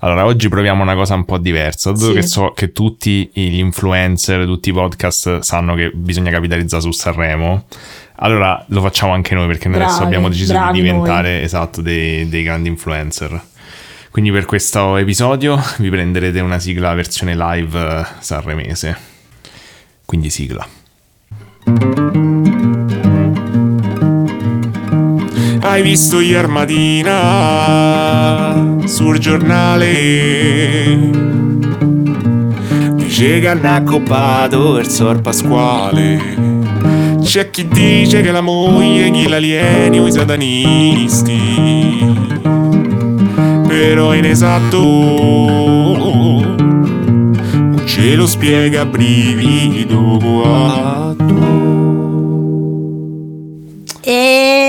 Allora, oggi proviamo una cosa un po' diversa. Dato Sì. che so che tutti gli influencer, tutti i podcast sanno che bisogna capitalizzare su Sanremo, allora lo facciamo anche noi perché noi adesso Bravi, abbiamo deciso di bravi diventare esatto dei, dei grandi influencer. Quindi per questo episodio vi prenderete una sigla versione live eh, sanremese. Quindi sigla. Hai visto ieri mattina sul giornale? Dice che hanno accoppato il Sor Pasquale. C'è chi dice che la moglie chi l'alieni o i satanisti. Però in esatto non ce lo spiega brivido guatto. E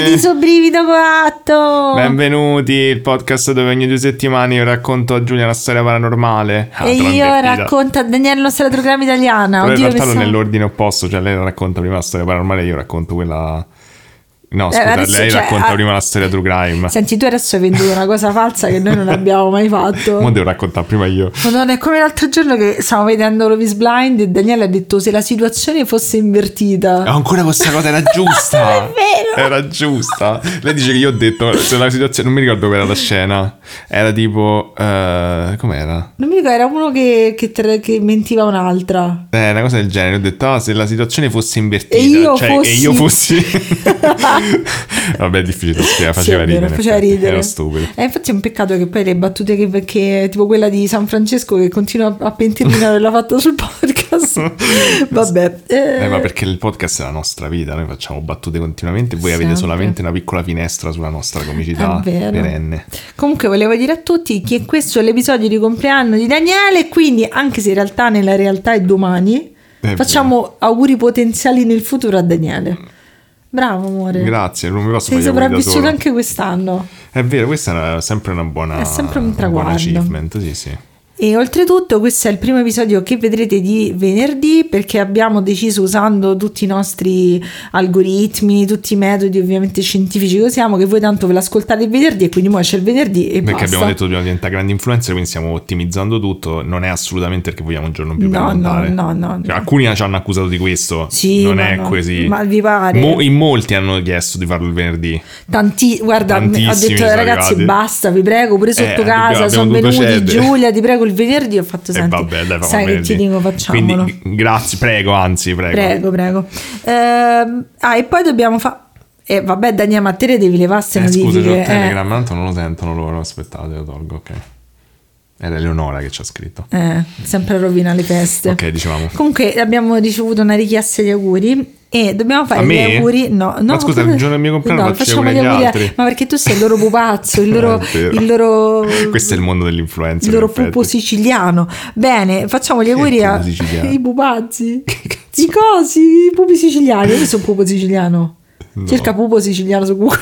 benvenuti su Brivido Coatto. Benvenuti, il podcast dove ogni due settimane io racconto a Giulia una storia paranormale. Ah, E io racconto a Daniele la nostra programma italiana. Però in Oddio, realtà non pensavo- nell'ordine opposto, cioè lei racconta prima la storia paranormale e io racconto quella... No, Eh, scusa, adesso, lei cioè, racconta ah- prima la storia true crime. Senti, tu adesso hai venduto una cosa falsa che noi non abbiamo mai fatto. Mo devo raccontare prima io. Madonna, è come l'altro giorno che stavamo vedendo Love is Blind e Daniele ha detto se la situazione fosse invertita. Ah, Ancora questa cosa era giusta. È vero. Era giusta. Lei dice che io ho detto, se la situazione, non mi ricordo qual era la scena. Era tipo, eh, com'era? Non mi ricordo, era uno che, che, tra- che mentiva un'altra. Eh, una cosa del genere. Ho detto, ah, se la situazione fosse invertita. E io cioè, fossi- E io fossi... Vabbè, è difficile da spiegare, faceva Sì, vero, ridere. in faceva ridere. Era stupido. Eh, infatti è un peccato che poi le battute che, che tipo quella di San Francesco che continua a pentirmi di averla fatta sul podcast. Vabbè. eh, Eh, ma perché il podcast è la nostra vita, noi facciamo battute continuamente e voi avete Sempre. solamente una piccola finestra sulla nostra comicità vero. perenne. Comunque volevo dire a tutti che questo è l'episodio di compleanno di Daniele, quindi anche se in realtà nella realtà è domani, È facciamo auguri potenziali nel futuro a Daniele. Bravo amore. Grazie, non mi posso Sei sopravvissuto anche quest'anno. È vero, questa è sempre una buona, È sempre un buon traguardo. achievement, sì, sì. E oltretutto questo è il primo episodio che vedrete di venerdì perché abbiamo deciso usando tutti i nostri algoritmi, tutti i metodi ovviamente scientifici che usiamo che voi tanto ve l'ascoltate il venerdì e quindi ora c'è il venerdì e Perché basta. abbiamo detto dobbiamo diventare grandi influencer, quindi stiamo ottimizzando tutto. Non è assolutamente perché vogliamo un giorno più per No, no, no, no, Cioè, no. alcuni ci hanno accusato di questo. Sì, non è no. così. Ma vi pare? Mo- in molti hanno chiesto di farlo il venerdì. Tanti, guarda, ho Tantissimi detto sono ragazzi arrivati. basta, vi prego, pure sotto Eh, casa, sono venuti cedere. Giulia, ti prego il venerdì, ho fatto senti, vabbè, dai, sai che ti dico facciamolo. Quindi grazie, prego, anzi, prego. Prego, prego. Ehm, ah, e poi dobbiamo fare... E vabbè, Daniele, ma te le devi levare Eh, queste scusa, c'ho notifiche. eh. Telegram, tanto non lo sentono loro. Aspettate, lo tolgo, ok. Era Eleonora che ci ha scritto. Eh, sempre rovina le feste. Ok, dicevamo. Comunque abbiamo ricevuto una richiesta di auguri e dobbiamo fare gli auguri. No, no, Ma scusa, il giorno del mio compleanno no, facciamo gli auguri altri. Ma perché tu sei il loro pupazzo, il loro, È vero. il loro Questo è il mondo dell'influencer. il loro pupo siciliano. Bene, facciamo gli auguri a pupo siciliano? i pupazzi. I cosi, i pupi siciliani. Io sono pupo siciliano. No. Cerca pupo siciliano su Google.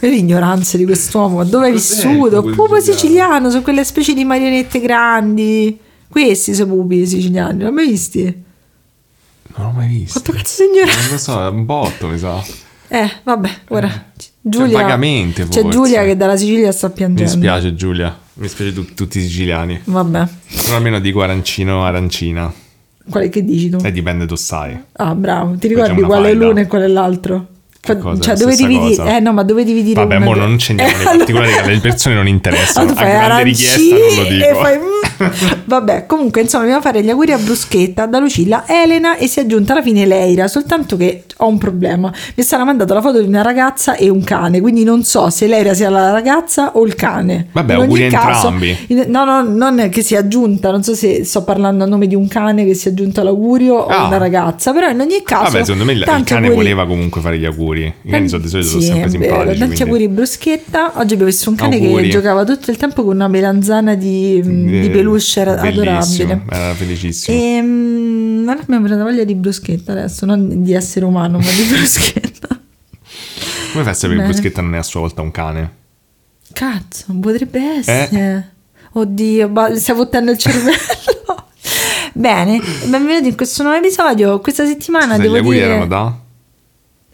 Vedi l'ignoranza di quest'uomo, ma dove il vissuto? pupo Pupo siciliano? siciliano, sono quelle specie di marionette grandi. Questi sono pupi siciliani, non li hai mai visti? Non l'ho mai visto. Quanto cazzo sei ignorante? Non lo so, è un botto, mi sa. Eh, vabbè, ora. Giulia, vagamente, C'è. Giulia che dalla Sicilia sta Mi piangendo. dispiace, Giulia. Mi dispiace tu- tutti i siciliani. Vabbè, Però almeno dico arancino, arancina. quale che dici tu? E dipende tu sai. Ah, bravo. Ti ricordi qual è l'uno e qual è l'altro? Cosa? Cioè, dove devi dire? Eh, no, ma dove devi dire? Vabbè, mo non scendiamo nei allora- particolari, alle persone non interessano. Ah, tu a fai grande richiesta non lo dico. e fai, mm. Vabbè, comunque, insomma, dobbiamo fare gli auguri a Bruschetta da Lucilla Elena e si è aggiunta alla fine Leira. Soltanto che ho un problema. Mi è stata mandata la foto di una ragazza e un cane, quindi non so se Leira sia la ragazza o il cane. Vabbè, auguri a caso- entrambi. no, no, non è che si è aggiunta. Non so se sto parlando a nome di un cane che si è aggiunto all'augurio o Ah. una ragazza, però in ogni caso. Vabbè, secondo me il, il cane auguri- voleva comunque fare gli auguri. I cani sono di solito sono sì, sempre è vero. simpatici. Tanti quindi- auguri Bruschetta. Oggi abbiamo visto un cane Auguri. che giocava tutto il tempo con una melanzana di, di peluche era bellissimo, adorabile. Era felicissimo. E non abbiamo preso voglia di bruschetta adesso, non di essere umano, ma di bruschetta. Come fai a sapere che. Bruschetta non è a sua volta un cane? Cazzo, potrebbe essere. Eh? Oddio, stai fottendo il cervello. Bene, benvenuti in questo nuovo episodio. Questa settimana Scusa, devo gli dire... erano da?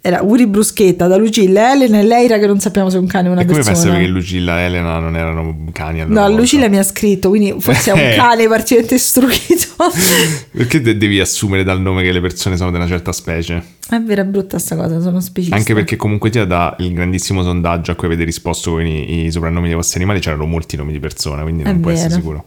Era Uri Bruschetta, da Lucilla, Elena e Leira che non sappiamo se è un cane o una E come persona. a sapere che Lucilla e Elena non erano cani allora? No, Lucilla mi ha scritto, quindi forse è un Eh. cane particolarmente istruito. Perché de- devi assumere dal nome che le persone sono di una certa specie? è vera, brutta sta cosa, sono specifica. Anche perché comunque ti dà il grandissimo sondaggio a cui avete risposto con i, i soprannomi dei vostri animali, c'erano molti nomi di persone, quindi non È può essere vero. sicuro.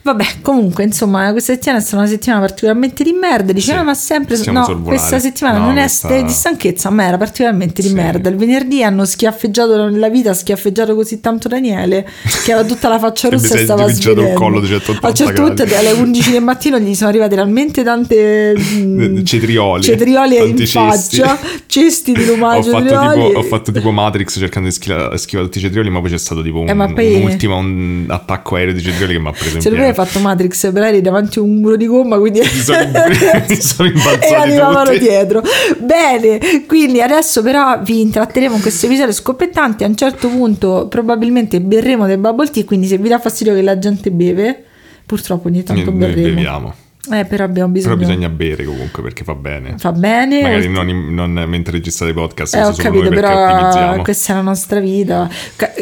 Vabbè, comunque, insomma, questa settimana è stata una settimana particolarmente di merda. Diceva, Sì, ma sempre. No, sorvolare. questa settimana No, non è questa- di stanchezza, ma era particolarmente di Sì. merda. Il venerdì hanno schiaffeggiato nella vita, schiaffeggiato così tanto Daniele che aveva tutta la faccia E rossa sei e stava dirigiato il svedendo. collo di 180 A un certo punto, alle 11 del mattino, gli sono arrivate talmente tante mm, Cetrioli. cetrioli in cesti. faccia, cesti di Ho lumaggio. tipo, ho fatto tipo Matrix cercando di schila- schivare tutti i cetrioli, ma poi c'è stato tipo un, Eh, poi- un ultimo un attacco aereo di cetrioli che mi ha preso in lui pieno. Fatto Matrix, però eri davanti a un muro di gomma, quindi sono, sono e arrivavano tutti. dietro. Bene, quindi adesso però vi intratteremo con questo episodio scoppettanti. A un certo punto probabilmente berremo del bubble tea, quindi se vi dà fastidio che la gente beve, purtroppo ogni tanto Noi berremo. beviamo. Eh, però abbiamo bisogno. Però bisogna bere comunque perché fa bene. Fa bene. Magari non, non mentre registrate i podcast, Eh, ho capito, però questa è la nostra vita.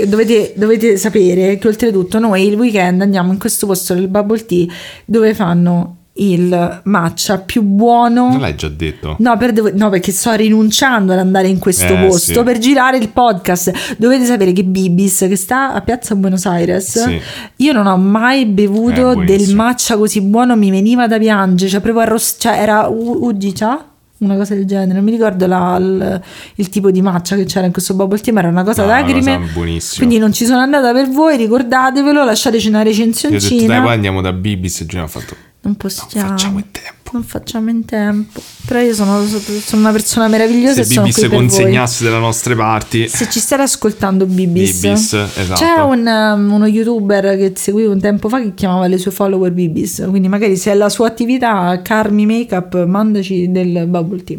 Dovete, dovete sapere che oltretutto noi il weekend andiamo in questo posto del bubble tea dove fanno il matcha più buono. Non l'hai già detto? No, per- no, perché sto rinunciando ad andare in questo Eh, posto sì. per girare il podcast. Dovete sapere che Bibis, che sta a Piazza Buenos Aires, Sì. io non ho mai bevuto Eh, del matcha così buono, mi veniva da piangere. Cioè, proprio arrost- cioè, era u- Ujicha? Una cosa del genere, non mi ricordo la- il, il tipo di matcha che c'era in questo bubble tea, ma era una cosa No, lacrime. Quindi non ci sono andata per voi, ricordatevelo, lasciateci una Io ho detto, dai, recensioncina. poi andiamo da Bibis e Giulia ha fatto, Non non possiamo. facciamo in tempo. Non facciamo in tempo. Però io sono, sono una persona meravigliosa Se sono Bibis voi. consegnasse dalle nostre parti, Se ci state ascoltando Bibis, Bibis, esatto. c'è un, um, uno youtuber che seguivo un tempo fa che chiamava le sue follower Bibis, quindi magari se è la sua attività Carmi Makeup mandaci del bubble tea.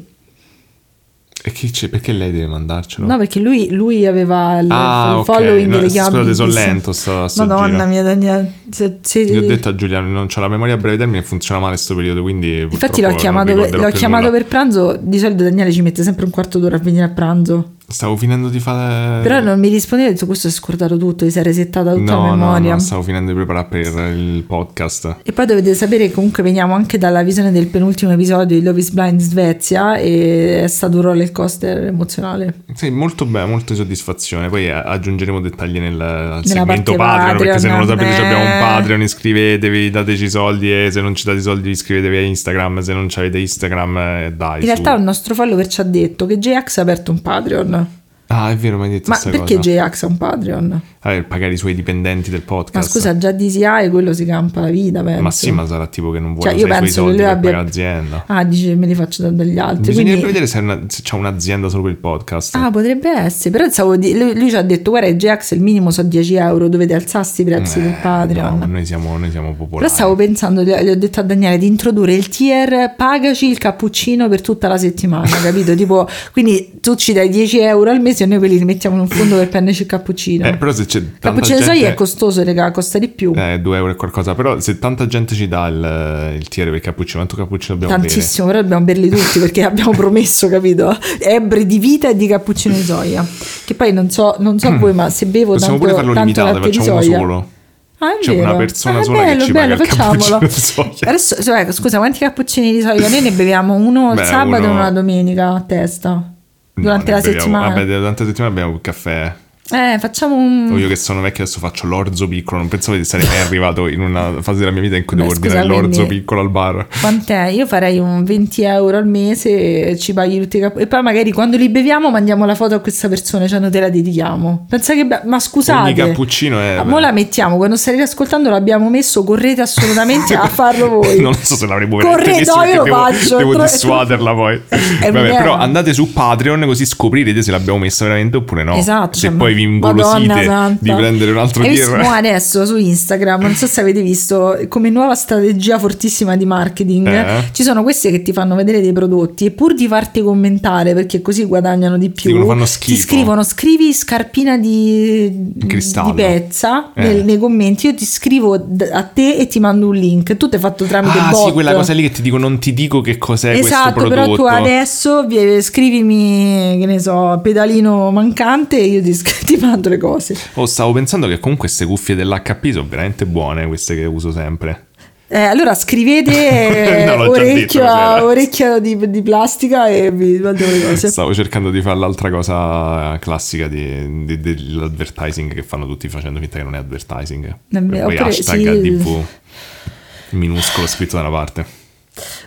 E che c'è? Perché lei deve mandarcelo? No, perché lui, lui aveva il, ah, il following No, che chiama scusate, sono lento sto, sto Madonna giro. mia, Daniele. Se, se- Gli ho detto a Giuliano, non ho la memoria a breve termine funziona male sto periodo, quindi Infatti l'ho chiamato, l'ho chiamato per pranzo, di solito Daniele ci mette sempre un quarto d'ora a venire a pranzo. Stavo finendo di fare... Però non mi rispondeva, ho detto questo è scordato tutto, ti sei resettata tutta no, la memoria. No, no, stavo finendo di preparare per il podcast. E poi dovete sapere che comunque veniamo anche dalla visione del penultimo episodio di Love is Blind Svezia e è stato un roller coaster emozionale. Sì, molto bene, molta soddisfazione. Poi eh, aggiungeremo dettagli nel, segmento parte Patreon, perché se non lo Patreon, sapete abbiamo un eh. Patreon, iscrivetevi, dateci i soldi e se non ci date i soldi iscrivetevi a Instagram, se non avete Instagram eh, dai. In realtà su. un nostro follower ci ha detto che JX ha aperto un Patreon. Ah, è vero, mi hai detto Ma perché. JX ha un Patreon? Ah, per pagare i suoi dipendenti del podcast. Ma scusa, già DCI quello si campa la vita, penso. Ma sì, ma sarà tipo che non vuole Cioè, io penso che soldi lui per abbia- l'azienda. Ah, dice me li faccio da- dagli altri. Bisognerebbe quindi- vedere se, una- se c'è un'azienda solo per il podcast. Ah, potrebbe essere, però stavo di- lui, lui ci ha detto guarda GX il minimo sono 10 euro, dovete alzarsi i prezzi del Eh, Patreon. no, noi, siamo, noi siamo popolari. Però stavo pensando, gli gli ho detto a Daniele di introdurre il tier pagaci il cappuccino per tutta la settimana, capito? Tipo, quindi tu ci dai 10 euro al mese e noi quelli li mettiamo in un fondo per prenderci il cappuccino. Eh, però se c'è il cappuccino di gente... soia è costoso, raga, costa di più. Eh, 2 euro e qualcosa. Però se tanta gente ci dà il, il tiere per cappuccino, quanto cappuccino dobbiamo Tantissimo, però dobbiamo berli tutti perché abbiamo promesso, capito? Ebbre di vita e di cappuccino di soia. Che poi non so, non so voi, ma se bevo bere? Possiamo tanto, pure farlo limitato, facciamo uno solo. Ah, è C'è vero. una persona Ah, sola che bello, ci bello, il facciamolo. Adesso, cioè, scusa, quanti cappuccini di soia? Noi ne beviamo uno il Beh, sabato e uno- uno la domenica a testa. Durante No, la beviamo- settimana. Vabbè, durante la settimana abbiamo il caffè. Eh, facciamo un... O io che sono vecchio adesso faccio l'orzo piccolo. Non pensavo di essere mai arrivato in una fase della mia vita in cui Beh, devo scusa, ordinare l'orzo piccolo al bar. Quant'è? Io farei un 20 euro al mese e ci paghi tutti i cap- E poi magari quando li beviamo mandiamo la foto a questa persona, cioè noi te la dedichiamo. Pensa che... be- Ma scusate... Ogni cappuccino è... Ah, Mo la mettiamo, quando starete ascoltando l'abbiamo messo, correte assolutamente a farlo voi. non so se l'avremmo Corre, veramente messo no, io lo devo, faccio. devo Tro- dissuaderla poi. Vabbè, però andate su Patreon così scoprirete se l'abbiamo messa veramente oppure no. Esatto, Se cioè, poi vi Madonna ingolosite di prendere un altro mo adesso su Instagram, non so se avete visto, come nuova strategia fortissima di marketing, Eh. ci sono queste che ti fanno vedere dei prodotti e pur di farti commentare perché così guadagnano di più, ti scrivono scrivi scarpina di, di pezza Eh. nel- nei commenti, io ti scrivo a te e ti mando un link, tu ti hai fatto tramite Ah, bot. sì, quella cosa lì che ti dico, non ti dico che cos'è Esatto, questo però prodotto. tu adesso vi- scrivimi, che ne so, pedalino mancante e io ti, sc- ti mando le cose. Oh, stavo pensando che comunque queste cuffie dell'HP sono veramente buone, queste che uso sempre. Eh, allora scrivete No, orecchio, orecchio di, di plastica e vi mando le cose. Stavo cercando di fare l'altra cosa classica di- di- dell'advertising che fanno tutti facendo finta che non è advertising. Eh beh, E poi hashtag sì. ADV minuscolo scritto da una parte.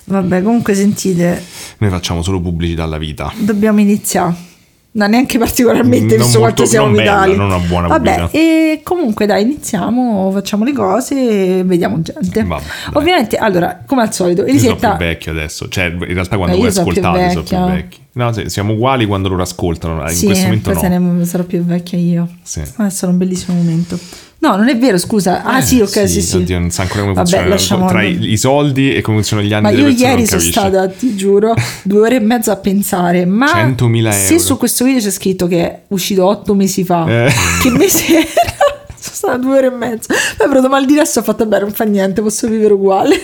Vabbè, comunque sentite, Noi facciamo solo pubblicità alla vita. dobbiamo iniziare. Non neanche particolarmente, Non visto molto- quanto siamo bella, vitali. non una buona Vabbè, pubblicità. e comunque dai, iniziamo, facciamo le cose e vediamo gente. Vabbè. Ovviamente, allora, come al solito, Io sono Elisetta... più vecchio adesso, cioè in realtà quando Eh, voi ascoltate sono più vecchi. No, sì, siamo uguali quando loro ascoltano, in Sì, questo momento poi no. sarò più vecchia io. Sì. Ah, sarà un bellissimo momento. No, non è vero, scusa. Ah, Eh, sì, ok, sì, sì. Oddio, non sa ancora come Vabbè, funziona. Tra i, i soldi e come funzionano gli anni Ma io ieri sono stata, ti giuro, due ore e mezza a pensare. Ma 100.000 se euro. su questo video c'è scritto che è uscito otto mesi fa, Eh. che mese era? Sono stata due ore e mezza. Poi ho preso mal di resto ho fatto bene, non fa niente, posso vivere uguale.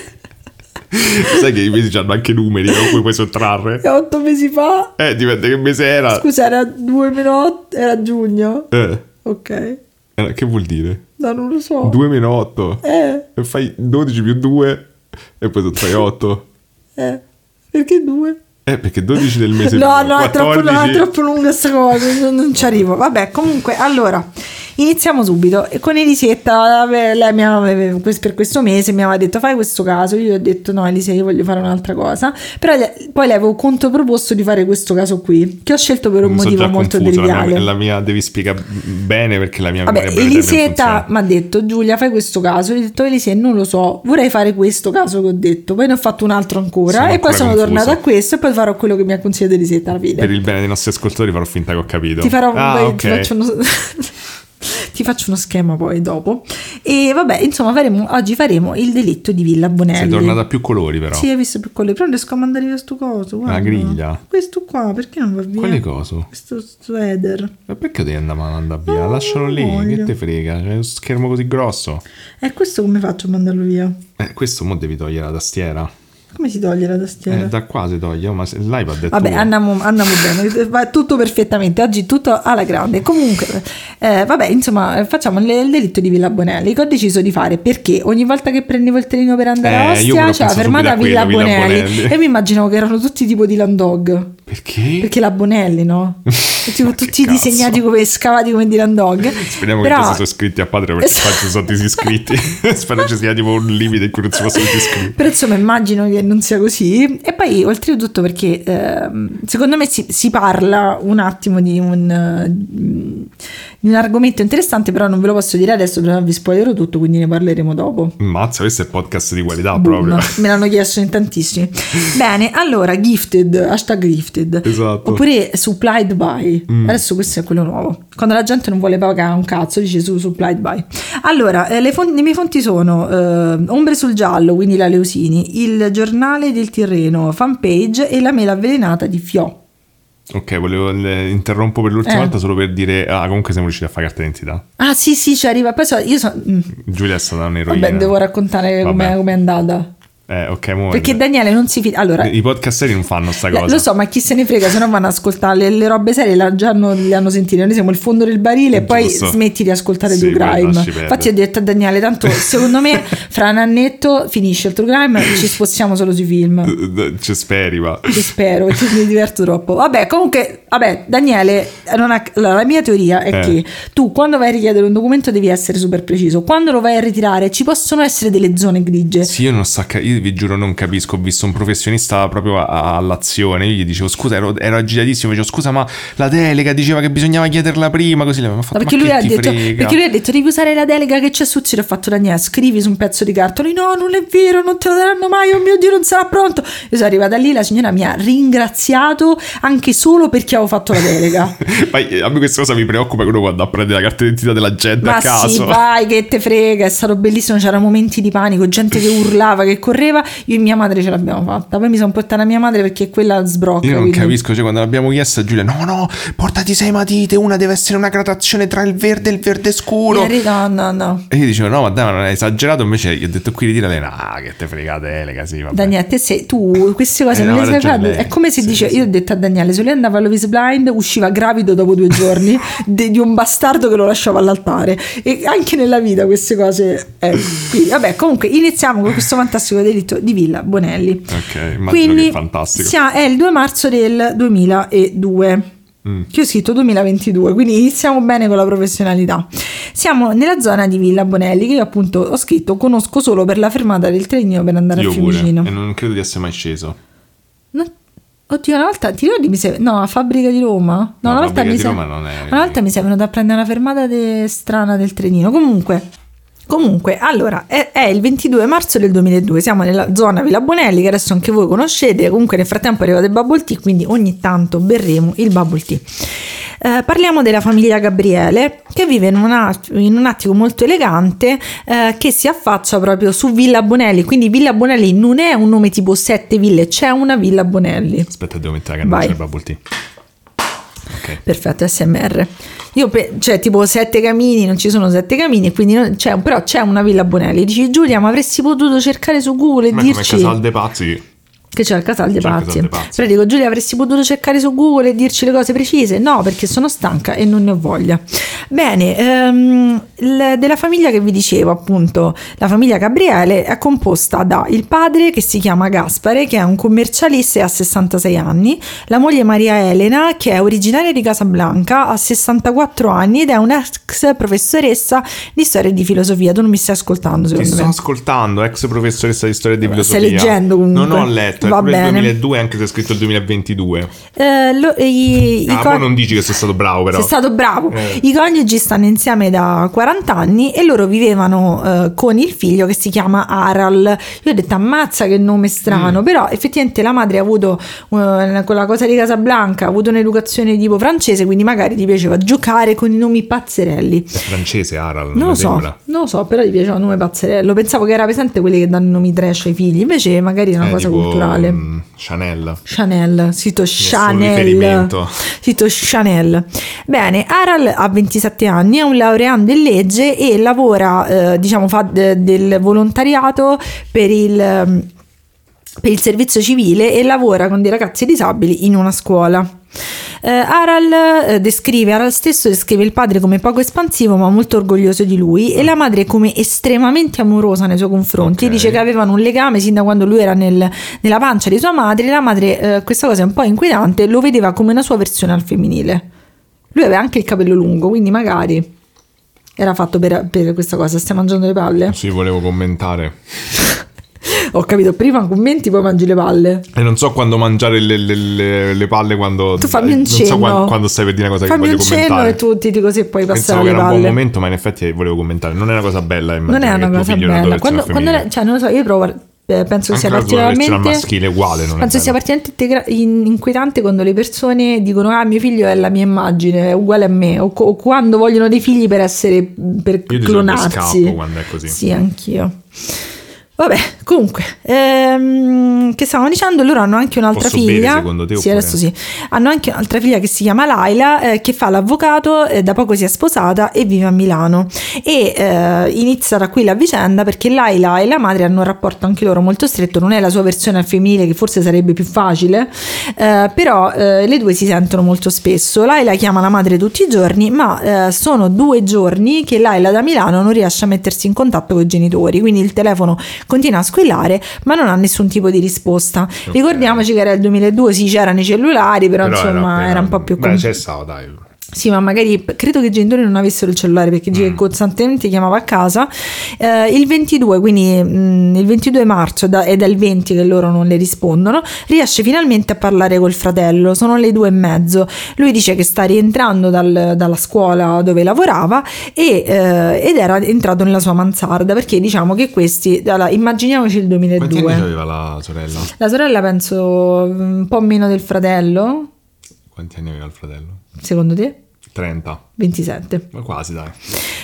Sai che i mesi hanno anche numeri da cui puoi sottrarre? E otto mesi fa, Eh, dipende che mese era. scusa, era 2 meno 8, era giugno. Eh, Ok, eh, che vuol dire? No, non lo so. 2 meno 8. Eh, fai 12 più 2 e poi sottrai 8. eh, perché due? Eh, perché 12 del mese No, no, è troppo, no, 14 è troppo lunga questa cosa, non ci arrivo. Vabbè, comunque, allora, iniziamo subito. E con Elisetta, lei mi aveva, per questo mese mi aveva detto fai questo caso, io gli ho detto no Elisa, io voglio fare un'altra cosa. Però poi le avevo controproposto di fare questo caso qui, che ho scelto per un Mi motivo molto confuso, la mia, la mia devi spiegare bene perché la mia Vabbè, Elisetta mi ha detto Giulia fai questo caso, io ho detto Elise non lo so, vorrei fare questo caso che ho detto, poi ne ho fatto un altro ancora Sono e poi sono confuso. tornata a questo e poi farò quello che mi ha consigliato Elisetta alla fine. Per il bene dei nostri ascoltatori farò finta che ho capito. Ti farò ah, poi ok. ti, faccio uno, ti faccio uno schema poi dopo. E vabbè, insomma, faremo, oggi faremo il delitto di Villa Bonelli. Sei tornata a più colori però. Sì, hai visto più quello. Però riesco a mandare via sto coso. guarda. griglia. Questo qua, perché non va via? Quale coso? Questo sweater. Ma perché devi andare a mandare via? No, Lascialo lì, non voglio. che te frega? C'è uno schermo così grosso. E questo come faccio a mandarlo via? Eh, questo mo devi togliere la tastiera. Come si toglie la tastiera? Eh, da qua si toglie, oh, ma l'iPad è Vabbè, andiamo, andiamo bene, va tutto perfettamente, oggi tutto alla grande. Comunque, eh, vabbè, insomma, facciamo il, il delitto di Villa Bonelli che ho deciso di fare perché ogni volta che prendevo il trenino per andare a Eh, pure Ostia c'era pensato fermata a Villa, a Villa Bonelli, Bonelli. e mi immaginavo che erano tutti tipo di Landog. Perché? Perché la Bonelli, no? Tipo tutti cazzo? disegnati come scavati come di Landog. Speriamo Però- che tu si sono iscritti a Patreon perché Esatto. ci sono disiscritti. Spero ci sia tipo un limite in cui non si possono disiscrivere. Però insomma immagino che non sia così. E poi oltretutto perché ehm, secondo me si, si parla un attimo di un, eh, di un argomento interessante, però non ve lo posso dire adesso perché vi spoilerò tutto, quindi ne parleremo dopo. Mazza, questo è podcast di qualità Boom. proprio. Me l'hanno chiesto in tantissimi. Bene, allora, gifted, hashtag gifted. Esatto. Oppure supplied by. Mm. Adesso questo è quello nuovo. Quando la gente non vuole pagare un cazzo, dice su supplied by. Allora, eh, le, fon- le mie fonti sono eh, Ombre sul giallo, quindi la Leusini, il giornale del Tirreno, fanpage e la mela avvelenata di Fio. Ok, volevo le- interrompo per l'ultima Eh. volta solo per dire ah, comunque siamo riusciti a fare carta d'identità. Ah sì sì, ci arriva. Poi so, io so, mm, Giulia è stata un'eroina. vabbè, devo raccontare com'è, com'è andata. Eh, ok, mo Perché Daniele non si fida. Allora, i podcasteri non fanno sta cosa. Lo so, ma chi se ne frega, se no vanno ad ascoltare le, le robe serie, la- già non le hanno sentite. Noi siamo il fondo del barile e poi smetti di ascoltare Sì, True Crime. Infatti ho detto a Daniele, tanto secondo me fra un annetto finisce il True Crime, ci spostiamo solo sui film. Ci speri, ma. Ci spero, perché mi diverto troppo. Vabbè, comunque, vabbè, Daniele, ha- allora, la mia teoria è Eh. che tu quando vai a richiedere un documento devi essere super preciso. Quando lo vai a ritirare ci possono essere delle zone grigie. Sì, io non so. Io vi giuro non capisco, ho visto un professionista proprio a- a- all'azione, io gli dicevo scusa, ero, ero agitatissimo, dicevo scusa ma la delega diceva che bisognava chiederla prima, così ha fatto No, perché, lui ha detto, frega?" perché lui ha detto devi usare la delega che c'è su Zero. Ho fatto Daniele, scrivi su un pezzo di cartone. No, non è vero, non te lo daranno mai. Oh mio Dio, non sarà pronto. Io sono arrivata lì, la signora mi ha ringraziato anche solo perché avevo fatto la delega. Ma eh, a me questa cosa mi preoccupa uno quando a prendere la carta d'identità della gente Ma a caso. sì, vai, che te frega, è stato bellissimo, c'erano momenti di panico, gente che urlava, che correva, io e mia madre ce l'abbiamo fatta, poi mi sono portata mia madre perché quella sbrocca. Io non quindi- capisco, cioè quando l'abbiamo chiesto a Giulia, no, no, portati sei matite, una deve essere una gradazione tra il verde e il verde scuro. Ieri- No, no, no. E io dicevo, no, ma dai, non è esagerato. Invece gli ho detto qui di dire a lei, no, che te frega delega, sì, vabbè. Daniele, te sei, tu queste cose Eh, non no, le sai fare. È come se Sì, dice: sì, Io ho detto a Daniele, se lui andava a Love is Blind, usciva gravido dopo due giorni de- di un bastardo che lo lasciava all'altare. E anche nella vita queste cose. Eh, quindi, vabbè, comunque iniziamo con questo fantastico delitto di Villa Bonelli. Ok, immagino Quindi che è fantastico. sia- è il 2 marzo del 2002. Mm. Che ho scritto 2022, quindi iniziamo bene con la professionalità. Siamo nella zona di Villa Bonelli, che io appunto ho scritto conosco solo per la fermata del trenino per andare Io a pure. Fiumicino. E non credo di essere mai sceso. No- Oddio, una volta ti ricordi mi sei... No, a Fabbrica di Roma? No, No, una volta mi sei... Roma non è- Una volta mi sei venuto a prendere una fermata de- strana del trenino. Comunque, comunque, allora, è, è il 22 marzo del 2002, siamo nella zona Villa Bonelli, che adesso anche voi conoscete, comunque nel frattempo è arrivato il bubble tea, quindi ogni tanto berremo il bubble tea. Eh, parliamo della famiglia Gabriele che vive in, una- in un attico molto elegante eh, che si affaccia proprio su Villa Bonelli. Quindi Villa Bonelli non è un nome tipo sette ville, c'è una Villa Bonelli. Aspetta, devo mettere la Vai. del bubble tea. Ok. Perfetto, SMR. Io pe- cioè tipo sette camini, non ci sono sette camini, quindi non- c'è, però c'è una Villa Bonelli. Dici Giulia, ma avresti potuto cercare su Google e Ma come dirci Casal dei Pazzi. Che c'è il Casal dei il Pazzi. Però dico Giulia, avresti potuto cercare su Google e dirci le cose precise? No, perché sono stanca e non ne ho voglia. Bene, ehm, il- della famiglia che vi dicevo, appunto, la famiglia Gabriele è composta da il padre che si chiama Gaspare, che è un commercialista e ha 66 anni, la moglie Maria Elena, che è originaria di Casablanca, ha 64 anni ed è un'ex professoressa di storia e di filosofia. Tu non mi stai ascoltando, Ti secondo sto me. ascoltando, ex professoressa di storia e di Stai filosofia. leggendo comunque. Non ho letto, è Va pure il bene. 2002 anche se è scritto il 2022. Eh, lo- i- i Ah, co- poi non dici che sei stato bravo però. Sei stato bravo. Eh. I coniugi stanno insieme da 40 anni e loro vivevano eh, con il figlio che si chiama Aral. Io ho detto ammazza che nome strano, Mm. però effettivamente la madre ha avuto eh, quella cosa di Casablanca, ha avuto un'educazione tipo francese, quindi magari gli piaceva giocare con i nomi pazzerelli. È francese Aral, Non lo mi so, sembra. non lo so, però gli piaceva il nome pazzerello. Pensavo che era presente quelli che danno i nomi trash ai figli, invece magari è una Eh, cosa tipo, culturale. Mm, Chanel. Chanel, sito Nessun Chanel. riferimento. Sito Chanel. Bene, Aral ha 27 anni, è un laureando in legge e lavora, eh, diciamo, fa de- del volontariato per il, ehm, per il servizio civile e lavora con dei ragazzi disabili in una scuola. Eh, Aral eh, descrive, Aral stesso descrive il padre come poco espansivo ma molto orgoglioso di lui e la madre come estremamente amorosa nei suoi confronti. Ok. Dice che avevano un legame sin da quando lui era nel- nella pancia di sua madre. La madre, eh, questa cosa è un po' inquietante, lo vedeva come una sua versione al femminile. Lui aveva anche il capello lungo, quindi magari era fatto per, per questa cosa. Stai mangiando le palle? Sì, volevo commentare. Ho capito, prima commenti, poi mangi le palle. E non so quando mangiare le, le- le- le palle quando... Tu fammi un Non so cenno. quan- quando, stai per dire una cosa Fammi che un voglio cenno commentare. e tu ti dico se poi Pensavo passerà che le era un buon palle. momento, ma in effetti volevo commentare. Non è una cosa bella Non è una cosa bella. Quando, quando femminile. cioè, non lo so, io provo. eh, penso che sia Anche al particolarmente. maschile uguale, non penso sia particolarmente inquietante quando le persone dicono: Ah, mio figlio è la mia immagine, è uguale a me. O, o quando vogliono dei figli per essere. per Io clonarsi. scappo quando è così. Sì, anch'io. Vabbè, comunque, ehm, che stavamo dicendo, loro hanno anche un'altra Posso bere, figlia. secondo te, Sì, oppure? adesso sì. Hanno anche un'altra figlia che si chiama Laila, eh, che fa l'avvocato, eh, da poco si è sposata e vive a Milano. E eh, inizia da qui la vicenda perché Laila e la madre hanno un rapporto anche loro molto stretto. Non è la sua versione al femminile, che forse sarebbe più facile, eh, però eh, le due si sentono molto spesso. Laila chiama la madre tutti i giorni, ma eh, sono due giorni che Laila da Milano non riesce a mettersi in contatto con i genitori, quindi il telefono continua a squillare, ma non ha nessun tipo di risposta. Ricordiamoci che era il 2002, sì, c'erano i cellulari, però, Però insomma appena- era un po' più Beh, com- c'è stato, dai. Sì, ma magari credo che i genitori non avessero il cellulare perché Mm. costantemente chiamava a casa. Eh, il 22, quindi mm, il 22 marzo, da- è dal 20 che loro non le rispondono, riesce finalmente a parlare col fratello. Sono le due e mezzo. Lui dice che sta rientrando dal- dalla scuola dove lavorava e, eh, ed era entrato nella sua mansarda perché diciamo che questi, allora, immaginiamoci il Quanti anni 2002. aveva la sorella? La sorella penso un po' meno del fratello, Quanti anni aveva il fratello? Secondo te? 30. 27. Ma quasi, dai.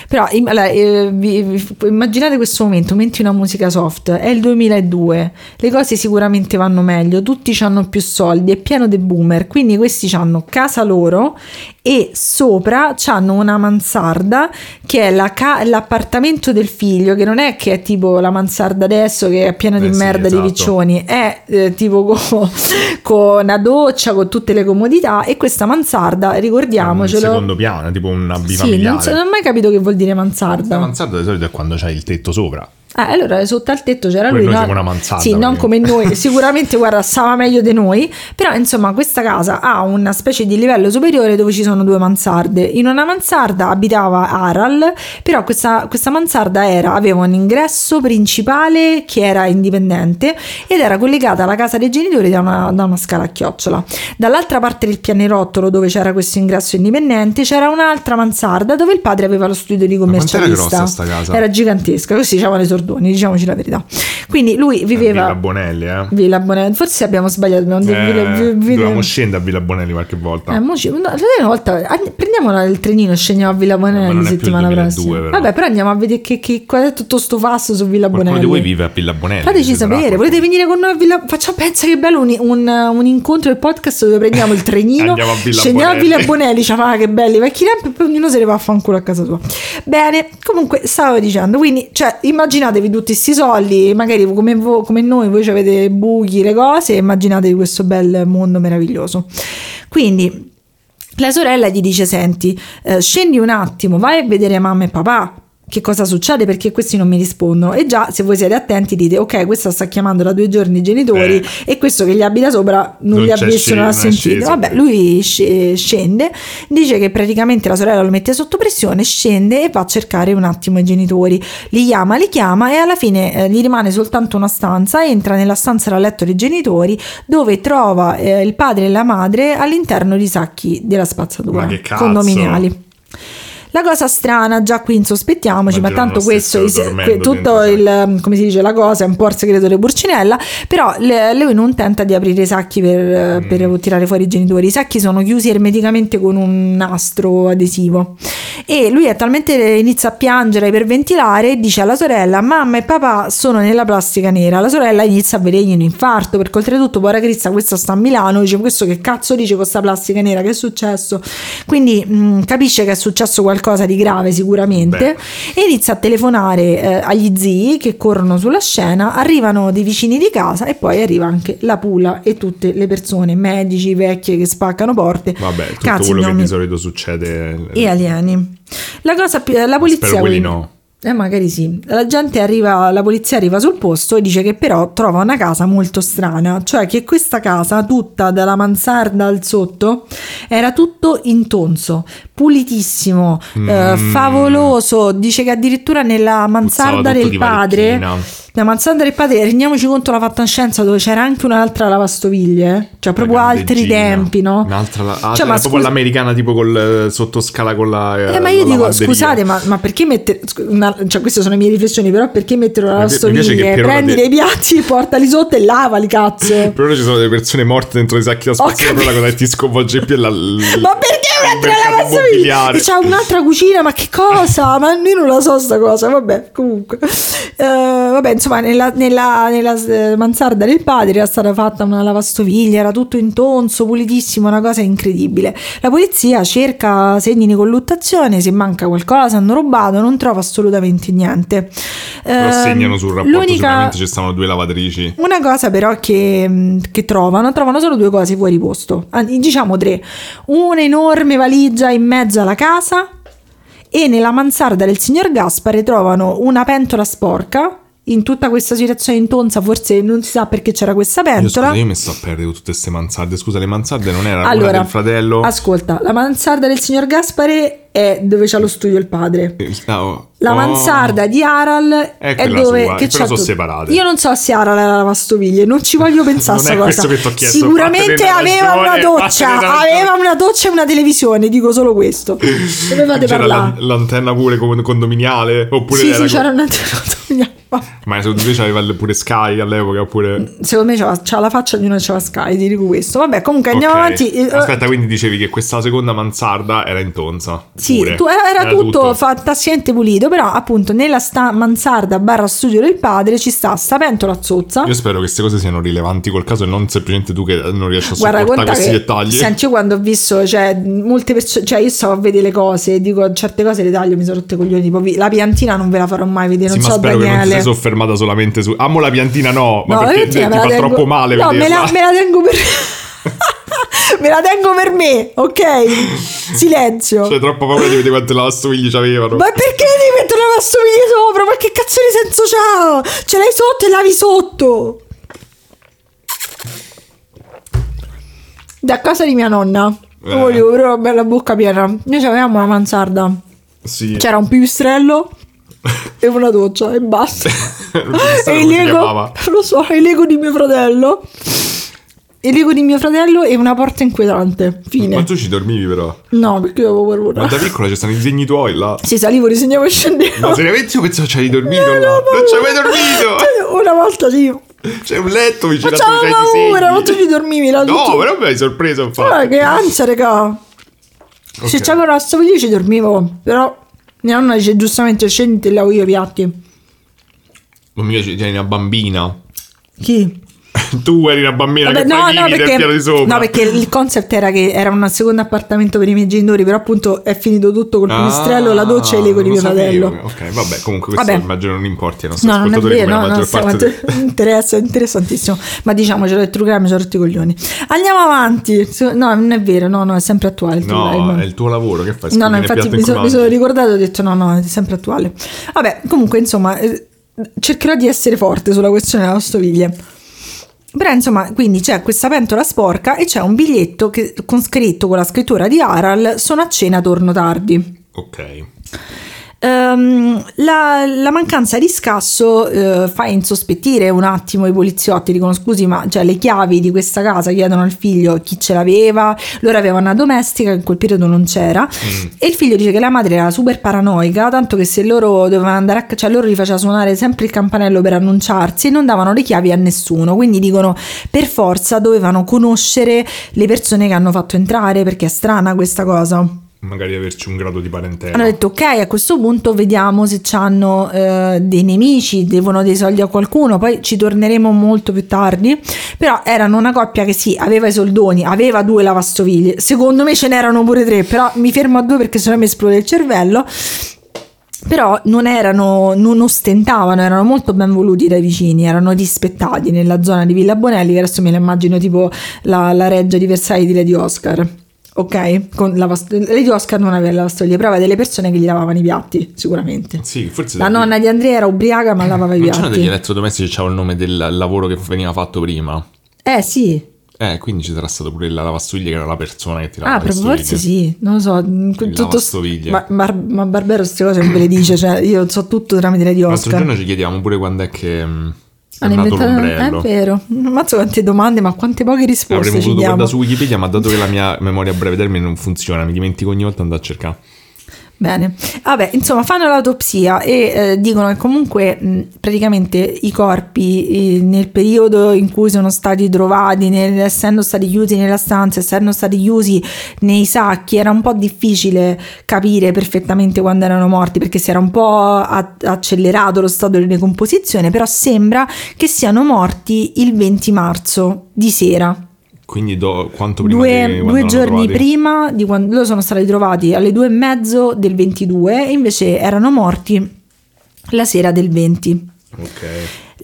Però allora, eh, vi- vi- immaginate questo momento, metti una musica soft, è il 2002, le cose sicuramente vanno meglio, tutti hanno più soldi, è pieno di boomer, quindi questi hanno casa loro e sopra hanno una mansarda che è la ca- l'appartamento del figlio, che non è che è tipo la mansarda adesso che è piena di Eh sì, merda di esatto. piccioni, è eh, tipo co- con una doccia, con tutte le comodità e questa mansarda, Un ricordiamocelo... secondo piano, tipo una Sì, bifamiliare. non, so- non ho mai capito che vuol dire mansarda. La mansarda di solito è quando c'hai il tetto sopra. Ah, allora sotto al tetto c'era Poi lui. noi no? siamo una mansarda, Sì, non come noi, sicuramente guarda, stava meglio di noi. Però insomma, questa casa ha una specie di livello superiore dove ci sono due mansarde. In una mansarda abitava Aral, però questa, questa mansarda era, aveva un ingresso principale che era indipendente ed era collegata alla casa dei genitori da una, da una scala a chiocciola. Dall'altra parte del pianerottolo dove c'era questo ingresso indipendente c'era un'altra mansarda dove il padre aveva lo studio di Ma quant'era commercialista. grossa sta casa? Era gigantesca, così dicevano i sordoni, diciamoci la verità. Quindi lui viveva Villa Bonelli, eh. Villa Bonelli, forse abbiamo sbagliato, dobbiamo dire Eh, Villa- Vi- Villa- dovevamo scendere a Villa Bonelli qualche volta. eh, mo ci- no, una volta prendiamo il trenino e scendiamo a Villa Bonelli il settimana 2002 prossima. però. Vabbè, però andiamo a vedere che, che, qual è tutto sto fasso su Villa Qualcuno Bonelli. di voi vive a Villa Bonelli? Fateci sapere, volete venire con noi a Villa Facciamo, pensa che bello un, un, un incontro del podcast dove prendiamo il trenino, Andiamo a Villa scendiamo a. Villa Bonelli, cioè, ah, che belli vecchi tempi, e poi ognuno se ne va a fanculo a casa sua. Bene, comunque stavo dicendo, quindi cioè, immaginatevi tutti questi soldi, magari come, vo- come noi, voi avete buchi, le cose, immaginatevi questo bel mondo meraviglioso. Quindi la sorella gli dice: Senti, eh, scendi un attimo, vai a vedere mamma e papà. Che cosa succede? Perché questi non mi rispondono. E già, se voi siete attenti, dite: Ok, questa sta chiamando da due giorni i genitori Eh. e questo che gli abita sopra non, Non li non ha è sentito. sceso. Vabbè, lui sce- scende, dice che praticamente la sorella lo mette sotto pressione, scende e va a cercare un attimo i genitori. Li chiama, li chiama e alla fine eh, gli rimane soltanto una stanza. Entra nella stanza da letto dei genitori dove trova eh, il padre e la madre all'interno di sacchi della spazzatura condominiali. La cosa strana, già qui insospettiamoci, ma Immaginano tanto questo, is- dormendo tutto il, come si dice, la cosa è un po' il segreto di Burcinella, però le- lui non tenta di aprire i sacchi per, Mm. per tirare fuori i genitori, i sacchi sono chiusi ermeticamente con un nastro adesivo. E lui è talmente inizia a piangere per ventilare e dice alla sorella mamma e papà sono nella plastica nera, la sorella inizia a vedergli un infarto perché oltretutto povera Crista questa sta a Milano, dice questo che cazzo dice con sta plastica nera, che è successo? Quindi mh, capisce che è successo qualcosa di grave sicuramente e inizia a telefonare eh, agli zii che corrono sulla scena, arrivano dei vicini di casa e poi arriva anche la pula e tutte le persone, medici, vecchie che spaccano porte, Vabbè, tutto Cazzi, quello che gnomi di solito succede. e alieni. La cosa più, la polizia Spero quelli no. Eh, magari sì. La gente arriva, la polizia arriva sul posto e dice che però trova una casa molto strana, cioè che questa casa, tutta dalla mansarda al sotto, era tutto intonso, pulitissimo, eh, Mm. favoloso. Dice che addirittura nella mansarda Puzzava del padre, la mansarda del padre, rendiamoci conto la fatta in scienza dove c'era anche un'altra lavastoviglie, eh? cioè proprio Una altri tempi, no? Un'altra, la- ah, Cioè, ma proprio scusa- l'americana tipo col eh, sottoscala con la Eh, ma io dico, scusate, ma, ma perché mettere. scu- cioè, queste sono le mie riflessioni, però perché mettere una lavastoviglie? Prendi de- dei piatti, portali sotto e lavali, cazzo. Per ora ci sono delle persone morte dentro i sacchi da spazzatura, la cosa che ti sconvolge più è la... Ma perché mercato. C'ha un'altra cucina, ma che cosa? Ma io non la so sta cosa, vabbè, comunque. Eh, vabbè, insomma, nella, nella- nella, eh, mansarda del padre era stata fatta una lavastoviglie, era tutto intonso, pulitissimo, una cosa incredibile. La polizia cerca segni di colluttazione, se manca qualcosa, hanno rubato, non trova assolutamente niente. Però Ehm, segnano sul rapporto, l'unica- sicuramente ci stanno due lavatrici. una cosa però che, che trovano, trovano solo due cose fuori posto, diciamo tre. Un'enorme valigia in mezzo alla casa e nella mansarda del signor Gaspare trovano una pentola sporca in tutta questa situazione intonsa, forse non si sa perché c'era questa Io, pentola. scusa, io mi sto a perdere tutte queste mansarde. Scusa, le mansarde non era una allora, del fratello? ascolta, la mansarda del signor Gaspare è dove c'ha lo studio il padre. Ah, La Oh. mansarda di Aral È è, dove sua, che c'ha sono tu- separate. Io non so se Aral era la lavastoviglie, non ci voglio pensare a Non sta è cosa. chiesto, Sicuramente aveva ragione, una doccia, aveva una doccia e una televisione, dico solo questo. Dovevate C'era parlare. la- l'antenna pure con- condominiale? Oppure Sì, era sì, c'era una Ma secondo me c'aveva pure Sky all'epoca oppure... Secondo me c'ha, c'ha la faccia di una c'era Sky, ti dico questo. Vabbè, comunque andiamo Ok. avanti. Eh, Aspetta, quindi dicevi che questa seconda mansarda era in tonza? Sì, tu- era, tutto, fantasticamente pulito, però appunto nella sta mansarda barra studio del padre ci sta sta pentola zozza. Io spero che queste cose siano rilevanti col caso e non semplicemente tu che non riesci a sopportare questi dettagli. senti, io quando ho visto, cioè, molte persone, cioè, io stavo a vedere le cose, dico, certe cose le taglio, mi sono rotte coglioni, tipo, vi- la piantina non ve la farò mai vedere, Sì, non ma so, spero che non ti Daniele. sei soffermata solamente su... Amo la piantina no, ma No, la perché piantina ti me la fa tengo- troppo male No, me la, me la tengo per... me la tengo per me, ok? Silenzio. C'è troppa paura di vedere quante lavastoviglie c'avevano. Ma perché devi mettere la lavastoviglie sopra? Ma che cazzo di senso c'ha? Ce l'hai sotto e lavi sotto. Da casa di mia nonna. Eh. Volevo però una bella bocca piena. Noi avevamo una mansarda. Sì. C'era un pipistrello e una doccia e basta. E il Lego, lo so, il Lego di mio fratello. Il Lego di mio fratello e una porta inquietante. Fine. Ma tu ci dormivi però. No, perché io avevo paura. Ma da piccola ci stanno i disegni tuoi là. Si salivo, disegnavo e scendevo. Ma seriamente io pensavo ci hai dormito là. no, non ci hai mai dormito. Una volta sì. C'è un letto vicino a c'hai i paura, ma tu ci dormivi là No, tutto. però mi hai sorpreso infatti. che ansia, raga. Se Ok. c'avevo la lavastoviglie ci dormivo. Però mia nonna dice giustamente scendi te lavo io i piatti. Non mi piace, tieni una bambina. Chi? tu eri una bambina Vabbè, che no, no, perché, di sopra. no, perché il concept era che era un secondo appartamento per i miei genitori, però appunto è finito tutto col pipistrello, la doccia e Lego di Ah, mio lo fratello. Ok, vabbè, comunque questo Vabbè. immagino non importi ai nostri No, non è ascoltatori vero, no, no, parte int- interessa, interessantissimo. Ma diciamocelo, il True Crime ci ha rotti i coglioni. Andiamo avanti. No, non è vero, no, no, è sempre attuale il No, Crime. è il tuo lavoro, che fai? No, no, infatti mi, so- mi sono ricordato e ho detto no, no, è sempre attuale. Vabbè, comunque, insomma, eh, cercherò di essere forte sulla questione della lavastoviglie. Però insomma, quindi c'è questa pentola sporca e c'è un biglietto che- con scritto con la scrittura di Aral, sono a cena, torno tardi. Ok. Ehm, la, la mancanza di scasso eh, fa insospettire un attimo i poliziotti, dicono scusi ma cioè, le chiavi di questa casa chiedono al figlio chi ce l'aveva, loro avevano una domestica in quel periodo non c'era. E il figlio dice che la madre era super paranoica, tanto che se loro dovevano andare a cioè loro gli faceva suonare sempre il campanello per annunciarsi e non davano le chiavi a nessuno, quindi dicono per forza dovevano conoscere le persone che hanno fatto entrare perché è strana questa cosa. Magari averci un grado di parentela. Hanno detto ok, a questo punto vediamo se hanno dei nemici, devono dei soldi a qualcuno, poi ci torneremo molto più tardi. Però erano una coppia che sì, aveva i soldoni, aveva due lavastoviglie. Secondo me ce n'erano pure tre, però mi fermo a due perché sennò mi esplode il cervello. Però non erano, non ostentavano, erano molto ben voluti dai vicini, erano rispettati nella zona di Villa Bonelli, che adesso me la immagino tipo la, la reggia di Versailles di Lady Oscar. Ok? Con la vast- Lady Oscar non aveva la lavastoviglie, però aveva delle persone che gli lavavano i piatti, sicuramente. Sì, forse... La nonna di Andrea era ubriaca ma lavava i Non c'erano degli piatti. elettrodomestici che il nome del lavoro che veniva fatto prima? Eh sì, Eh, quindi ci sarà stato pure la lavastoviglie che era la persona che tirava ah, proprio lavastoviglie. forse sì, non lo so. mm, Tutto lavastoviglie. ma, ma, ma Barbero queste cose non ve le dice, cioè io so tutto tramite Lady L'altro Oscar. giorno ci chiediamo pure quando è che è Hanno inventato- l'ombrello. È vero, ammazzo quante domande, ma quante poche risposte Avremmo ci voluto diamo. guardare su Wikipedia, ma dato che la mia memoria a breve termine non funziona, mi dimentico ogni volta andare a cercare. Bene, vabbè, insomma, fanno l'autopsia e eh, dicono che comunque mh, praticamente i corpi eh, nel periodo in cui sono stati trovati, nel- essendo stati chiusi nella stanza, essendo stati chiusi nei sacchi, era un po' difficile capire perfettamente quando erano morti perché si era un po' a- accelerato lo stato di decomposizione, però sembra che siano morti il 20 marzo di sera. Quindi do- quanto prima Due, di due giorni prima di quando loro sono stati trovati alle due e mezzo del 22 e invece erano morti la sera del 20. Ok.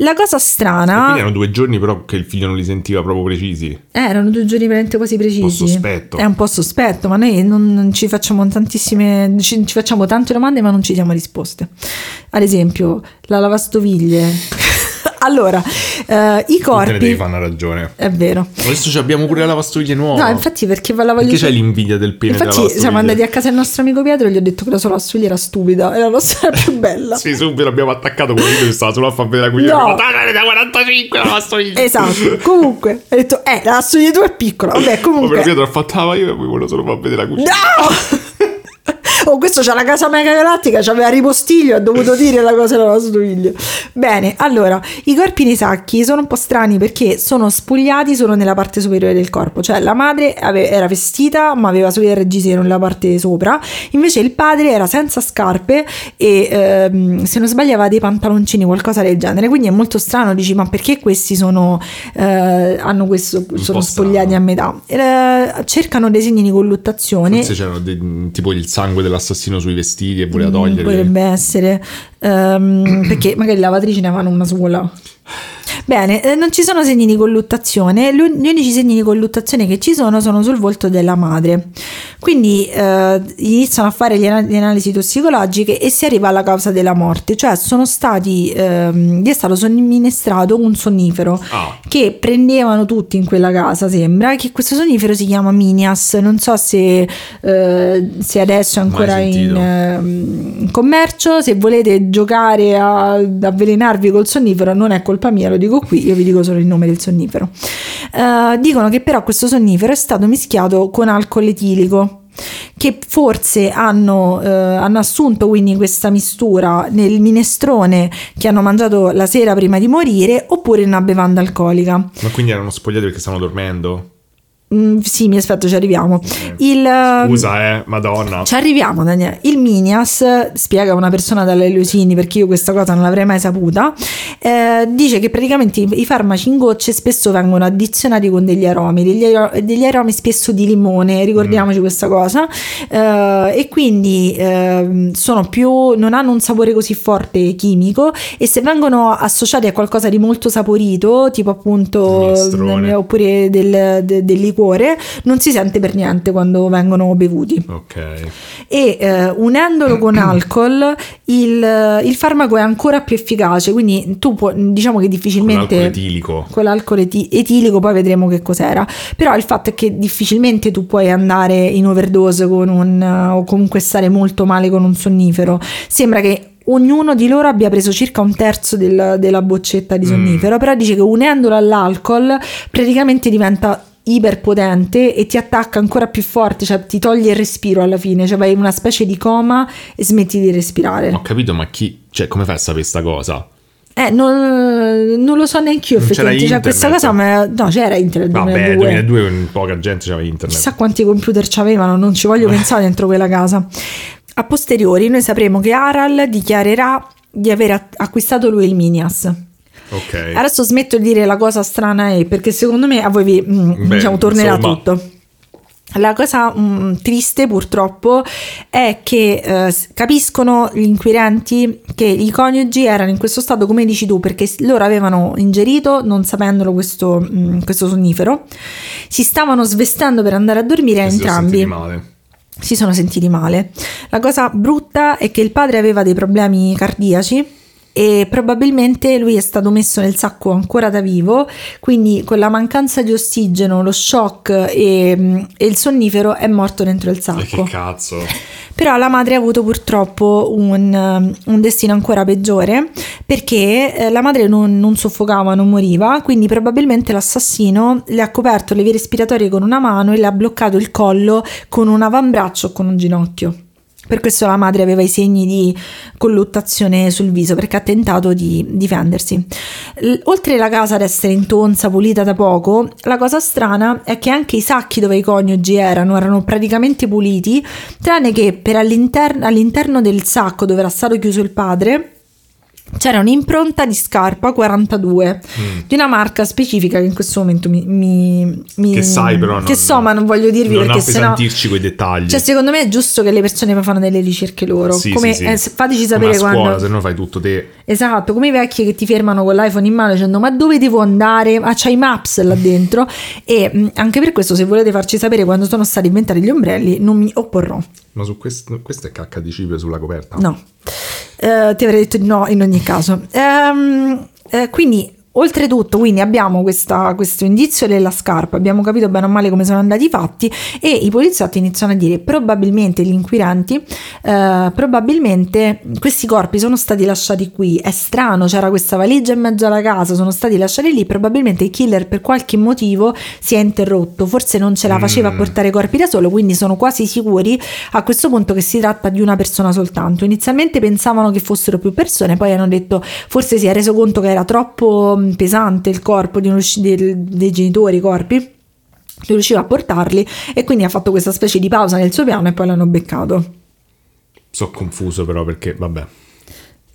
La cosa Quindi strana, erano due giorni però che il figlio non li sentiva proprio precisi. eh, erano due giorni veramente quasi precisi. Un po' sospetto. È un po' sospetto, ma noi non, non ci facciamo tantissime, ci, ci facciamo tante domande ma non ci diamo risposte. Ad esempio, la lavastoviglie. Allora, eh, i Tutte le devi corpi... fanno ragione. È vero. Adesso ci abbiamo pure la lavastoviglie nuova. No, infatti perché la voglio... Perché c'hai l'invidia del pene Infatti lavastoviglie? siamo andati a casa del nostro amico Pietro e gli ho detto che la sua lavastoviglie era stupida, era la nostra più bella. Sì, subito abbiamo attaccato quello che stava solo a far vedere la cucina. No. No. da 45 la lavastoviglie. Esatto, comunque, ha detto, eh, la lavastoviglie tua è piccola, vabbè, Ma per comunque... Pietro ha fatto, ah, ma io volevo solo far vedere la cucina. No! Oh, questo c'ha la casa mega galattica, c'aveva ripostiglio, ha dovuto dire la cosa della lavastoviglie. Bene, allora, i corpi nei sacchi sono un po' strani perché sono spogliati solo nella parte superiore del corpo, cioè la madre ave- era vestita ma aveva solo il reggiseno nella parte sopra, invece il padre era senza scarpe e ehm, se non sbaglio aveva dei pantaloncini, qualcosa del genere, quindi è molto strano, dici ma perché questi sono, eh, hanno questo, sono po' spogliati strano. a metà? Eh, cercano dei segni di colluttazione. Forse c'era dei- tipo il sangue dell'assassino sui vestiti e voleva Mm, toglierli. Potrebbe essere ehm, perché magari le lavatrici ne avevano una sola. Bene, eh, non ci sono segni di colluttazione, L'u- gli unici segni di colluttazione che ci sono sono sul volto della madre. Quindi eh, iniziano a fare le, ana- le analisi tossicologiche e si arriva alla causa della morte, cioè sono stati, ehm, gli è stato somministrato un sonnifero Ah. che prendevano tutti in quella casa, sembra, che questo sonnifero si chiama Minias, non so se, eh, se adesso è ancora in, sentito. ehm, in commercio, se volete giocare a ad avvelenarvi col sonnifero non è colpa mia, lo dico qui, io vi dico solo il nome del sonnifero. Eh, dicono che però questo sonnifero è stato mischiato con alcol etilico che forse hanno, eh, hanno assunto quindi questa mistura nel minestrone che hanno mangiato la sera prima di morire oppure in una bevanda alcolica. Ma quindi erano spogliati perché stavano dormendo? Mm, sì, mi aspetto, ci arriviamo. Il, ehm, Scusa, eh, madonna. ci arriviamo, Daniele. Il Minias, spiega una persona dalle Eleusini, perché io questa cosa non l'avrei mai saputa, eh, dice che praticamente i, farmaci in gocce spesso vengono addizionati con degli aromi, degli, degli aromi spesso di limone, ricordiamoci questa cosa, eh, e quindi ehm, sono più, non hanno un sapore così forte chimico e se vengono associati a qualcosa di molto saporito, tipo appunto Minestrone. oppure del, de- del liquore, non si sente per niente quando vengono bevuti. Ok. E eh, unendolo con alcol, il, il farmaco è ancora più efficace. Quindi tu puoi, diciamo che Con difficilmente. l'alcol etilico. con l'alcol eti- etilico, poi vedremo che cos'era. Però il fatto è che difficilmente tu puoi andare in overdose con un o comunque stare molto male con un sonnifero. Sembra che ognuno di loro abbia preso circa un terzo del- della boccetta di sonnifero, però dice che unendolo all'alcol praticamente diventa iperpotente e ti attacca ancora più forte, cioè ti toglie il respiro alla fine, cioè vai in una specie di coma e smetti di respirare. Ho capito, ma chi... Cioè, come fai a sapere sta cosa? Eh, non, non lo so neanche io effettivamente, cioè, questa cosa internet? ma no, c'era internet nel Vabbè, 2002. 2002 poca gente c'aveva internet. Chissà quanti computer c'avevano, non ci voglio pensare dentro quella casa. A posteriori noi sapremo che Aral dichiarerà di aver acquistato lui il Minias. Ok. Adesso smetto di dire la cosa strana è perché secondo me a voi vi, mm, Beh, diciamo, tornerà insomma. tutto. La cosa mm, triste purtroppo è che eh, capiscono gli inquirenti che i coniugi erano in questo stato come dici tu perché loro avevano ingerito non sapendolo questo, mm, questo sonnifero si stavano svestendo per andare a dormire sono entrambi male. si sono sentiti male. La cosa brutta è che il padre aveva dei problemi cardiaci e probabilmente lui è stato messo nel sacco ancora da vivo, quindi con la mancanza di ossigeno, lo shock e, e il sonnifero è morto dentro il E sacco. che cazzo? Però la madre ha avuto purtroppo un, un destino ancora peggiore perché eh, la madre non, non soffocava, non moriva, quindi probabilmente l'assassino le ha coperto le vie respiratorie con una mano e le ha bloccato il collo con un avambraccio o con un ginocchio. Per questo la madre aveva i segni di colluttazione sul viso perché ha tentato di difendersi. Oltre la casa ad essere intonsa, pulita da poco, la cosa strana è che anche i sacchi dove i coniugi erano erano praticamente puliti, tranne che per all'interno, all'interno del sacco dove era stato chiuso il padre c'era un'impronta di scarpa 42 Mm. di una marca specifica che in questo momento mi, mi- mi- Che sai però non- che so ma non voglio dirvi non perché sennò appesantirci quei dettagli. cioè secondo me è giusto che le persone fanno delle ricerche loro Sì, come sì, sì. eh, fateci Come sapere a scuola, quando se no fai tutto te. Esatto, come i vecchi che ti fermano con l'iPhone in mano dicendo ma dove devo andare? Ah, c'hai Maps là dentro e mh, anche per questo se volete farci sapere quando sono stati inventati gli ombrelli non mi opporrò. Ma su questo, questo è cacca di cibo sulla coperta. No, Eh, ti avrei detto di no in ogni caso. Ehm, eh, quindi, oltretutto, quindi abbiamo questa- questo indizio della scarpa, abbiamo capito bene o male come sono andati i fatti e i poliziotti iniziano a dire probabilmente gli inquirenti, eh, probabilmente questi corpi sono stati lasciati qui, è strano, c'era questa valigia in mezzo alla casa, sono stati lasciati lì, probabilmente il killer per qualche motivo si è interrotto, forse non ce la faceva a Mm. portare i corpi da solo, quindi sono quasi sicuri a questo punto che si tratta di una persona soltanto. Inizialmente pensavano che fossero più persone, poi hanno detto forse si è reso conto che era troppo mh, pesante il corpo di uno sci- del- dei genitori, i corpi. Non riusciva a portarli e quindi ha fatto questa specie di pausa nel suo piano e poi l'hanno beccato. Sono confuso però perché, vabbè.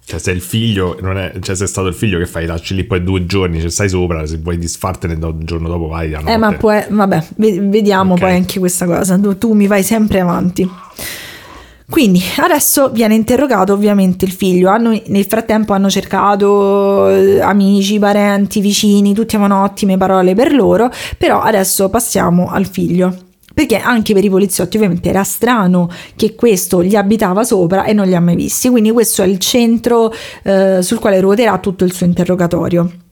Cioè, se il figlio, non è, cioè, se è stato il figlio che fai, lasci lì poi due giorni, ci stai sopra, se vuoi disfartene do- il giorno dopo vai Eh, ma poi, vabbè, ve- vediamo Ok. poi anche questa cosa. Tu, tu mi vai sempre avanti. Quindi adesso viene interrogato ovviamente il figlio. Hanno- nel frattempo hanno cercato eh, amici, parenti, vicini, tutti avevano ottime parole per loro. Però adesso passiamo al figlio. Perché anche per i poliziotti ovviamente era strano che questo gli abitava sopra e non li ha mai visti. Quindi questo è il centro eh, sul quale ruoterà tutto il suo interrogatorio.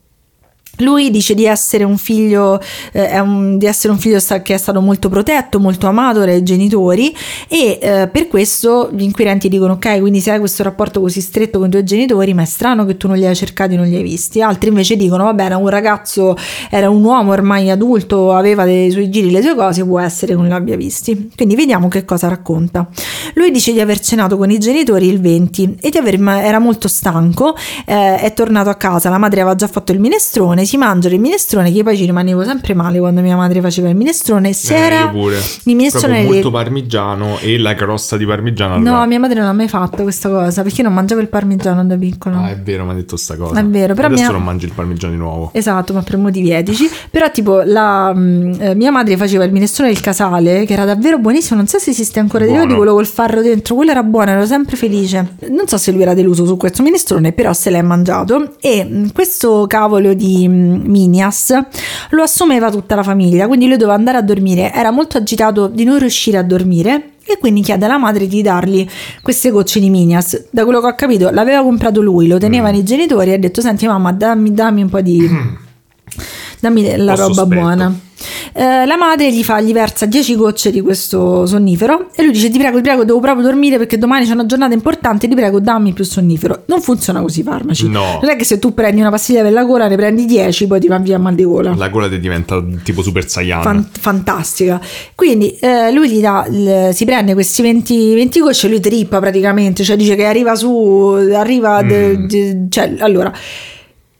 Lui dice di essere un figlio, eh, un- di essere un figlio che è stato molto protetto, molto amato dai genitori e eh, per questo gli inquirenti dicono ok, quindi se hai questo rapporto così stretto con i tuoi genitori, ma è strano che tu non li hai cercati, non li hai visti. Altri invece dicono vabbè, era un ragazzo, era un uomo ormai adulto, aveva dei suoi giri, le sue cose, può essere che non li abbia visti. Quindi vediamo che cosa racconta. Lui dice di aver cenato con i genitori il 20 e di aver era molto stanco, eh, è tornato a casa, la madre aveva già fatto il minestrone, si mangia il minestrone che poi ci rimanevo sempre male quando mia madre faceva il minestrone, se Eh, era io pure. il minestrone Proprio molto parmigiano e la crosta di parmigiano. No, mia madre non ha mai fatto questa cosa perché non mangiavo il parmigiano da piccolo. Ah, è vero, mi ha detto sta cosa. È vero, però Adesso mia- non mangi il parmigiano di nuovo. Esatto, ma per motivi etici. Però, tipo, la, mh, eh, mia madre faceva il minestrone del casale, che era davvero buonissimo. Non so se esiste ancora. Buono. ricordi quello col farro dentro? Quello era buono, ero sempre felice. Non so se lui era deluso su questo minestrone, però se l'è mangiato. E mh, questo cavolo di Minias lo assumeva tutta la famiglia. Quindi lui doveva andare a dormire. Era molto agitato di non riuscire a dormire. E quindi chiede alla madre di dargli queste gocce di Minias. Da quello che ho capito, l'aveva comprato lui, lo tenevano i genitori e ha detto: Senti, mamma, dammi, dammi un po' di. Dammi la roba sospetto. buona. Eh, la madre gli fa, gli versa 10 gocce di questo sonnifero e lui dice: Ti prego, ti prego, devo proprio dormire perché domani c'è una giornata importante. Ti prego, dammi più sonnifero. Non funziona così i farmaci. No. Non è che se tu prendi una pastiglia per la gola, ne prendi 10, poi ti va via mal di gola. La gola ti diventa tipo Super Saiyan. Fan- fantastica. Quindi eh, lui gli dà, il- si prende questi 20, 20 gocce e lui trippa praticamente, cioè dice che arriva su, arriva, de- Mm. de- cioè allora.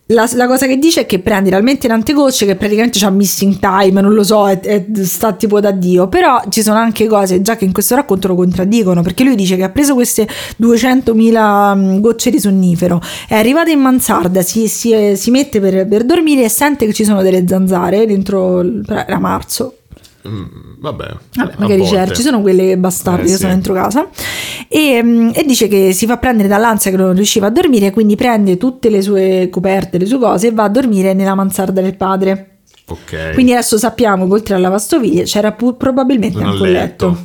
La, la cosa che dice è che prende talmente tante gocce che praticamente c'ha missing time, non lo so, è- è- sta tipo da Dio. Però ci sono anche cose già che in questo racconto lo contraddicono, perché lui dice che ha preso queste 200.000 mm, gocce di sonnifero, è arrivato in mansarda, si, si- si mette per, per dormire e sente che ci sono delle zanzare dentro, era marzo, vabbè. Vabbè, a magari c'era, ci sono quelle bastarde Eh, che sì. sono dentro casa e, mm, e dice che si fa prendere dall'ansia che non riusciva a dormire quindi prende tutte le sue coperte le sue cose e va a dormire nella mansarda del padre Ok. quindi adesso sappiamo che oltre alla lavastoviglie c'era pu- probabilmente Un anche un letto letto.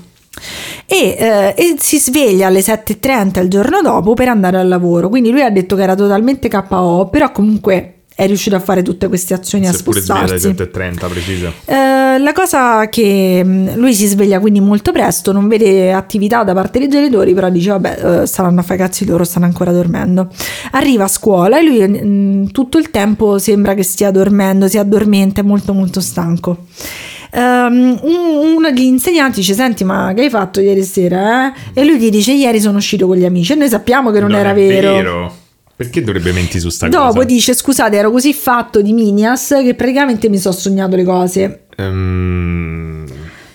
e, eh, e si sveglia alle 7.30 il giorno dopo per andare al lavoro quindi lui ha detto che era totalmente KO però comunque è riuscito a fare tutte queste azioni a Seppure sveglia alle spostarsi 7.30 precise. eh, la cosa che mh, lui si sveglia quindi molto presto, non vede attività da parte dei genitori, però dice vabbè, eh, staranno a fare cazzi loro, stanno ancora dormendo. Arriva a scuola e lui mh, tutto il tempo sembra che stia dormendo, si addormenta, è molto molto stanco. Un- uno degli insegnanti dice senti ma che hai fatto ieri sera eh? e lui gli dice ieri sono uscito con gli amici e noi sappiamo che non, era è vero. Perché dovrebbe mentire su sta Dopo cosa? dice scusate ero così fatto di Minias che praticamente mi sono sognato le cose Ehm,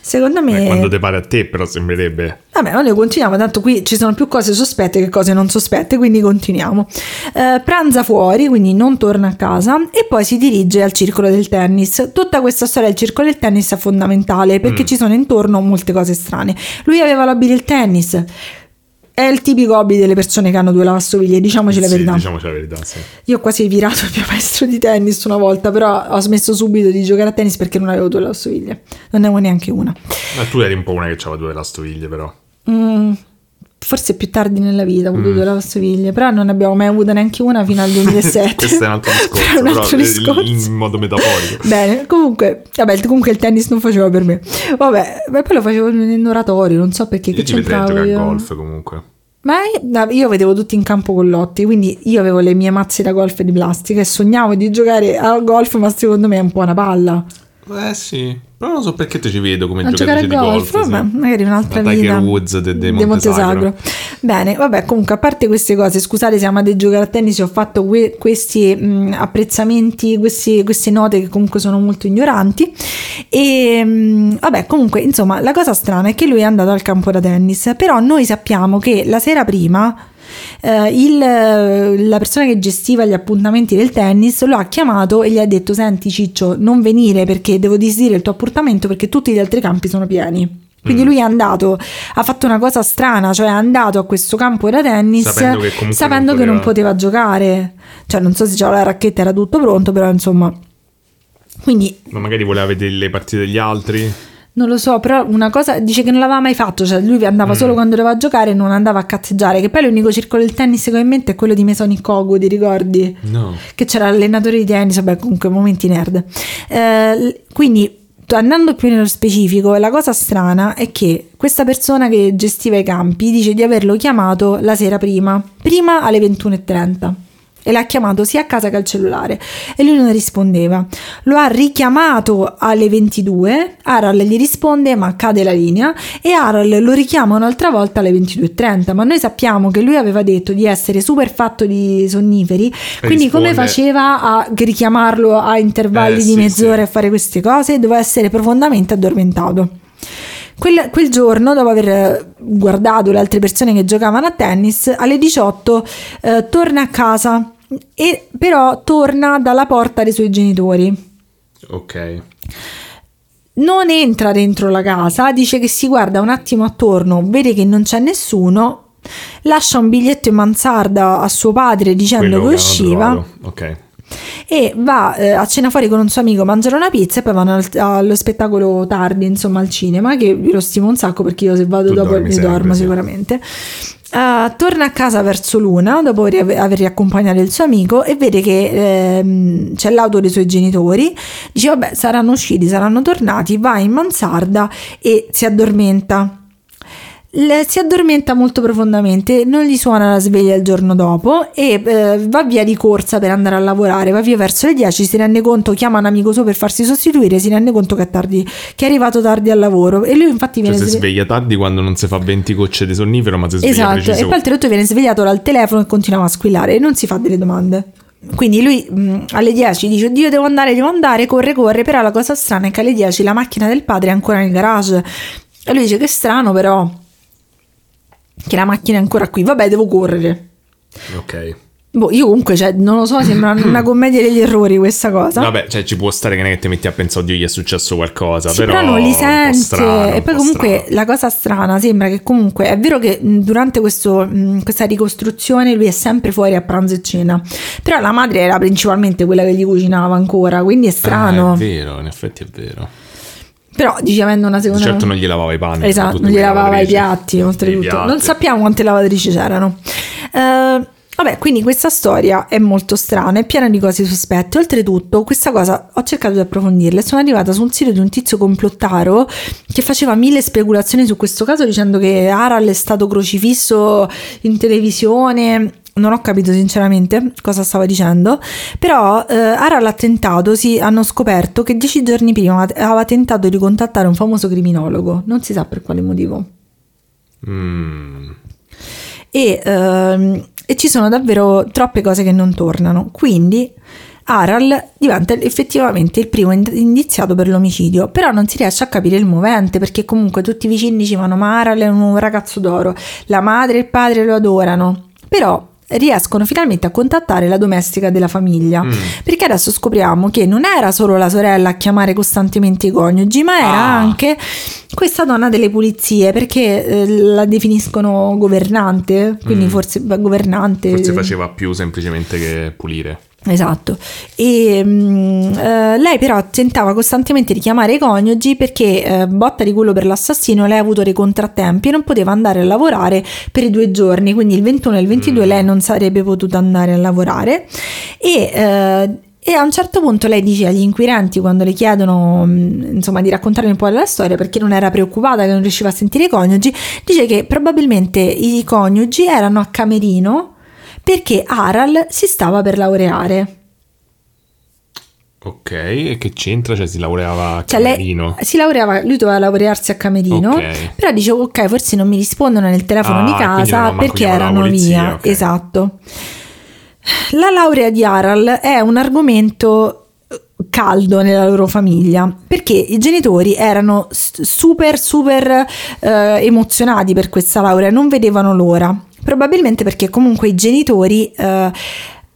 Secondo me... Quando te pare a te, però sembrerebbe. Vabbè, ma noi continuiamo, tanto qui ci sono più cose sospette che cose non sospette, quindi continuiamo. Eh, pranza fuori, quindi non torna a casa e poi si dirige al circolo del tennis. Tutta questa storia del circolo del tennis è fondamentale perché Mm. ci sono intorno molte cose strane. Lui aveva l'hobby del tennis. È il tipico hobby delle persone che hanno due lavastoviglie, diciamoci la Sì, verità. Diciamoci la verità, sì. Io ho quasi virato il mio maestro di tennis una volta, però ho smesso subito di giocare a tennis perché non avevo due lavastoviglie. Non ne avevo neanche una. Ma tu eri un po' una che aveva due lavastoviglie, però. Mm, forse più tardi nella vita ho avuto Mm. due lavastoviglie, però non ne abbiamo mai avuta neanche una fino al 2007. Questo è un altro discorso, un altro però, eh, discorso. in modo metaforico. Bene, comunque, vabbè, comunque il tennis non faceva per me. Vabbè, ma poi lo facevo in oratorio, non so perché, che Io vedrei c'entravo giocare a io. golf comunque. Ma io, io vedevo tutti in campo con Lotti, quindi io avevo le mie mazze da golf di plastica e sognavo di giocare a golf, ma secondo me è un po' una palla. Eh sì, però non so perché te ci vedo come A giocare a giocatrice di golf, golf. vabbè, sì. magari un'altra La vita. Tiger Woods de, de De Montesagro. Montesagro. Bene, vabbè, comunque a parte queste cose, scusate se amate giocare a tennis, ho fatto que- questi mh, apprezzamenti, questi- queste note che comunque sono molto ignoranti. E mh, vabbè, comunque, insomma, la cosa strana è che lui è andato al campo da tennis, però noi sappiamo che la sera prima eh, il- la persona che gestiva gli appuntamenti del tennis lo ha chiamato e gli ha detto: Senti, Ciccio, non venire perché devo disdire il tuo appuntamento perché tutti gli altri campi sono pieni. Quindi Mm. lui è andato, ha fatto una cosa strana, cioè è andato a questo campo da tennis Sapendo che sapendo non che non poteva- poteva giocare. Cioè, non so se c'era la racchetta, era tutto pronto, però insomma. Quindi Ma magari voleva vedere le partite degli altri. Non lo so, però una cosa dice che non l'aveva mai fatto, cioè lui andava Mm. solo quando doveva giocare e non andava a cazzeggiare, che poi l'unico circolo del tennis che ho in mente è quello di Mesonic Kogu, ti ricordi? No. Che c'era l'allenatore di tennis, vabbè comunque momenti nerd. Eh, quindi andando più nello specifico, la cosa strana è che questa persona che gestiva i campi dice di averlo chiamato la sera prima, prima alle 21.30. E l'ha chiamato sia a casa che al cellulare e lui non rispondeva. Lo ha richiamato alle 22. Aral gli risponde, ma cade la linea. E Aral lo richiama un'altra volta alle 22.30. Ma noi sappiamo che lui aveva detto di essere super fatto di sonniferi. Quindi, come risponde. faceva a richiamarlo a intervalli Eh, di sì, mezz'ora sì. e fare queste cose? Doveva essere profondamente addormentato. Quel, quel giorno, dopo aver guardato le altre persone che giocavano a tennis, alle 18 eh, torna a casa, e però torna dalla porta dei suoi genitori. Ok. Non entra dentro la casa, dice che si guarda un attimo attorno, vede che non c'è nessuno, lascia un biglietto in mansarda a suo padre dicendo Quello che usciva. Ok. e va eh, a cena fuori con un suo amico a mangiare una pizza e poi vanno al- allo spettacolo tardi, insomma, al cinema, che lo stimo un sacco perché io se vado Tu dopo mi sempre, dormo sì. sicuramente. Eh, torna a casa verso l'una dopo aver riaccompagnato il suo amico e vede che ehm, c'è l'auto dei suoi genitori. Dice: Vabbè, saranno usciti, saranno tornati. Va in mansarda e si addormenta. Le- si addormenta molto profondamente, non gli suona la sveglia il giorno dopo e eh, va via di corsa per andare a lavorare, va via verso le 10, si rende conto, chiama un amico suo per farsi sostituire, si rende conto che è tardi, che è arrivato tardi al lavoro e lui infatti Cioè viene si sve- sveglia tardi quando non si fa 20 gocce di sonnifero, ma si sveglia Esatto, preciso. e poi oltretutto viene svegliato dal telefono e continuava a squillare e non si fa delle domande. Quindi lui mh, alle 10 dice oddio devo andare, devo andare, corre, corre, però la cosa strana è che alle 10 la macchina del padre è ancora nel garage e lui dice che strano però che la macchina è ancora qui, vabbè devo correre. Ok. Boh, io comunque, cioè, non lo so, sembra una commedia degli errori questa cosa. Vabbè, cioè ci può stare che che ti metti a pensare, oddio, gli è successo qualcosa. Sì, però, non li sente. strano, e poi po' comunque strano. la cosa strana sembra che comunque è vero che mh, durante questo, mh, questa ricostruzione lui è sempre fuori a pranzo e cena. Però la madre era principalmente quella che gli cucinava ancora, quindi è strano. Ah, è vero, in effetti è vero. Però dice avendo una seconda certo non gli lavava i panni. Esatto, non gli lavava i piatti, oltretutto. Piatti. Non sappiamo quante lavatrici c'erano. Eh, vabbè, quindi questa storia è molto strana, è piena di cose sospette. Oltretutto, questa cosa ho cercato di approfondirla e sono arrivata su un sito di un tizio complottaro che faceva mille speculazioni su questo caso dicendo che Aral è stato crocifisso in televisione. Non ho capito sinceramente cosa stava dicendo, però eh, Aral ha tentato, sì, hanno scoperto che dieci giorni prima aveva tentato di contattare un famoso criminologo, non si sa per quale motivo. Mm. E, ehm, e ci sono davvero troppe cose che non tornano. Quindi Aral diventa effettivamente il primo ind- indiziato per l'omicidio, però non si riesce a capire il movente perché comunque tutti i vicini dicevano ma Aral è un ragazzo d'oro, la madre e il padre lo adorano, però riescono finalmente a contattare la domestica della famiglia Mm. perché adesso scopriamo che non era solo la sorella a chiamare costantemente i coniugi ma era Ah. anche questa donna delle pulizie perché eh, la definiscono governante quindi Mm. forse beh, governante Forse faceva più semplicemente che pulire. Esatto, e mm, eh, lei però tentava costantemente di chiamare i coniugi perché eh, botta di culo per l'assassino lei ha avuto dei contrattempi e non poteva andare a lavorare per i due giorni, quindi il 21 e il 22 Mm. lei non sarebbe potuta andare a lavorare e... eh, e a un certo punto lei dice agli inquirenti quando le chiedono mh, insomma di raccontare un po' la storia perché non era preoccupata che non riusciva a sentire i coniugi, dice che probabilmente i coniugi erano a camerino perché Aral si stava per laureare. Ok, e che c'entra? Cioè si laureava a Cioè Camerino? si laureava, lui doveva laurearsi a Camerino, Ok. però dicevo ok, forse non mi rispondono nel telefono Ah, di casa perché erano polizia, via. ok. Esatto. La laurea di Aral è un argomento eh, caldo nella loro famiglia perché i genitori erano super super eh, emozionati per questa laurea, non vedevano l'ora. Probabilmente perché comunque i genitori eh,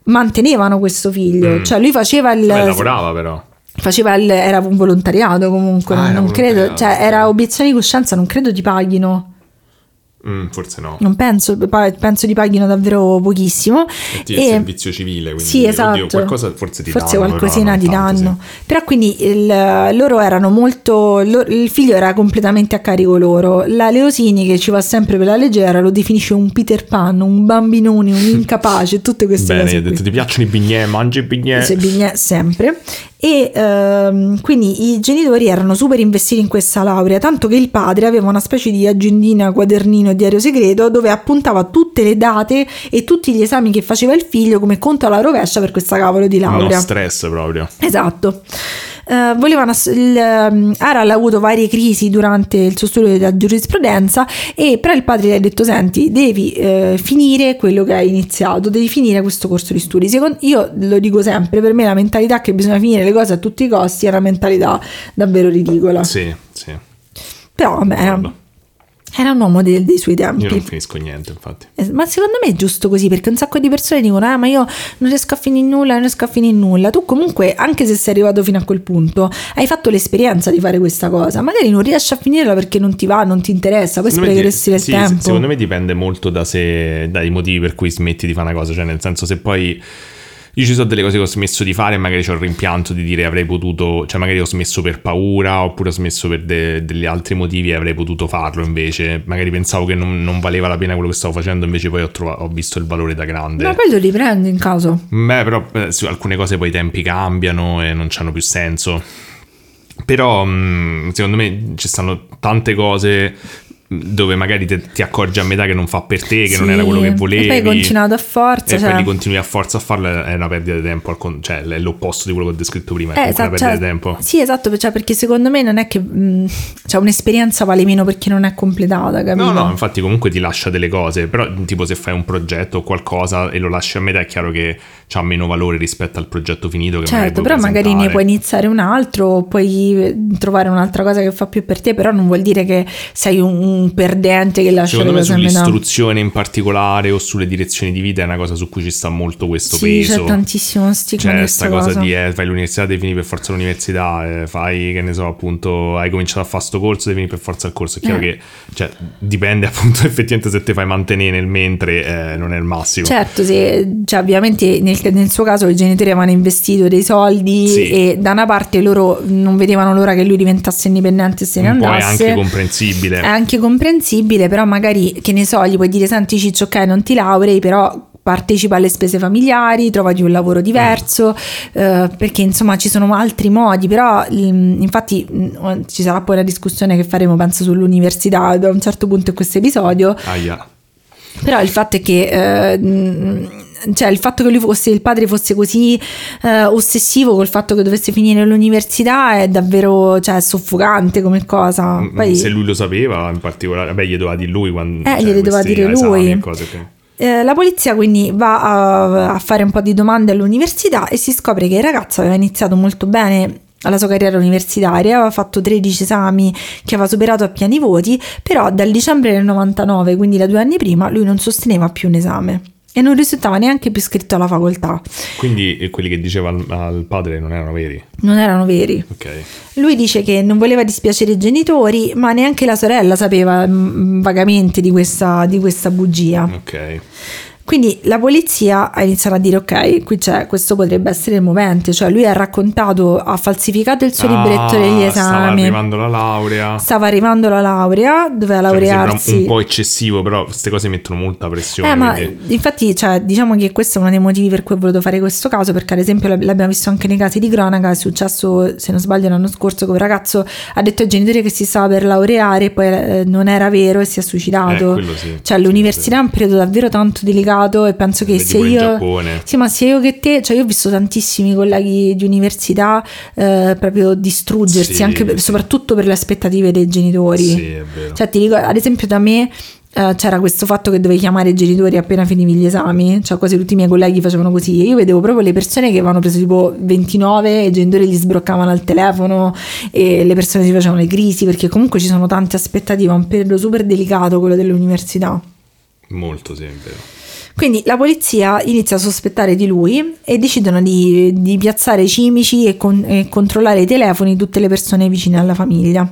mantenevano questo figlio, Mm. cioè lui faceva il Beh, lavorava però. Faceva il, era un volontariato comunque, Ah, non, non credo, cioè era obiezione di coscienza, non credo ti paghino, Mm, forse no. non penso, penso ti paghino davvero pochissimo. E E- servizio civile, quindi sì, esatto. oddio, qualcosa forse ti Forse danno, qualcosina ti tanto, danno. sì. Però quindi il- loro erano molto. il figlio era completamente a carico loro. La Leosini, che ci va sempre per la leggera, lo definisce un Peter Pan, un bambinone, un incapace, tutte queste Bene, cose. hai qui. detto ti piacciono i bignè, mangi i bignè. Se bignè sempre e ehm, quindi i genitori erano super investiti in questa laurea tanto che il padre aveva una specie di agendina quadernino diario segreto dove appuntava tutte le date e tutti gli esami che faceva il figlio come conto alla rovescia per questa cavolo di laurea stress proprio. Esatto. Eh, volevano il, ehm, Aral ha avuto varie crisi durante il suo studio della giurisprudenza e però il padre gli ha detto senti devi eh, finire quello che hai iniziato devi finire questo corso di studi. Secondo, io lo dico sempre per me la mentalità che bisogna finire le cose a tutti i costi è una mentalità davvero ridicola. Sì, sì. però vabbè era, un uomo del- dei suoi tempi Io non finisco niente, infatti. Ma secondo me è giusto così perché un sacco di persone dicono: Eh, ma io non riesco a finire nulla, non riesco a finire nulla. Tu, comunque, anche se sei arrivato fino a quel punto, hai fatto l'esperienza di fare questa cosa. Magari non riesci a finirla perché non ti va, non ti interessa, poi sprecheresti del sì, tempo. Secondo me dipende molto da se, dai motivi per cui smetti di fare una cosa. Cioè, nel senso, se poi. Io ci sono delle cose che ho smesso di fare e magari ho il rimpianto di dire avrei potuto, cioè magari ho smesso per paura oppure ho smesso per de- degli altri motivi e avrei potuto farlo invece. Magari pensavo che non, non valeva la pena quello che stavo facendo, invece poi ho, trova- ho visto il valore da grande. Ma poi lo riprendi in caso. Beh, però eh, su alcune cose poi i tempi cambiano e non hanno più senso. Però mh, secondo me ci stanno tante cose dove magari te- ti accorgi a metà che non fa per te, che non Sì. era quello che volevi. E poi continuato a forza. E cioè- poi continui a forza a farlo è una perdita di tempo, cioè è l'opposto di quello che ho descritto prima, è Eh, comunque una esatto, perdita cioè, di tempo. Sì, esatto, cioè, perché secondo me non è che mh, cioè, un'esperienza vale meno perché non è completata, capito? No, no, infatti comunque ti lascia delle cose, però tipo se fai un progetto o qualcosa e lo lasci a metà è chiaro che ha meno valore rispetto al progetto finito che Certo, però magari ne puoi iniziare un altro, puoi eh, trovare un'altra cosa che fa più per te, però non vuol dire che sei un, un perdente che lascia Secondo le me cose metà. sull'istruzione in particolare o sulle direzioni di vita è una cosa su cui ci sta molto questo Sì, peso. c'è tantissimo stigma Cioè, di questa cosa. di eh, fai l'università, devi finire per forza l'università, eh, fai che ne so, appunto, hai cominciato a fare sto corso, devi finire per forza il corso. È chiaro Eh. che cioè, dipende appunto effettivamente se te fai mantenere nel mentre, eh, non è il massimo. Certo, se, cioè, ovviamente nel, nel suo caso i genitori avevano investito dei soldi Sì. e da una parte loro non vedevano l'ora che lui diventasse indipendente e se ne po' è andasse. anche comprensibile. È anche comprensibile, però magari, che ne so, gli puoi dire, senti Ciccio, ok, non ti laurei, però partecipa alle spese familiari, trovati un lavoro diverso, eh, perché insomma ci sono altri modi, però mm, infatti mm, ci sarà poi una discussione che faremo, penso, sull'università da un certo punto in questo episodio, Aia. però il fatto è che... eh, mh, cioè il fatto che lui fosse il padre fosse così eh, ossessivo col fatto che dovesse finire l'università è davvero cioè, soffocante come cosa. Mm, Poi, Se lui lo sapeva in particolare, beh, gli doveva dire lui quando Eh, cioè, glieli doveva dire lui. cose che- Eh, la polizia quindi va a, a fare un po' di domande all'università e si scopre che il ragazzo aveva iniziato molto bene alla sua carriera universitaria, aveva fatto 13 esami che aveva superato a pieni voti, però dal dicembre del 99, quindi da due anni prima, lui non sosteneva più un esame e non risultava neanche più iscritto alla facoltà. Quindi eh, quelli che diceva al, al padre non erano veri? Non erano veri. Ok. Lui dice che non voleva dispiacere i genitori, ma neanche la sorella sapeva mm, vagamente di questa, di questa bugia. Ok. Quindi la polizia ha iniziato a dire ok, qui c'è, questo potrebbe essere il movente, cioè lui ha raccontato, ha falsificato il suo libretto degli Ah, Stava esami, arrivando la laurea. stava arrivando la laurea, doveva Cioè, laurearsi. un, po' eccessivo, però queste cose mettono molta pressione. Eh, ma quindi- infatti, cioè, diciamo che questo è uno dei motivi per cui ho voluto fare questo caso, perché ad esempio l'ab- l'abbiamo visto anche nei casi di cronaca, è successo, se non sbaglio, l'anno scorso che un ragazzo ha detto ai genitori che si stava per laureare e poi eh, non era vero e si è suicidato. Eh, sì. Cioè, Sì, l'università è un periodo davvero tanto delicato e penso che sia io... Sì, ma sia io che te, cioè io ho visto tantissimi colleghi di università eh, proprio distruggersi, Sì, anche per- soprattutto per le aspettative dei genitori. Sì. Cioè, ti dico, ad esempio, da me eh, c'era questo fatto che dovevi chiamare i genitori appena finivi gli esami, cioè quasi tutti i miei colleghi facevano così. E io vedevo proprio le persone che avevano preso tipo 29 e i genitori gli sbroccavano al telefono e le persone si facevano le crisi perché comunque ci sono tante aspettative, è un periodo super delicato quello dell'università. Molto sì, è vero. Quindi la polizia inizia a sospettare di lui e decidono di, di piazzare i cimici e, con- e controllare i telefoni di tutte le persone vicine alla famiglia.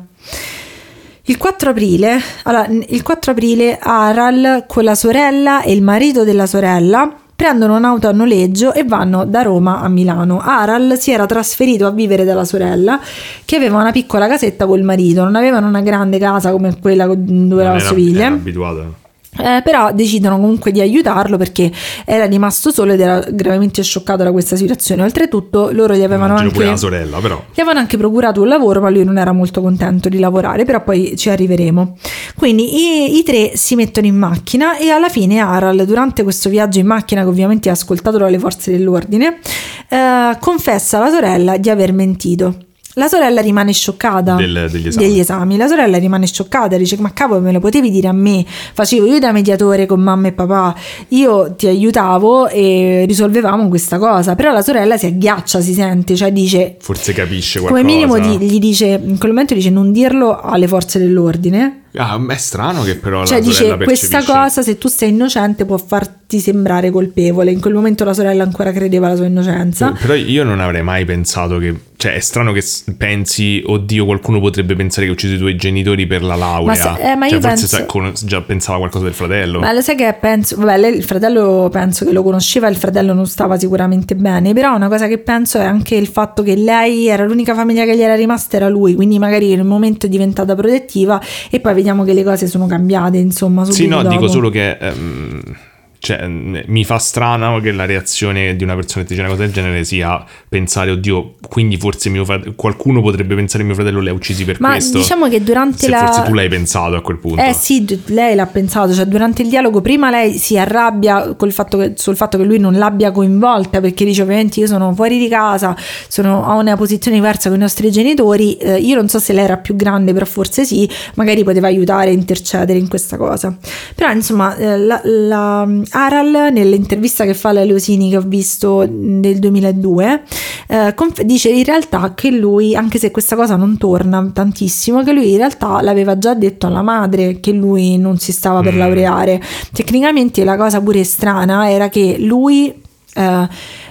Il 4 aprile, allora, il 4 aprile Aral con la sorella e il marito della sorella prendono un'auto a noleggio e vanno da Roma a Milano. Aral si era trasferito a vivere dalla sorella che aveva una piccola casetta col marito, non avevano una grande casa come quella dove Non era la era, Siviglia. era abituato. Eh, però decidono comunque di aiutarlo perché era rimasto solo ed era gravemente scioccato da questa situazione. Oltretutto, loro gli avevano anche. sorella, però. Gli avevano anche procurato un lavoro, ma lui non era molto contento di lavorare, però poi ci arriveremo. Quindi i, i tre si mettono in macchina e alla fine Aral, durante questo viaggio in macchina, che ovviamente è ascoltato dalle forze dell'ordine, eh, confessa alla sorella di aver mentito. La sorella rimane scioccata Del- degli esami. esami. La sorella rimane scioccata, dice: Ma cavolo, me lo potevi dire a me? Facevo io da mediatore con mamma e papà, io ti aiutavo e risolvevamo questa cosa. Però la sorella si agghiaccia, si sente, cioè dice: Forse capisce come qualcosa. minimo di- gli dice, in quel momento dice non dirlo alle forze dell'ordine. Ah, è strano che però Cioè la dice sorella questa percepisce- cosa se tu sei innocente può farti sembrare colpevole. In quel momento la sorella ancora credeva alla sua innocenza. Però io non avrei mai pensato che. Cioè, è strano che pensi, oddio, qualcuno potrebbe pensare che ha ucciso i tuoi genitori per la laurea. Ma se- eh, ma cioè, io forse penso- sa- già pensava qualcosa del fratello. Ma lo sai che penso, vabbè, lei, il fratello penso che lo conosceva, il fratello non stava sicuramente bene, però una cosa che penso è anche il fatto che lei era l'unica famiglia che gli era rimasta era lui, quindi magari in un momento è diventata protettiva e poi vediamo che le cose sono cambiate, insomma, Sì, no, dopo. dico solo che. ehm, cioè, mi fa strano che la reazione di una persona che dice una cosa del genere sia pensare, oddio, quindi forse mio fratello, qualcuno potrebbe pensare che mio fratello li ha uccisi per Ma questo. diciamo che durante Se la forse tu l'hai pensato a quel punto. Eh sì, lei l'ha pensato, cioè durante il dialogo prima lei si arrabbia col fatto che- sul fatto che lui non l'abbia coinvolta perché dice ovviamente io sono fuori di casa, sono, ho una posizione diversa con i nostri genitori, eh, io non so se lei era più grande però forse sì, magari poteva aiutare a intercedere in questa cosa. Però insomma eh, la, la- Aral nell'intervista che fa alla Leosini che ho visto nel 2002 eh, conf- dice in realtà che lui, anche se questa cosa non torna tantissimo, che lui in realtà l'aveva già detto alla madre che lui non si stava per Mm. laureare. Tecnicamente la cosa pure strana era che lui eh,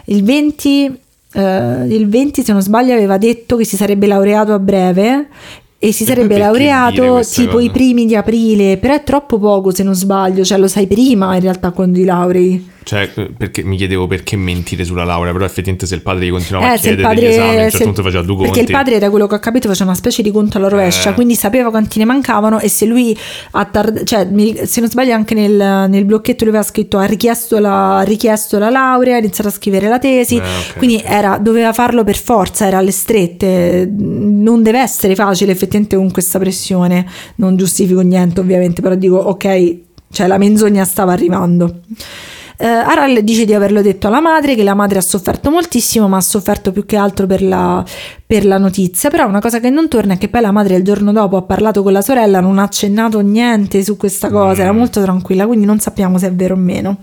il 20 eh, il 20 se non sbaglio aveva detto che si sarebbe laureato a breve e si sarebbe laureato tipo cosa? i primi di aprile, però è troppo poco se non sbaglio, cioè lo sai prima in realtà quando ti laurei. Cioè, perché mi chiedevo perché mentire sulla laurea, però effettivamente se il padre gli continuava a Eh, il chiedere degli padre, esami, a un certo punto faceva due perché conti. il padre, da quello che ho capito, faceva una specie di conto alla rovescia, Eh. quindi sapeva quanti ne mancavano. E se lui ha tard- cioè, se non sbaglio, anche nel, nel blocchetto lui aveva scritto: ha richiesto la, ha richiesto la laurea, ha iniziato a scrivere la tesi. Eh, ok, quindi era- doveva farlo per forza, era alle strette. Non deve essere facile, effettivamente, con questa pressione. Non giustifico niente, ovviamente, però dico: ok, cioè la menzogna stava arrivando. Eh, Aral dice di averlo detto alla madre, che la madre ha sofferto moltissimo, ma ha sofferto più che altro per la, per la notizia. Però una cosa che non torna è che poi la madre il giorno dopo ha parlato con la sorella, non ha accennato niente su questa cosa, era Mm. molto tranquilla, quindi non sappiamo se è vero o meno.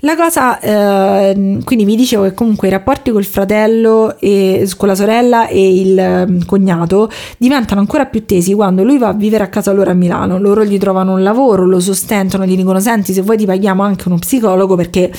La cosa, eh, quindi vi dicevo che comunque i rapporti col fratello e con la sorella e il eh, cognato diventano ancora più tesi quando lui va a vivere a casa loro a Milano, loro gli trovano un lavoro, lo sostentano, gli dicono senti se vuoi ti paghiamo anche uno psicologo perché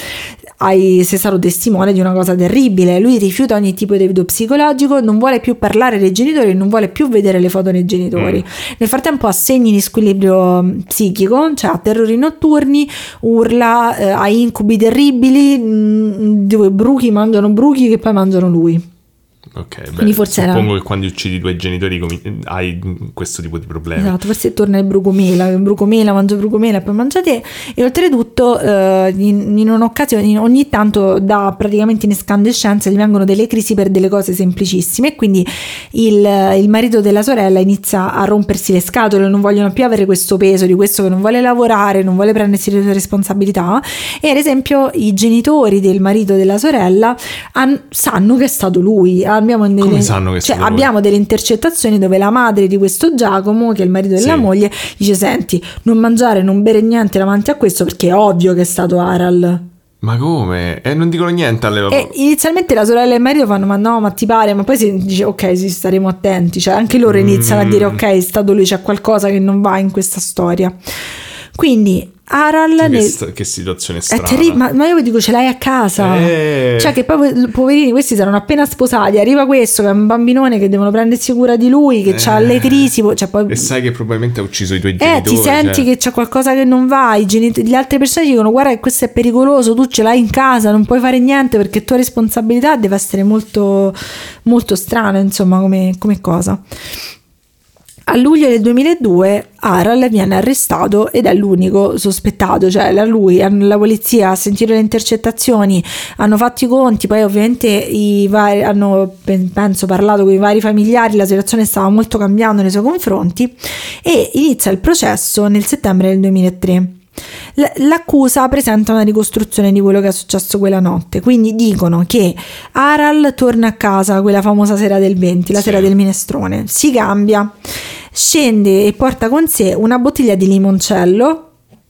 hai, sei stato testimone di una cosa terribile, lui rifiuta ogni tipo di aiuto psicologico, non vuole più parlare dei genitori, non vuole più vedere le foto dei genitori. Nel frattempo ha segni di squilibrio mm, psichico, cioè ha terrori notturni, urla, eh, ha incubi terribili, mm, dove bruchi mangiano bruchi che poi mangiano lui. Ok, beh, forse era- suppongo che quando uccidi i tuoi genitori hai questo tipo di problemi. Esatto, forse torna il brucomela, il brucomela, mangia brucomela e poi mangia te. E oltretutto, eh, in, in un'occasione, ogni tanto da praticamente in escandescenza gli vengono delle crisi per delle cose semplicissime. E quindi il, il marito della sorella inizia a rompersi le scatole, non vogliono più avere questo peso di questo che non vuole lavorare, non vuole prendersi le sue responsabilità. E ad esempio, i genitori del marito della sorella han- sanno che è stato lui. Abbiamo delle, cioè, abbiamo delle intercettazioni dove la madre di questo Giacomo, che è il marito della Sì. moglie, dice: Senti, non mangiare, non bere niente davanti a questo perché è ovvio che è stato Aral. Ma come? E non dicono niente alle E inizialmente la sorella e il marito fanno: Ma no, ma ti pare? Ma poi si dice: Ok, sì, staremo attenti. Cioè, anche loro iniziano a dire: Mm. Ok, è stato lui, c'è qualcosa che non va in questa storia. Quindi Aral che, nel- che situazione è strana. terribile, ma, ma io vi dico ce l'hai a casa. Eh. Cioè, che poi poverini, questi saranno appena sposati. Arriva questo che è un bambinone che devono prendersi cura di lui, che ha Eh. le crisi. po- Cioè, poi, E sai che probabilmente ha ucciso i tuoi eh, genitori. ti senti cioè. che c'è qualcosa che non va. I genitori, le altre persone dicono: Guarda, questo è pericoloso. Tu ce l'hai in casa, non puoi fare niente perché tua responsabilità deve essere molto, molto strana, insomma, come, come cosa. A luglio del 2002 Aral viene arrestato ed è l'unico sospettato, cioè la lui, la polizia ha sentito le intercettazioni, hanno fatto i conti, poi ovviamente vari, hanno pen- penso parlato con i vari familiari, la situazione stava molto cambiando nei suoi confronti e inizia il processo nel settembre del 2003. L- L'accusa presenta una ricostruzione di quello che è successo quella notte, quindi dicono che Aral torna a casa quella famosa sera del 20, la Sì. sera del minestrone, si cambia, scende e porta con sé una bottiglia di limoncello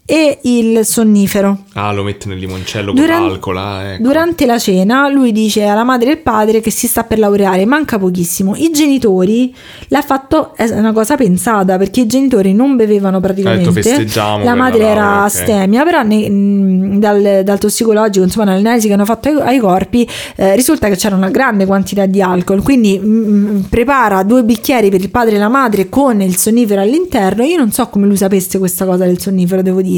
e il sonnifero. Ah, lo mette nel limoncello Duran- con l'alcol. ah, ecco. Durante la cena lui dice alla madre e al padre che si sta per laureare, manca pochissimo. I genitori l'ha fatto, è una cosa pensata perché i genitori non bevevano praticamente. festeggiamo la madre la era astemia, però ne- mh, dal, dal tossicologico, insomma, nell'analisi che hanno fatto ai, ai corpi, eh, risulta che c'era una grande quantità di alcol. Quindi mh, prepara due bicchieri per il padre e la madre con il sonnifero all'interno. Io non so come lui sapesse questa cosa del sonnifero, devo dire.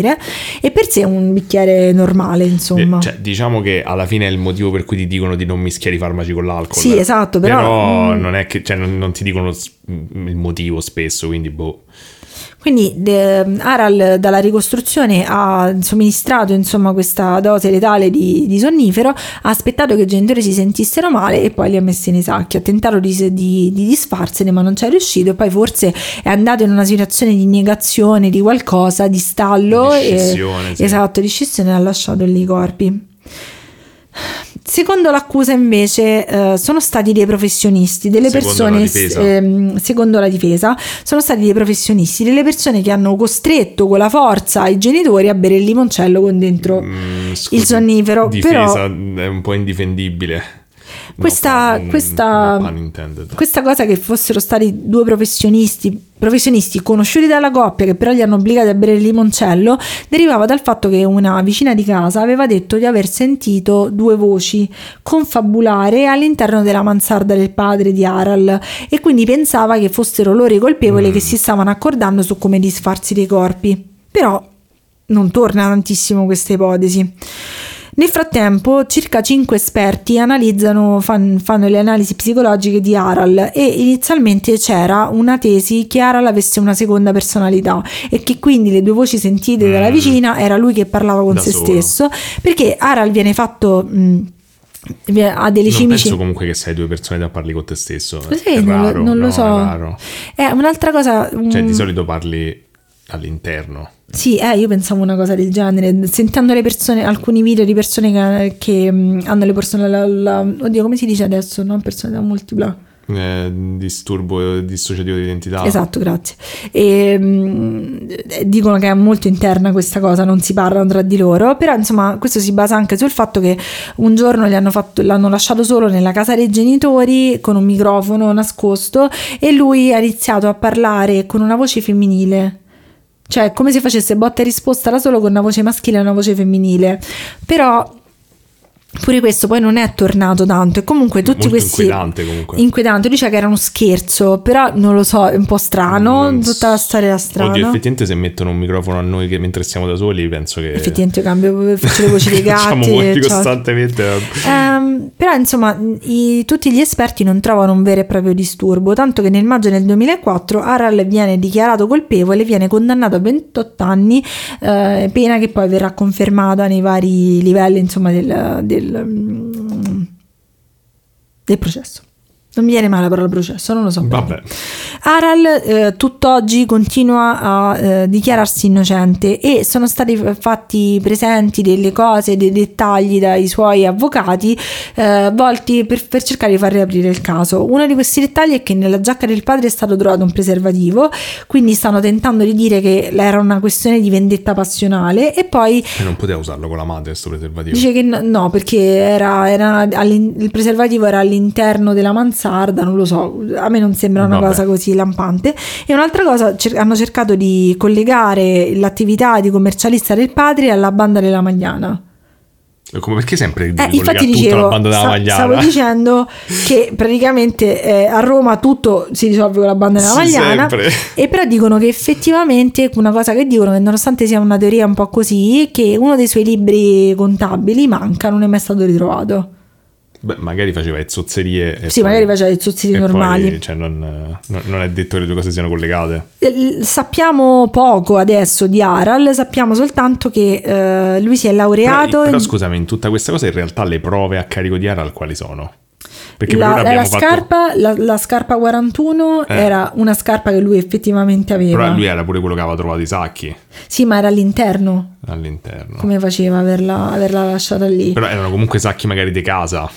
E per sé è un bicchiere normale, insomma. Eh, Cioè, diciamo che alla fine è il motivo per cui ti dicono di non mischiare i farmaci con l'alcol. Sì, esatto, però- mm. non è che cioè, non, non ti dicono il motivo spesso, quindi boh. Quindi de- Aral dalla ricostruzione ha somministrato insomma questa dose letale di, di sonnifero, ha aspettato che i genitori si sentissero male e poi li ha messi nei sacchi. Ha tentato di, di, di disfarsene ma non ci è riuscito e poi forse è andato in una situazione di negazione di qualcosa, di stallo. Di e, scissione, sì. Esatto, di scissione e ha lasciato lì i corpi. Secondo l'accusa invece eh, sono stati dei professionisti, delle Secondo persone, la ehm, secondo la difesa, sono stati dei professionisti, delle persone che hanno costretto con la forza i genitori a bere il limoncello con dentro Mm, scusi, il sonnifero. Difesa Però è un po' indifendibile. No questa, pun- questa, no questa cosa che fossero stati due professionisti, professionisti conosciuti dalla coppia che però li hanno obbligati a bere il limoncello, derivava dal fatto che una vicina di casa aveva detto di aver sentito due voci confabulare all'interno della mansarda del padre di Aral e quindi pensava che fossero loro i colpevoli Mm. che si stavano accordando su come disfarsi dei corpi. Però non torna tantissimo questa ipotesi. Nel frattempo, circa 5 esperti analizzano, fan- fanno le analisi psicologiche di Aral e inizialmente c'era una tesi che Aral avesse una seconda personalità e che quindi le due voci sentite dalla Mm. vicina era lui che parlava con Da se solo. stesso perché Aral viene fatto mh, ha delle Non cimici penso comunque che sei due persone da parli con te stesso. Lo sai, è non, lo- raro, non lo no, so È raro. è un'altra cosa Cioè, mm, di solito parli all'interno. Sì, eh, io pensavo una cosa del genere, sentendo le persone, alcuni video di persone che, che mh, hanno le persone, la, la- oddio come si dice adesso, non personalità multipla. Eh, disturbo dissociativo di identità. Esatto, grazie. E, mh, dicono che è molto interna questa cosa, non si parlano tra di loro, però insomma questo si basa anche sul fatto che un giorno fatto- l'hanno lasciato solo nella casa dei genitori con un microfono nascosto e lui ha iniziato a parlare con una voce femminile. Cioè, come se facesse botta e risposta da solo con una voce maschile e una voce femminile. Però pure questo poi non è tornato tanto. E comunque tutti Molto questi. inquietante comunque. Inquietante, lui dice che era uno scherzo, però non lo so, è un po' strano, Non tutta la storia strana. Oddio, effettivamente se mettono un microfono a noi che mentre siamo da soli, penso che... Effettivamente io cambio, faccio le voci dei gatti. Facciamo molti ciao. costantemente. Ehm, però insomma i- tutti gli esperti non trovano un vero e proprio disturbo, tanto che nel maggio del 2004 Aral viene dichiarato colpevole e viene condannato a 28 anni, eh, pena che poi verrà confermata nei vari livelli insomma del, del, mm, del processo. Non mi viene mai la parola processo, non lo so. Vabbè. Aral eh, tutt'oggi continua a eh, dichiararsi innocente e sono stati fatti presenti delle cose, dei dettagli dai suoi avvocati eh, volti per, per cercare di far riaprire il caso. Uno di questi dettagli è che nella giacca del padre è stato trovato un preservativo, quindi stanno tentando di dire che era una questione di vendetta passionale e poi E non poteva usarlo con la madre questo preservativo. Dice che no, no, perché era, era il preservativo era all'interno della mansarda, non lo so, a me non sembra una Vabbè. cosa così lampante. E un'altra cosa, cer- hanno cercato di collegare l'attività di commercialista del padre alla banda della Magliana. Come perché sempre Eh, infatti dicevo, la banda della sta- Magliana? stavo dicendo che praticamente eh, a Roma tutto si risolve con la banda della Sì, Magliana sempre. e però dicono che effettivamente una cosa che dicono che nonostante sia una teoria un po' così è che uno dei suoi libri contabili manca, non è mai stato ritrovato. Beh, magari faceva le zozzerie. Sì, poi- magari faceva i zuzzidi e poi, normali. cioè, non, non- è detto che le due cose siano collegate. Eh, Sappiamo poco adesso di Aral, sappiamo soltanto che eh, lui si è laureato Però, però in- scusami, in tutta questa cosa in realtà le prove a carico di Aral quali sono? Perché per la, ora la abbiamo fatto... scarpa, la, la scarpa 41 Eh. era una scarpa che lui effettivamente aveva. Però lui era pure quello che aveva trovato i sacchi Sì, ma era all'interno. all'interno. Come faceva averla, averla lasciata lì? Però erano comunque sacchi magari di casa.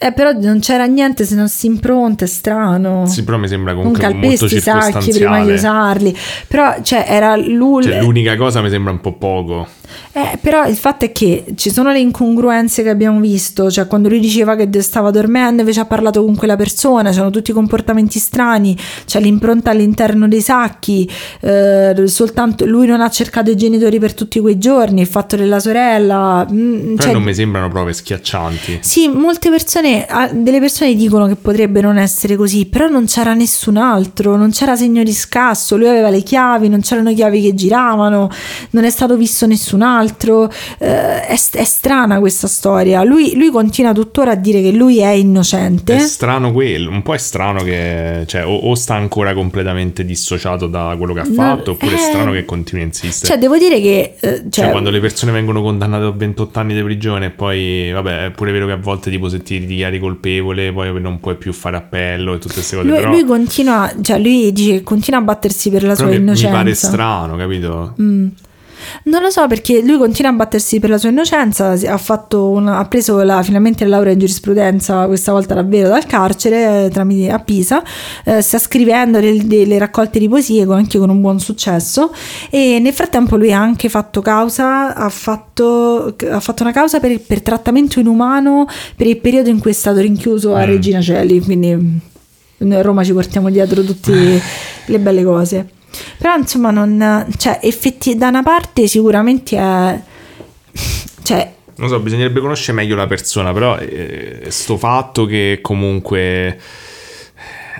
Eh, però non c'era niente se non si impronta, è strano. Sì, però mi sembra non comunque molto calpesti i sacchi prima di circostanziale. usarli. Però, cioè, era lui. Cioè, l'unica cosa mi sembra un po' poco. Eh, però il fatto è che ci sono le incongruenze che abbiamo visto, cioè quando lui diceva che stava dormendo invece ha parlato con quella persona, c'erano tutti i comportamenti strani, c'è l'impronta all'interno dei sacchi, eh, soltanto lui non ha cercato i genitori per tutti quei giorni, il fatto della sorella, mm, Però cioè, non mi sembrano prove schiaccianti. sì, molte persone, ah, delle persone dicono che potrebbe non essere così, però non c'era nessun altro, non c'era segno di scasso, lui aveva le chiavi, non c'erano chiavi che giravano, non è stato visto nessun altro, eh, è, è strana questa storia, lui, lui continua tuttora a dire che lui è innocente. È strano quello, un po' è strano che cioè, o, o sta ancora completamente dissociato da quello che ha No, fatto, oppure è eh, strano che continui a insistere. Cioè, devo dire che... eh, Cioè, cioè, quando le persone vengono condannate a 28 anni di prigione e poi, vabbè, è pure vero che a volte tipo se ti dichiari colpevole poi non puoi più fare appello e tutte queste cose, lui, però, lui continua, cioè lui dice che continua a battersi per la però sua mi, mi innocenza. pare strano, capito? Mm. Non lo so perché lui continua a battersi per la sua innocenza, ha, fatto una- ha preso la- finalmente la laurea in giurisprudenza, questa volta davvero dal carcere eh, tramite, a Pisa, eh, sta scrivendo del- delle raccolte di poesie anche con un buon successo e nel frattempo lui ha anche fatto causa, ha fatto, ha fatto una causa per, per trattamento inumano per il periodo in cui è stato rinchiuso a Mm. Regina Celi, quindi noi a Roma ci portiamo dietro tutte le belle cose. Però insomma, non, cioè, effetti, da una parte sicuramente è. Cioè, Non so, bisognerebbe conoscere meglio la persona, però eh, sto fatto che comunque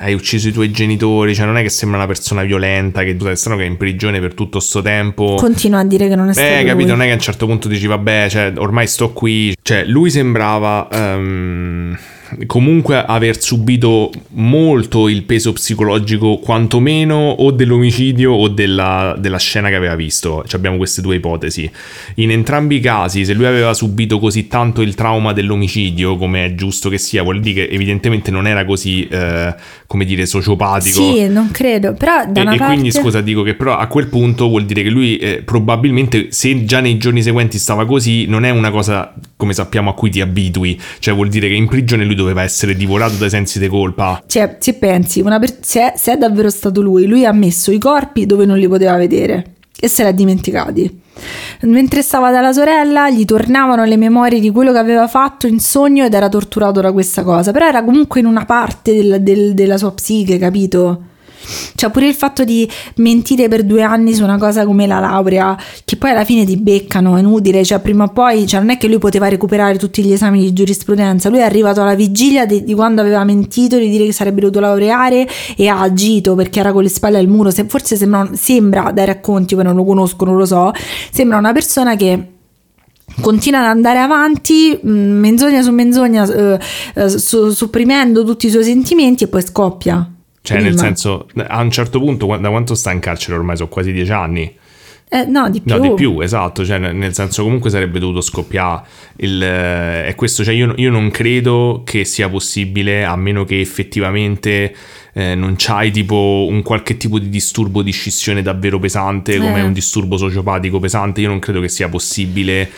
hai ucciso i tuoi genitori, cioè non è che sembra una persona violenta, che è strano che è in prigione per tutto sto tempo. continua a dire che non è stato. Eh, capito, lui. non è che a un certo punto dici, vabbè, cioè, ormai sto qui. Cioè, lui sembrava. ehm, comunque aver subito molto il peso psicologico quantomeno o dell'omicidio o della, della scena che aveva visto. Cioè abbiamo queste due ipotesi. In entrambi i casi, se lui aveva subito così tanto il trauma dell'omicidio, come è giusto che sia, vuol dire che evidentemente non era così, eh, come dire, sociopatico. Sì, non credo, però da e, una e parte... quindi scusa, dico che però a quel punto vuol dire che lui eh, probabilmente se già nei giorni seguenti stava così, non è una cosa come sappiamo a cui ti abitui, cioè vuol dire che in prigione lui doveva essere divorato dai sensi di colpa. Cioè, se pensi, per- se, se è davvero stato lui, lui ha messo i corpi dove non li poteva vedere e se l'ha dimenticati. Mentre stava dalla sorella gli tornavano le memorie di quello che aveva fatto in sogno ed era torturato da questa cosa, però era comunque in una parte del- del- della sua psiche, capito? Cioè pure il fatto di mentire per due anni su una cosa come la laurea, che poi alla fine ti beccano, è inutile, cioè prima o poi, cioè non è che lui poteva recuperare tutti gli esami di giurisprudenza, lui è arrivato alla vigilia di, di quando aveva mentito di dire che sarebbe dovuto laureare e ha agito perché era con le spalle al muro, Se- forse sembra, sembra dai racconti, poi non lo conosco, non lo so, sembra una persona che continua ad andare avanti mh, menzogna su menzogna eh, eh, su- supprimendo tutti i suoi sentimenti e poi scoppia Cioè, Quindi, nel senso, a un certo punto, da quanto sta in carcere ormai sono quasi dieci anni. eh, no di più No, di più, esatto, cioè nel nel senso comunque sarebbe dovuto scoppiare il... eh, è questo, cioè io, io non credo che sia possibile a meno che effettivamente eh, non c'hai tipo un qualche tipo di disturbo di scissione davvero pesante come Eh. un disturbo sociopatico pesante, io non credo che sia possibile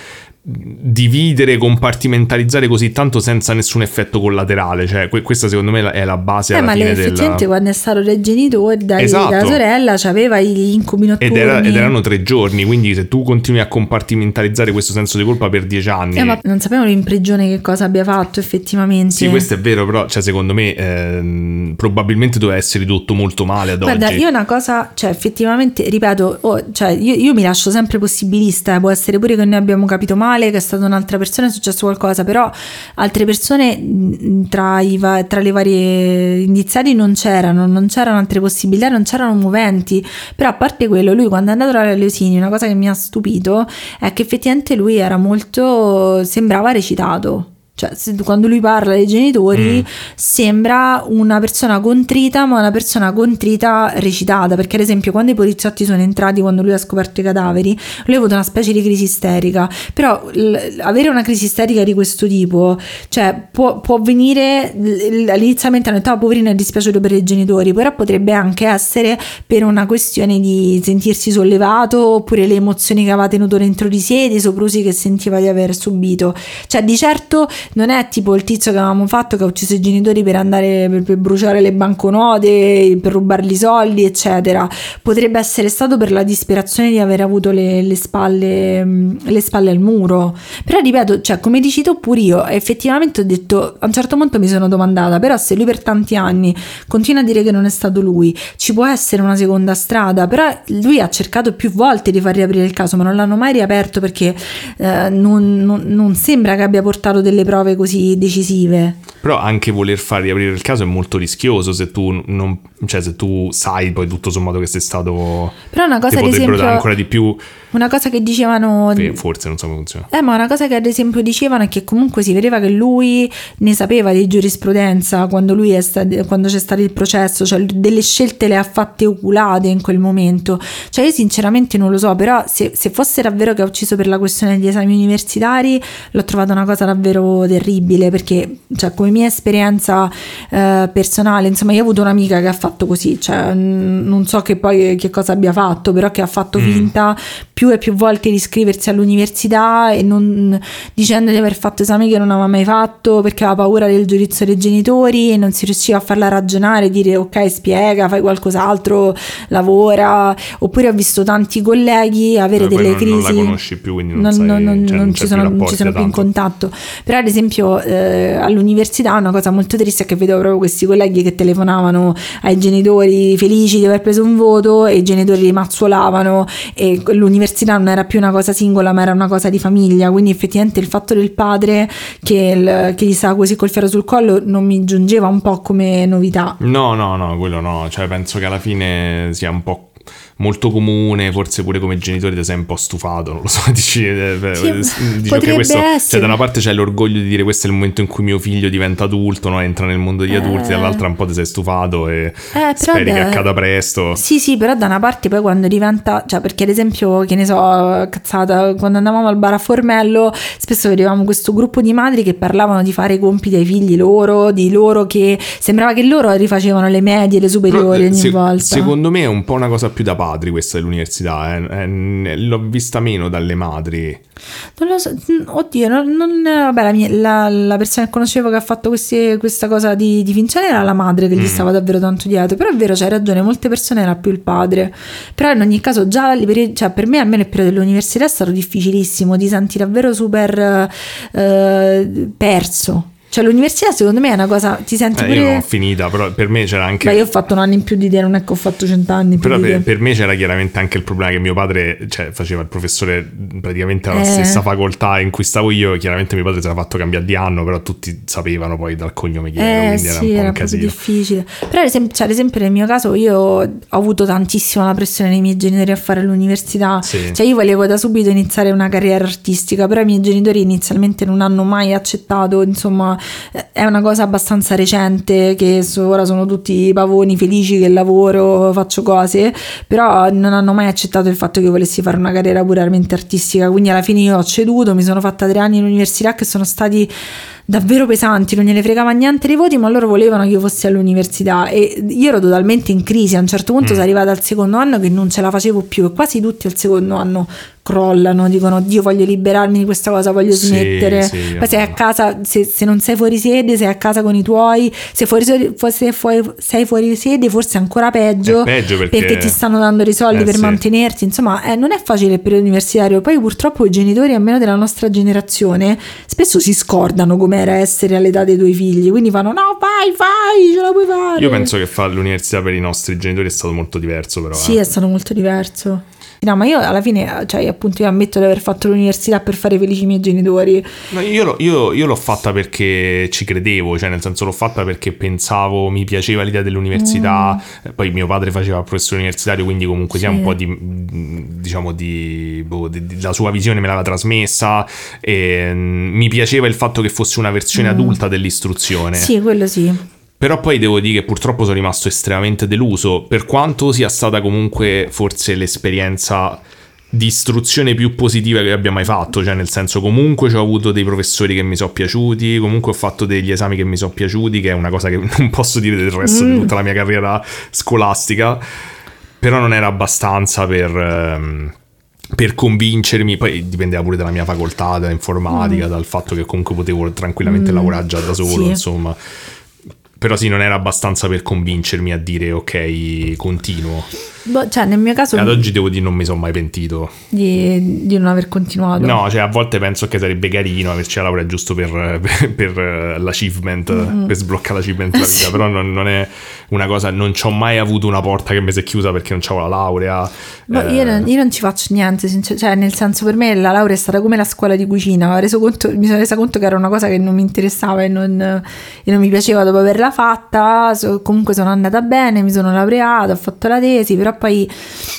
dividere, compartimentalizzare così tanto senza nessun effetto collaterale, cioè que- questa secondo me è la base Eh, ma lei della... effettivamente quando è stato dai genitori, dai, Esatto. dalla sorella, aveva gli incubi notturni. Ed, era- ed erano tre giorni, quindi se tu continui a compartimentalizzare questo senso di colpa per dieci anni... Eh, ma non sapevano in prigione che cosa abbia fatto effettivamente. Sì, questo è vero, però cioè, secondo me ehm, probabilmente doveva essere ridotto molto male ad Guarda, oggi. io una cosa, cioè effettivamente, ripeto, oh, cioè, io, io mi lascio sempre possibilista, eh, può essere pure che noi abbiamo capito male, che è stata un'altra persona, è successo qualcosa, però altre persone mh, tra, va- tra le varie indiziati non c'erano, non c'erano altre possibilità, non c'erano moventi, però a parte quello, lui quando è andato alla Leosini, una cosa che mi ha stupito è che effettivamente lui era molto, sembrava recitato. Cioè, se- quando lui parla dei genitori sembra una persona contrita, ma una persona contrita recitata. Perché, ad esempio, quando i poliziotti sono entrati, quando lui ha scoperto i cadaveri, lui ha avuto una specie di crisi isterica. Però l- avere una crisi isterica di questo tipo, cioè, può, può venire l- all'inizialmente hanno detto, "Ah, poverino, è dispiaciuto per i genitori, però potrebbe anche essere per una questione di sentirsi sollevato, oppure le emozioni che aveva tenuto dentro di sé, dei soprusi che sentiva di aver subito. Cioè, di certo non è tipo il tizio che avevamo fatto che ha ucciso i genitori per andare per, per bruciare le banconote, per rubargli i soldi, eccetera. Potrebbe essere stato per la disperazione di aver avuto le, le spalle, le spalle al muro. Però ripeto, cioè, come dici tu pure io, effettivamente ho detto, a un certo punto mi sono domandata, però se lui per tanti anni continua a dire che non è stato lui, ci può essere una seconda strada, però lui ha cercato più volte di far riaprire il caso, ma non l'hanno mai riaperto perché eh, non, non- non sembra che abbia portato delle prove così decisive. Però anche voler far riaprire il caso è molto rischioso se tu, non, cioè, se tu sai poi tutto sommato che sei stato... Però una cosa, ad esempio, dare ancora di più... una cosa che dicevano Forse, non so come funziona. Eh, ma una cosa che ad esempio dicevano è che comunque si vedeva che lui ne sapeva di giurisprudenza quando, lui è sta- quando c'è stato il processo, cioè delle scelte le ha fatte oculate in quel momento. Cioè io sinceramente non lo so, però se, se fosse davvero che ha ucciso per la questione degli esami universitari, l'ho trovata una cosa davvero terribile perché, cioè, come mia esperienza eh, personale, insomma, io ho avuto un'amica che ha fatto così, cioè, mm, non so che poi che cosa abbia fatto, però che ha fatto Mm. finta più e più volte di iscriversi all'università e non, dicendo di aver fatto esami che non aveva mai fatto perché aveva paura del giudizio dei genitori e non si riusciva a farla ragionare, dire ok spiega, fai qualcos'altro, lavora, oppure ho visto tanti colleghi avere Eh, poi delle non- crisi. non la conosci più, quindi non non, sai- non- cioè, non ci sono, più non ci sono più in contatto. Però ad esempio eh, all'università una cosa molto triste è che vedevo proprio questi colleghi che telefonavano ai genitori felici di aver preso un voto e i genitori li mazzolavano e l'università non era più una cosa singola ma era una cosa di famiglia, quindi effettivamente il fatto del padre che, il- che gli stava così col ferro sul collo non mi giungeva un po' come novità. No, no, no, quello no, cioè penso che alla fine sia un po', molto comune, forse pure come genitori ti sei un po' stufato, non lo so, dici, eh, beh, Sì, dici potrebbe questo, cioè da una parte c'è l'orgoglio di dire questo è il momento in cui mio figlio diventa adulto, no? entra nel mondo degli adulti, Eh. dall'altra un po' ti sei stufato e Eh, però speri che da- accada presto. Sì, sì, però da una parte poi quando diventa, cioè perché ad esempio, che ne so, cazzata, quando andavamo al bar a Formello, spesso vedevamo questo gruppo di madri che parlavano di fare i compiti ai figli loro, di loro che sembrava che loro rifacevano le medie, le Però, superiori eh, ogni se- volta. Secondo me è un po' una cosa più da padri questa dell'università, eh. Eh, l'ho vista meno dalle madri. Non lo so, oddio, non, non- vabbè, la, mia- la- la persona che conoscevo che ha fatto questi- questa cosa di, di Vincere era la madre che gli Mm. stava davvero tanto dietro, però è vero, c'hai ragione, molte persone era più il padre, però in ogni caso già cioè, per me almeno il periodo dell'università è stato difficilissimo, ti senti davvero super eh, perso, cioè l'università secondo me è una cosa, ti senti Eh, io non ho finita, però per me c'era anche... Beh, io ho fatto un anno in più di te, non è che ho fatto cent'anni più Però per, te. per me c'era chiaramente anche il problema che mio padre, cioè, faceva il professore praticamente alla Eh. stessa facoltà in cui stavo io. Chiaramente mio padre si era fatto cambiare di anno, però tutti sapevano poi dal cognome chi Eh quindi era sì, un po' era un casino. difficile. Però ad esempio, cioè, ad esempio nel mio caso io ho avuto tantissimo la pressione dei miei genitori a fare l'università. Sì. Cioè io volevo da subito iniziare una carriera artistica, però i miei genitori inizialmente non hanno mai accettato, insomma, è una cosa abbastanza recente che ora sono tutti pavoni felici che lavoro, faccio cose, però non hanno mai accettato il fatto che io volessi fare una carriera puramente artistica, quindi alla fine io ho ceduto, mi sono fatta tre anni in università che sono stati davvero pesanti, non gliene fregava niente dei voti, ma loro volevano che io fossi all'università e io ero totalmente in crisi. A un certo punto Mm. sono arrivata al secondo anno che non ce la facevo più e quasi tutti al secondo anno crollano, dicono Dio voglio liberarmi di questa cosa, voglio Sì, smettere. sì, Poi sei a casa, se, se non sei fuori sede, sei a casa con i tuoi, se, fuori, se fuori- sei fuori sede forse è ancora peggio, peggio perché- ti stanno dando dei soldi Eh, per sì. mantenerti, insomma eh, non è facile il periodo universitario, poi purtroppo i genitori almeno della nostra generazione spesso si scordano com'era essere all'età dei tuoi figli, quindi fanno no vai vai ce la puoi fare. Io penso che fare l'università per i nostri genitori è stato molto diverso, però. Sì, eh. è stato molto diverso. No, ma io alla fine, cioè, appunto, io ammetto di aver fatto l'università per fare felici i miei genitori. No, io, l'ho- io- io l'ho fatta perché ci credevo, cioè nel senso l'ho fatta perché pensavo, mi piaceva l'idea dell'università, eh, poi mio padre faceva il professore universitario, quindi comunque sia Mm. Sì. un po' di, diciamo, di, boh, di- di- la sua visione me l'aveva trasmessa e mm, mi piaceva il fatto che fosse una versione adulta dell'istruzione. Mm. Sì, quello sì. Però poi devo dire che purtroppo sono rimasto estremamente deluso, per quanto sia stata comunque forse l'esperienza di istruzione più positiva che abbia mai fatto, cioè nel senso comunque ho avuto dei professori che mi sono piaciuti, comunque ho fatto degli esami che mi sono piaciuti, che è una cosa che non posso dire del resto di tutta la mia carriera scolastica, però non era abbastanza per... ehm, per convincermi, poi dipendeva pure dalla mia facoltà, da informatica, dal fatto che comunque potevo tranquillamente lavorare già da solo, sì. insomma. Però sì, non era abbastanza per convincermi a dire ok, continuo. Boh, cioè, nel mio caso E ad oggi devo dire non mi sono mai pentito. di, di non aver continuato. No, cioè a volte penso che sarebbe carino averci la laurea giusto per, per, per l'achievement, per sbloccare l'achievement della vita, Sì. però non, non è una cosa, non ci ho mai avuto una porta che mi si è chiusa perché non c'avevo la laurea. Boh, Eh, io, non, io non ci faccio niente, sincer- cioè nel senso per me la laurea è stata come la scuola di cucina, conto- mi sono resa conto che era una cosa che non mi interessava e non, e non mi piaceva dopo averla fatta, so- comunque sono andata bene, mi sono laureata, ho fatto la tesi, però poi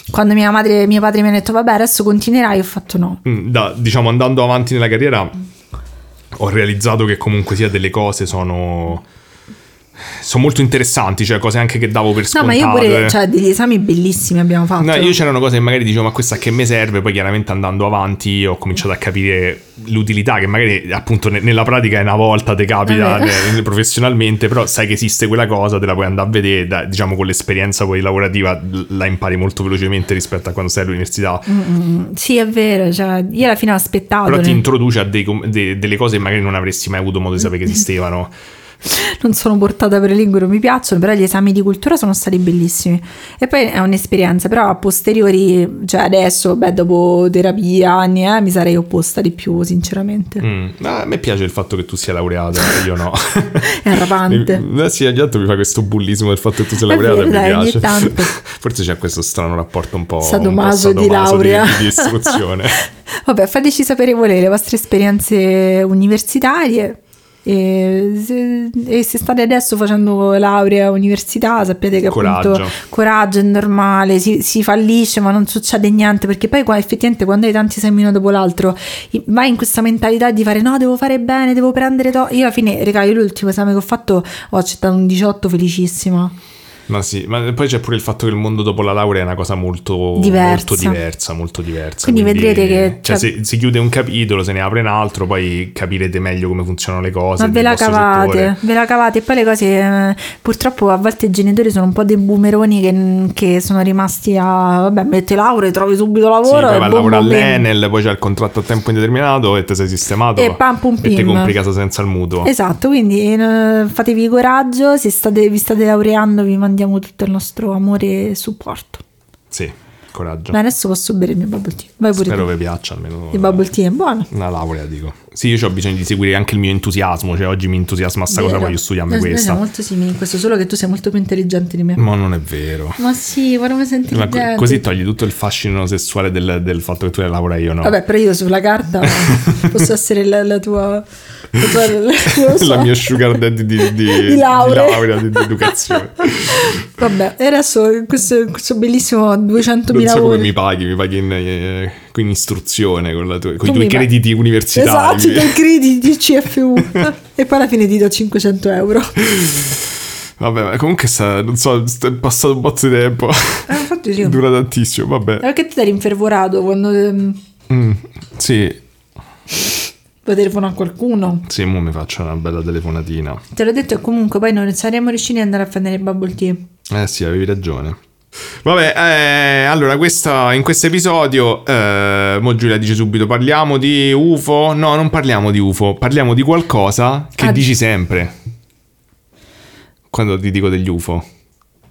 quando mia madre, mio padre mi ha detto vabbè adesso continuerai, ho fatto no. Mm, da- diciamo andando avanti nella carriera ho realizzato che comunque sia delle cose sono sono molto interessanti, cioè cose anche che davo per No, scontate. ma io pure, cioè degli esami bellissimi abbiamo fatto. No, io c'erano cose che magari dicevo, ma questa a che mi serve? Poi chiaramente andando avanti ho cominciato a capire l'utilità che magari appunto ne- nella pratica è una volta ti capita Eh professionalmente, però sai che esiste quella cosa, te la puoi andare a vedere, da- diciamo con l'esperienza poi lavorativa la impari molto velocemente rispetto a quando sei all'università. Mm, sì, è vero, cioè, io alla fine ho aspettato. Però ti introduce a dei de- delle cose che magari non avresti mai avuto modo di sapere che esistevano. Non sono portata per le lingue, non mi piacciono, però gli esami di cultura sono stati bellissimi. E poi è un'esperienza, però a posteriori, cioè adesso, beh, dopo terapia, anni, eh, mi sarei opposta di più, sinceramente. Mm. Ma a me piace il fatto che tu sia laureata, io no. È arrapante. Eh, sì, ogni tanto mi fa questo bullismo del fatto che tu sia laureata vero, mi piace. Forse c'è questo strano rapporto un po', Sadomaso un po' di sadomaso laurea. di, di istruzione. Vabbè, fateci sapere voi le vostre esperienze universitarie. E se, e se state adesso facendo laurea università, sappiate che Coraggio. appunto coraggio è normale, si, si fallisce ma non succede niente perché poi qua effettivamente quando hai tanti esami uno dopo l'altro vai in questa mentalità di fare no devo fare bene, devo prendere to-". io alla fine, raga, io l'ultimo esame che ho fatto ho accettato un 18 felicissima. Ma sì, ma poi c'è pure il fatto che il mondo dopo la laurea è una cosa molto Diversa. molto diversa, molto diversa. Quindi vedrete che- Cioè, cioè- se si chiude un capitolo, se ne apre un altro, poi capirete meglio come funzionano le cose. Ma ve la cavate, settore. ve la cavate e poi le cose eh, purtroppo a volte i genitori sono un po' dei boomeroni che, che sono rimasti a vabbè mette lauree trovi subito Sì, lavoro poi e vai a lavorare all'Enel, poi c'è il contratto a tempo indeterminato e ti sei sistemato E pam, pum, e ti pim. compri casa senza il mutuo. Esatto, quindi eh, fatevi coraggio, se state, vi state laureando vi mandiamo tutto il nostro amore e supporto. Sì, coraggio. Ma adesso posso bere il mio bubble tea. Vai pure Spero vi piaccia almeno. Il bubble tea è buono. Una laurea, dico. Sì, io ho bisogno di seguire anche il mio entusiasmo. Cioè, oggi mi entusiasma sta cosa, voglio studiarmi Noi- noi questa. siamo molto simili in questo, solo che tu sei molto più intelligente di me. Ma non è vero. Ma sì, guarda come sei Ma co- così togli tutto il fascino sessuale del, del fatto che tu hai laurea io no. Vabbè, però io sulla carta posso essere la, la tua... Lo so. La mia sugar daddy di, di, Di laurea. di laurea, di, di educazione. Vabbè, e adesso questo, questo bellissimo 200.000 Non so come euro. mi paghi, mi paghi in, eh, in istruzione con, la tua- con i Tu tuoi crediti universitari. Esatto, i tuoi crediti di CFU. e poi alla fine ti do 500 euro. Vabbè, ma comunque sta, non so, è passato un po' di tempo. Eh, infatti sì. Dura tantissimo, vabbè. Perché ti eri infervorato quando ehm, Mm, sì, poi telefono a qualcuno? sì, mo mi faccio una bella telefonatina. Te l'ho detto e comunque poi non saremmo riusciti ad andare a prendere il bubble tea. Eh sì, avevi ragione. Vabbè, eh, allora questa, in questo episodio, eh, mo Giulia dice subito, parliamo di UFO? No, non parliamo di UFO, parliamo di qualcosa che Ah. dici sempre. Quando ti dico degli UFO.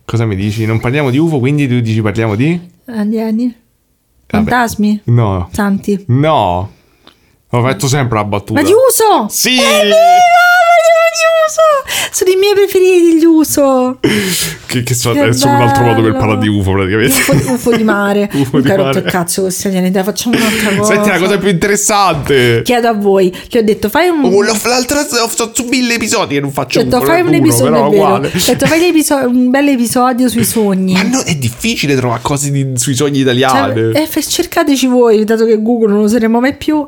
Cosa mi dici? Non parliamo di UFO, quindi tu dici parliamo di... Andiani? Fantasmi? No, Santi? no. Ho fatto sempre la battuta. Ma di uso! Sì! Eh, no, di uso! Sono i miei preferiti gli uso! Che, che so, Che è solo un altro modo per parlare di UFO praticamente. UFO, UFO di mare. UFO di rotto il mare. cazzo questi alieni, dai, facciamo un'altra cosa. Senti la cosa più interessante. Chiedo a voi, gli ho detto fai un... Oh, l'ho- l'altra ho su mille episodi che non faccio Ho detto, UFO, fai un uno, episodio, però vero. Ho detto, fai un bel episodio sui sogni. Ma no, è difficile trovare cose di- sui sogni Cioè, italiani. eh, f- cercateci voi, dato che Google non lo useremo mai più.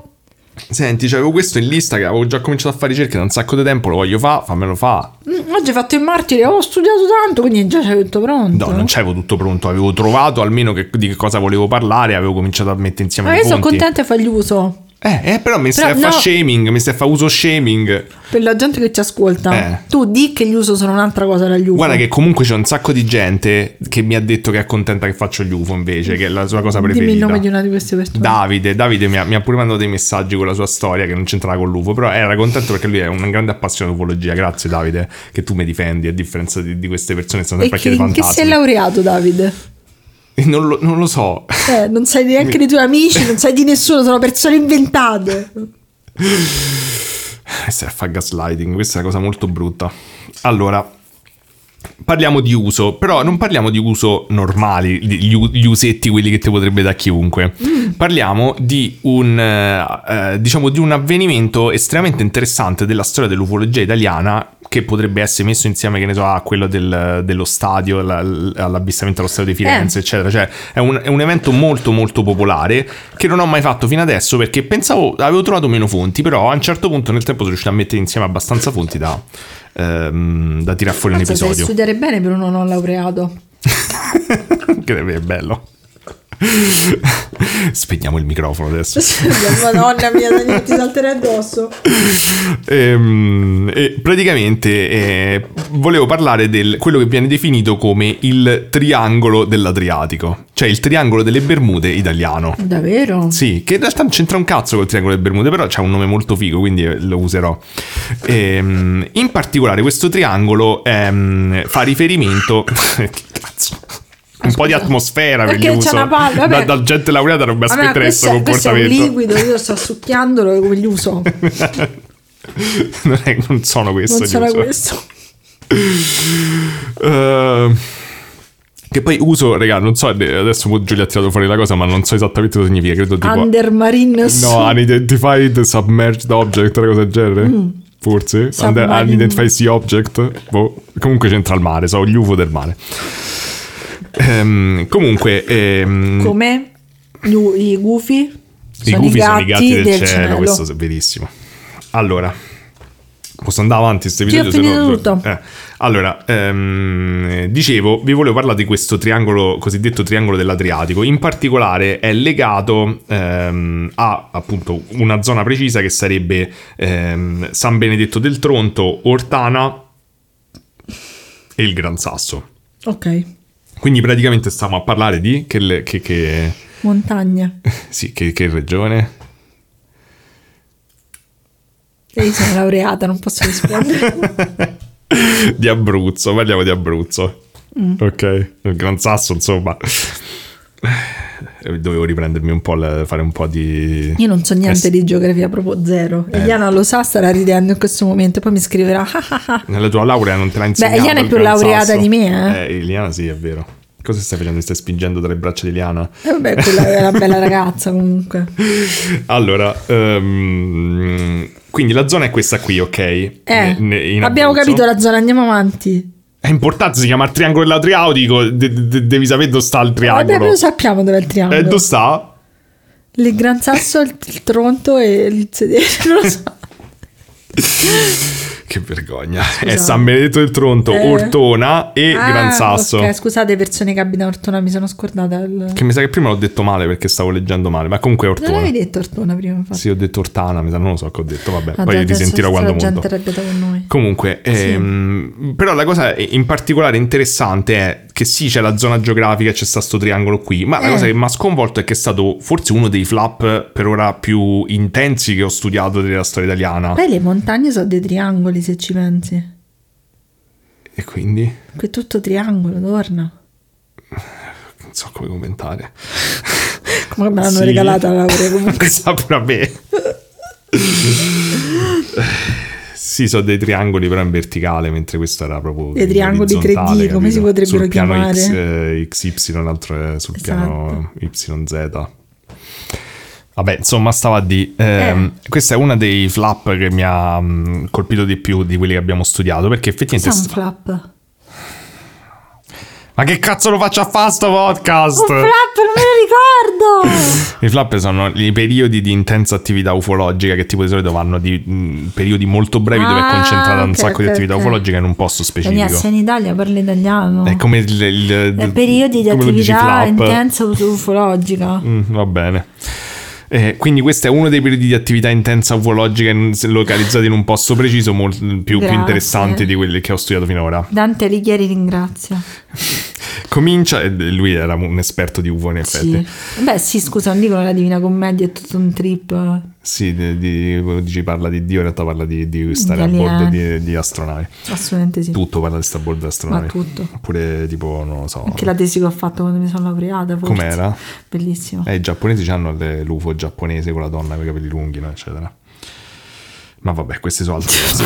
Senti, c'avevo questo in lista che avevo già cominciato a fare ricerche da un sacco di tempo, lo voglio fare, fammelo fa. Mm, Oggi hai fatto il martire, ho studiato tanto, quindi già c'è tutto pronto. No, non c'avevo tutto pronto, avevo trovato almeno che- di che cosa volevo parlare, avevo cominciato a mettere insieme Ma le io sono contenta di fargli uso. Eh, eh, però mi stai a no. shaming, mi stai a fare uso shaming. Per la gente che ci ascolta, Eh. tu di che gli uso sono un'altra cosa dagli uso. Guarda che comunque c'è un sacco di gente che mi ha detto che è contenta che faccio gli UFO invece, che è la sua cosa preferita. Dimmi il nome di una di queste persone. Davide, Davide mi ha, mi ha pure mandato dei messaggi con la sua storia che non c'entrava con l'UFO, però era contento perché lui è un grande appassionato di ufologia. Grazie Davide che tu mi difendi a differenza di, di queste persone che stanno e sempre a che, chiedere in che sei fantasmi. laureato, Davide? non, lo, non lo so. Eh, non sai neanche dei tuoi amici, non sai di nessuno, sono persone inventate. Stai a fare gaslighting, questa è una cosa molto brutta. Allora, parliamo di uso, però non parliamo di uso normali, gli, gli usetti, quelli che ti potrebbe da chiunque. Parliamo di un, eh, eh, diciamo, di un avvenimento estremamente interessante della storia dell'ufologia italiana che potrebbe essere messo insieme, che ne so, a quello del- dello stadio, la- all'avvistamento allo stadio di Firenze, Eh. eccetera. Cioè, è un, è un evento molto molto popolare che non ho mai fatto fino adesso perché pensavo, avevo trovato meno fonti, però a un certo punto nel tempo sono riuscito a mettere insieme abbastanza fonti da, ehm, da tirar fuori un Mazza, sai episodio. studiare bene per uno non laureato. che è bello. Spegniamo il microfono adesso. Madonna mia, Daniele, ti salterei addosso. Ehm, e praticamente eh, volevo parlare del quello che viene definito come il triangolo dell'Adriatico, cioè il triangolo delle Bermude italiano. Davvero? Sì, che in realtà non c'entra un cazzo col triangolo delle Bermude, però c'ha un nome molto figo, quindi eh, lo userò. Ehm, in particolare questo triangolo ehm, fa riferimento... che cazzo? Un po' di scusa. atmosfera per Perché gli c'è uso. una palla, da, vabbè. da gente laureata non mi aspetterei questo questo, è- questo è un comportamento. liquido, io sto succhiandolo come gli uso. non, è- non sono questo. Non uso. questo. Ehm, che poi uso, raga, non so, adesso Giulia ha tirato fuori la cosa, ma non so esattamente cosa significa. Credo tipo. Undermarine No, unidentified submerged object, una cosa del genere. Mm. forse. Submarine. Unidentified Sea Object. Boh. Comunque c'entra il mare, so gli UFO del mare. Ehm, comunque, ehm, Come i gufi i gufi sono i gatti del, del, cielo, cielo. questo è verissimo. Allora, posso andare avanti questo Sì, ho no- tutto. eh, allora, ehm, dicevo, vi volevo parlare di questo triangolo, cosiddetto triangolo dell'Adriatico. In particolare è legato ehm, a appunto una zona precisa che sarebbe ehm, San Benedetto del Tronto, Ortana e il Gran Sasso. Ok, Quindi praticamente stiamo a parlare di che, le- che- che- montagna. sì, che- che regione? E io sono laureata, non posso rispondere. di Abruzzo, parliamo di Abruzzo. Mm. Ok, il Gran Sasso, insomma. Eh, Dovevo riprendermi un po', il- fare un po' di... Io non so niente Eh, di geografia, proprio zero. Eh. Eliana lo sa, starà ridendo in questo momento, poi mi scriverà. Nella tua laurea non te l'ha insegnato Eliana è più laureata Sasso? di me, Eh, Eliana sì, è vero. Cosa stai facendo? Mi stai spingendo tra le braccia di Eliana? E vabbè, quella è una bella ragazza comunque. Allora, ehm, quindi la zona è questa qui, ok? Eh, Ne- ne- abbiamo capito la zona, andiamo avanti. È importante, si chiama il triangolo dell'Adriatico, de- de- devi sapere dove sta il Vabbè, triangolo. lo sappiamo dove è il Eh, triangolo. dove sta? il Gran Sasso, il, il Tronto e il sedere, non lo so. Che vergogna. È San Benedetto del Tronto, Eh. Ortona e Ah, Gran Sasso. ok, scusate persone che abitano Ortona, mi sono scordata. Il... Che mi sa che prima l'ho detto male perché stavo leggendo male, ma comunque è Non Ortona. avevi detto Ortona prima, infatti. Sì, ho detto Ortana, mi sa, non lo so che ho detto, vabbè, Ah, poi risentirò quando la noi. Comunque, ehm, però la cosa in particolare interessante è che sì, c'è la zona geografica, c'è sta sto triangolo qui, ma la Eh. cosa che mi ha sconvolto è che è stato forse uno dei flap per ora più intensi che ho studiato della storia italiana. Poi le montagne sono dei triangoli, se ci pensi. E quindi Qui è tutto triangolo, torna. non so come commentare. Come me l'hanno Sì. regalata la laurea comunque. Sa pure a me. Sì, sono dei triangoli però in verticale, mentre questo era proprio Dei triangoli orizzontale, 3D, come si capito? potrebbero sul piano chiamare? X, eh, XY, l'altro è sul piano YZ. Vabbè, insomma, stava a di. ehm, Questo è uno dei flap che mi ha mm, colpito di più di quelli che abbiamo studiato. Perché effettivamente. Cos'è un sta- flap? Ma che cazzo lo faccio a fare sto podcast? Un flap, non me lo ricordo! I flap sono i periodi di intensa attività ufologica che tipo di solito vanno di mh, periodi molto brevi dove è Ah, concentrata un ok, sacco di ok, attività ok. ufologica in un posto specifico. sei in Italia, parla italiano. È come il, il- È periodi di attività intensa ufologica. Mm, va bene. Eh, quindi questo è uno dei periodi di attività intensa ufologica localizzati in un posto preciso, mol- più, più interessanti di quelli che ho studiato finora. Dante Alighieri ringrazia. Comincia, e lui era un esperto di UFO in effetti. Sì. Beh, sì, scusa, non dicono la Divina Commedia, è tutto un trip. Sì, di, di- dici parla di Dio, in realtà parla di, di stare a Di bordo di, di astronavi. Assolutamente sì. Tutto parla di stare a bordo di astronavi. Ma tutto. Oppure tipo, non lo so. Anche la tesi che ho fatto quando mi sono laureata. forse. Com'era? Bellissimo. Eh, i giapponesi hanno l'UFO giapponese con la donna con i capelli lunghi, no? eccetera. Ma vabbè, queste sono altre cose.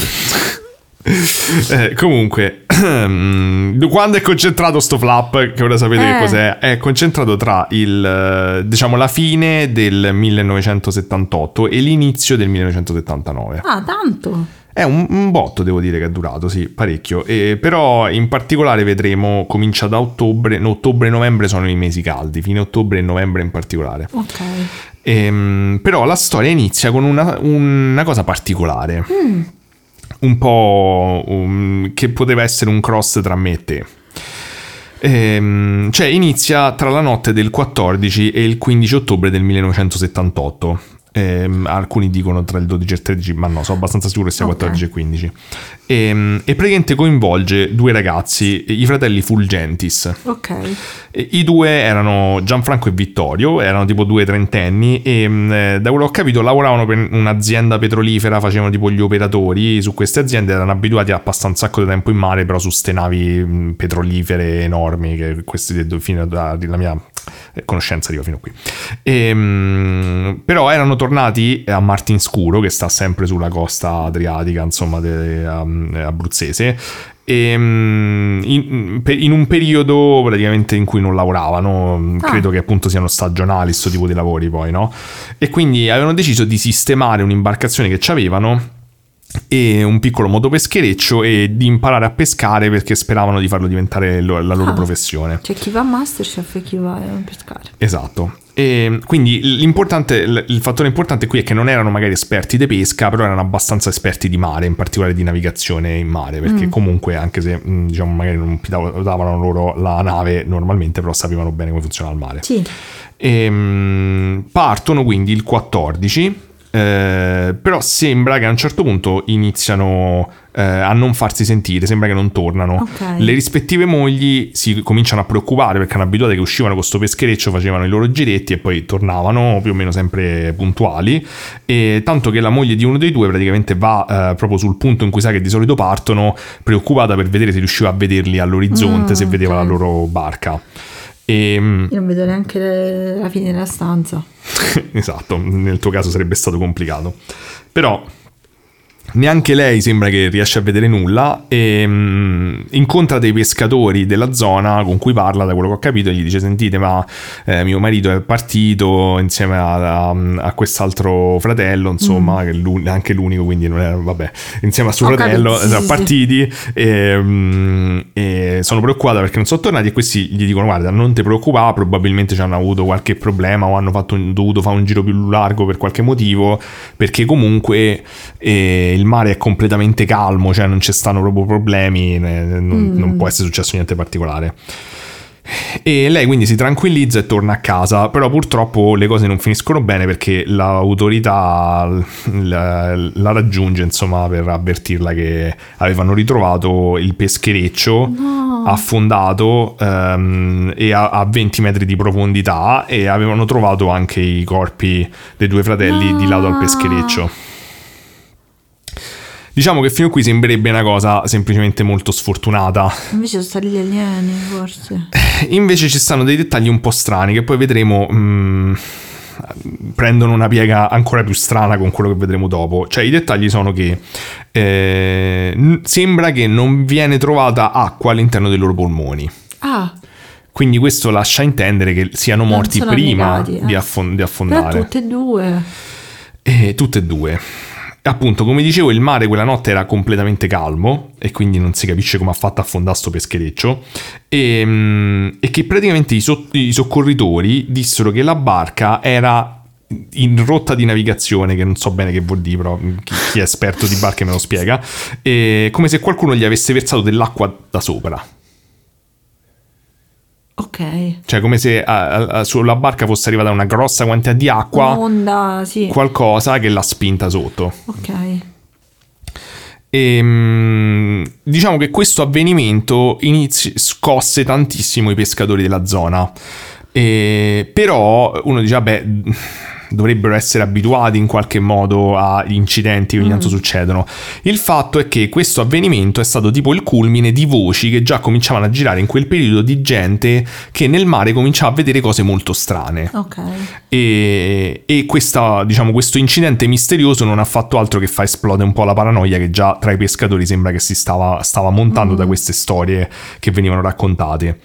Eh, comunque, quando è concentrato sto flap, che ora sapete che Eh. cos'è, è concentrato tra il, eh, diciamo, la fine del 1978 e l'inizio del 1979. Ah, tanto. È un, un botto, devo dire, che è durato, sì, parecchio. E, però in particolare vedremo, comincia da ottobre, no, ottobre e novembre sono i mesi caldi, fine ottobre e novembre in particolare. Ok. Ehm, però la storia inizia con una, una cosa particolare. Un po' um, che poteva essere un cross tra me e te. Ehm, cioè inizia tra la notte del 14 e il 15 ottobre del 1978. Ehm, alcuni dicono tra il 12 e il 13, ma no, sono abbastanza sicuro che sia Ok. 14 e 15. Ehm, e praticamente coinvolge due ragazzi, i fratelli Fulgentis. Ok. E I due erano Gianfranco e Vittorio, erano tipo due trentenni e mh, eh, da quello che ho capito lavoravano per un'azienda petrolifera, facevano tipo gli operatori su queste aziende, erano abituati a passare un sacco di tempo in mare però su ste navi mh, petrolifere enormi, che questi fino alla mia eh, conoscenza arriva fino qui. E, mh, però erano tornati a Martinscuro, che sta sempre sulla costa adriatica, insomma, de- um, abruzzese, e, mm, in, in un periodo praticamente in cui non lavoravano, Ah. credo che appunto siano stagionali questo tipo di lavori poi, no? E quindi avevano deciso di sistemare un'imbarcazione che ci avevano e un piccolo motopeschereccio e di imparare a pescare perché speravano di farlo diventare la loro Ah. professione. C'è chi va a Masterchef e chi va a pescare. Esatto. E quindi l'importante, il fattore importante qui è che non erano magari esperti di pesca, però erano abbastanza esperti di mare, in particolare di navigazione in mare, perché comunque anche se mh, diciamo magari non pilotavano loro la nave normalmente, però sapevano bene come funziona il mare. Sì. Ehm, partono quindi il 14, eh, però sembra che a un certo punto iniziano eh, a non farsi sentire, sembra che non tornano. Ok. Le rispettive mogli si cominciano a preoccupare perché erano abituate che uscivano con questo peschereccio, facevano i loro giretti e poi tornavano più o meno sempre puntuali. E tanto che la moglie di uno dei due praticamente va eh, proprio sul punto in cui sa che di solito partono, preoccupata per vedere se riusciva a vederli all'orizzonte, Mm, se vedeva ok. la loro barca. E, Io non vedo neanche la fine della stanza. esatto, nel tuo caso sarebbe stato complicato. Però neanche lei sembra che riesce a vedere nulla e mm, incontra dei pescatori della zona con cui parla, da quello che ho capito, e gli dice sentite ma eh, mio marito è partito insieme a, a- a quest'altro fratello, insomma, che è l'un- anche l'unico, quindi non è, vabbè, insieme a suo Ho fratello, capito, sì, sono sì, partiti e, mm, e sono preoccupata perché non sono tornati e questi gli dicono guarda non ti preoccupare, probabilmente ci hanno avuto qualche problema o hanno fatto un- dovuto fare un giro più largo per qualche motivo, perché comunque eh, il mare è completamente calmo, cioè non ci stanno proprio problemi, non, Mm. non può essere successo niente particolare. E lei quindi si tranquillizza e torna a casa, però purtroppo le cose non finiscono bene perché l'autorità la, la raggiunge insomma per avvertirla che avevano ritrovato il peschereccio affondato ehm, e a, a 20 metri di profondità e avevano trovato anche i corpi dei due fratelli di lato al No. peschereccio. Diciamo che fino a qui sembrerebbe una cosa semplicemente molto sfortunata. Invece sono stati gli alieni, forse. Invece ci stanno dei dettagli un po' strani che poi vedremo. mm, prendono una piega ancora più strana con quello che vedremo dopo. Cioè, i dettagli sono che eh, sembra che non viene trovata acqua all'interno dei loro polmoni. Ah, Quindi questo lascia intendere che siano morti prima annegati, eh. di, affon- di però affondare. tutte e due. E tutte e due. Appunto, come dicevo, il mare quella notte era completamente calmo e quindi non si capisce come ha fatto a affondare sto peschereccio. E, mm, e che praticamente i, so- i soccorritori dissero che la barca era in rotta di navigazione, che non so bene che vuol dire, però chi, chi è esperto di barche me lo spiega, come se qualcuno gli avesse versato dell'acqua da sopra. Ok. Cioè, come se a- a- sulla barca fosse arrivata una grossa quantità di acqua, Un'onda, sì. qualcosa che l'ha spinta sotto. ok. E, mm, diciamo che questo avvenimento inizi- scosse tantissimo i pescatori della zona. E- però uno dice, vabbè, dovrebbero essere abituati in qualche modo agli incidenti che ogni tanto succedono. Il fatto è che questo avvenimento è stato tipo il culmine di voci che già cominciavano a girare in quel periodo di gente che nel mare cominciava a vedere cose molto strane. Ok. E, e questa, diciamo, questo incidente misterioso non ha fatto altro che fa esplodere un po' la paranoia che già tra i pescatori sembra che si stava, stava montando da queste storie che venivano raccontate.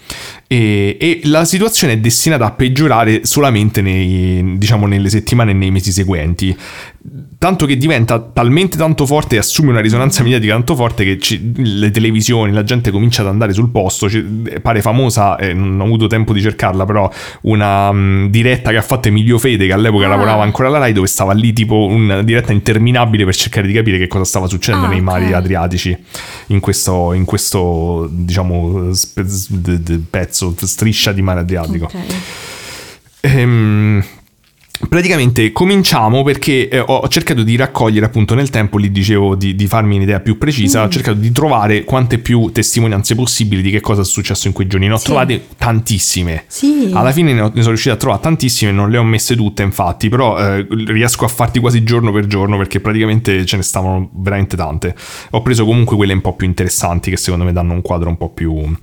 E, e la situazione è destinata a peggiorare solamente nei, diciamo, nelle settimane e nei mesi seguenti. Tanto che diventa talmente tanto forte e assume una risonanza mediatica tanto forte che ci- le televisioni, la gente comincia ad andare sul posto. Ci- pare famosa, eh, non ho avuto tempo di cercarla, però una mm, diretta che ha fatto Emilio Fede, che all'epoca Ah. lavorava ancora alla Rai, dove stava lì tipo una diretta interminabile per cercare di capire che cosa stava succedendo Ah, nei mari ok. adriatici in questo, in questo diciamo, spe- s- d- d- pezzo, striscia di mare adriatico. Ok. Ehm, praticamente cominciamo perché eh, ho cercato di raccogliere appunto nel tempo, lì dicevo di, di farmi un'idea più precisa, ho cercato di trovare quante più testimonianze possibili di che cosa è successo in quei giorni. Ne ho Sì. trovate tantissime. Sì. Alla fine ne, ho- ne sono riuscito a trovare tantissime, non le ho messe tutte infatti, però eh, riesco a farti quasi giorno per giorno perché praticamente ce ne stavano veramente tante. Ho preso comunque quelle un po' più interessanti che secondo me danno un quadro un po' più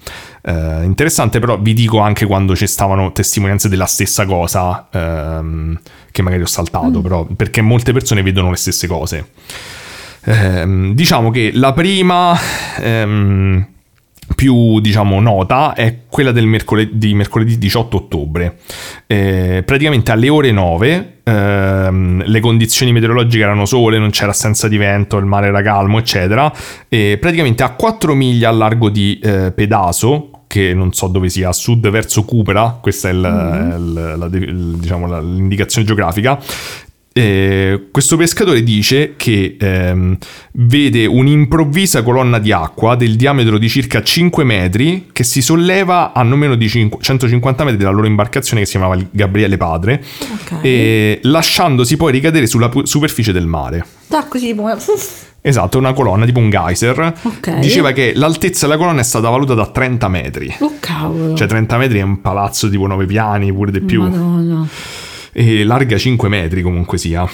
eh, interessante, però vi dico anche quando ci stavano testimonianze della stessa cosa, ehm, che magari ho saltato, però perché molte persone vedono le stesse cose. Ehm, diciamo che la prima... ehm, più diciamo nota è quella del mercoledì, mercoledì 18 ottobre. Eh, praticamente alle ore 9 ehm, le condizioni meteorologiche erano sole, non c'era assenza di vento, il mare era calmo, eccetera. E praticamente a 4 miglia a largo di eh, Pedaso, che non so dove sia, a sud verso Cupera, questa è il, mm-hmm. il, la, diciamo, la, l'indicazione geografica, eh, questo pescatore dice che ehm, vede un'improvvisa colonna di acqua del diametro di circa 5 metri che si solleva a non meno di 5, 150 metri dalla loro imbarcazione che si chiamava Gabriele Padre, okay. e, lasciandosi poi ricadere sulla pu- superficie del mare. Da così come... Esatto, una colonna tipo un geyser. Okay. Diceva che l'altezza della colonna è stata valutata a 30 metri. Oh cavolo. Cioè 30 metri è un palazzo tipo 9 piani, pure di più. Madonna e larga 5 metri comunque sia.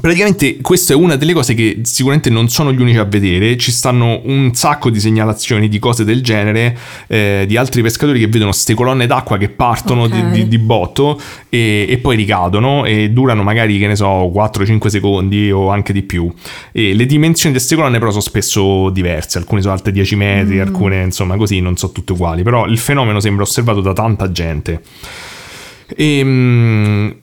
Praticamente questa è una delle cose che sicuramente non sono gli unici a vedere, ci stanno un sacco di segnalazioni di cose del genere, eh, di altri pescatori che vedono queste colonne d'acqua che partono okay. di, di, di, botto e, e, poi ricadono e durano magari, che ne so, 4-5 secondi o anche di più. E le dimensioni di queste colonne però sono spesso diverse, alcune sono alte 10 metri, mm. alcune insomma così, non so tutte uguali, però il fenomeno sembra osservato da tanta gente. E, um,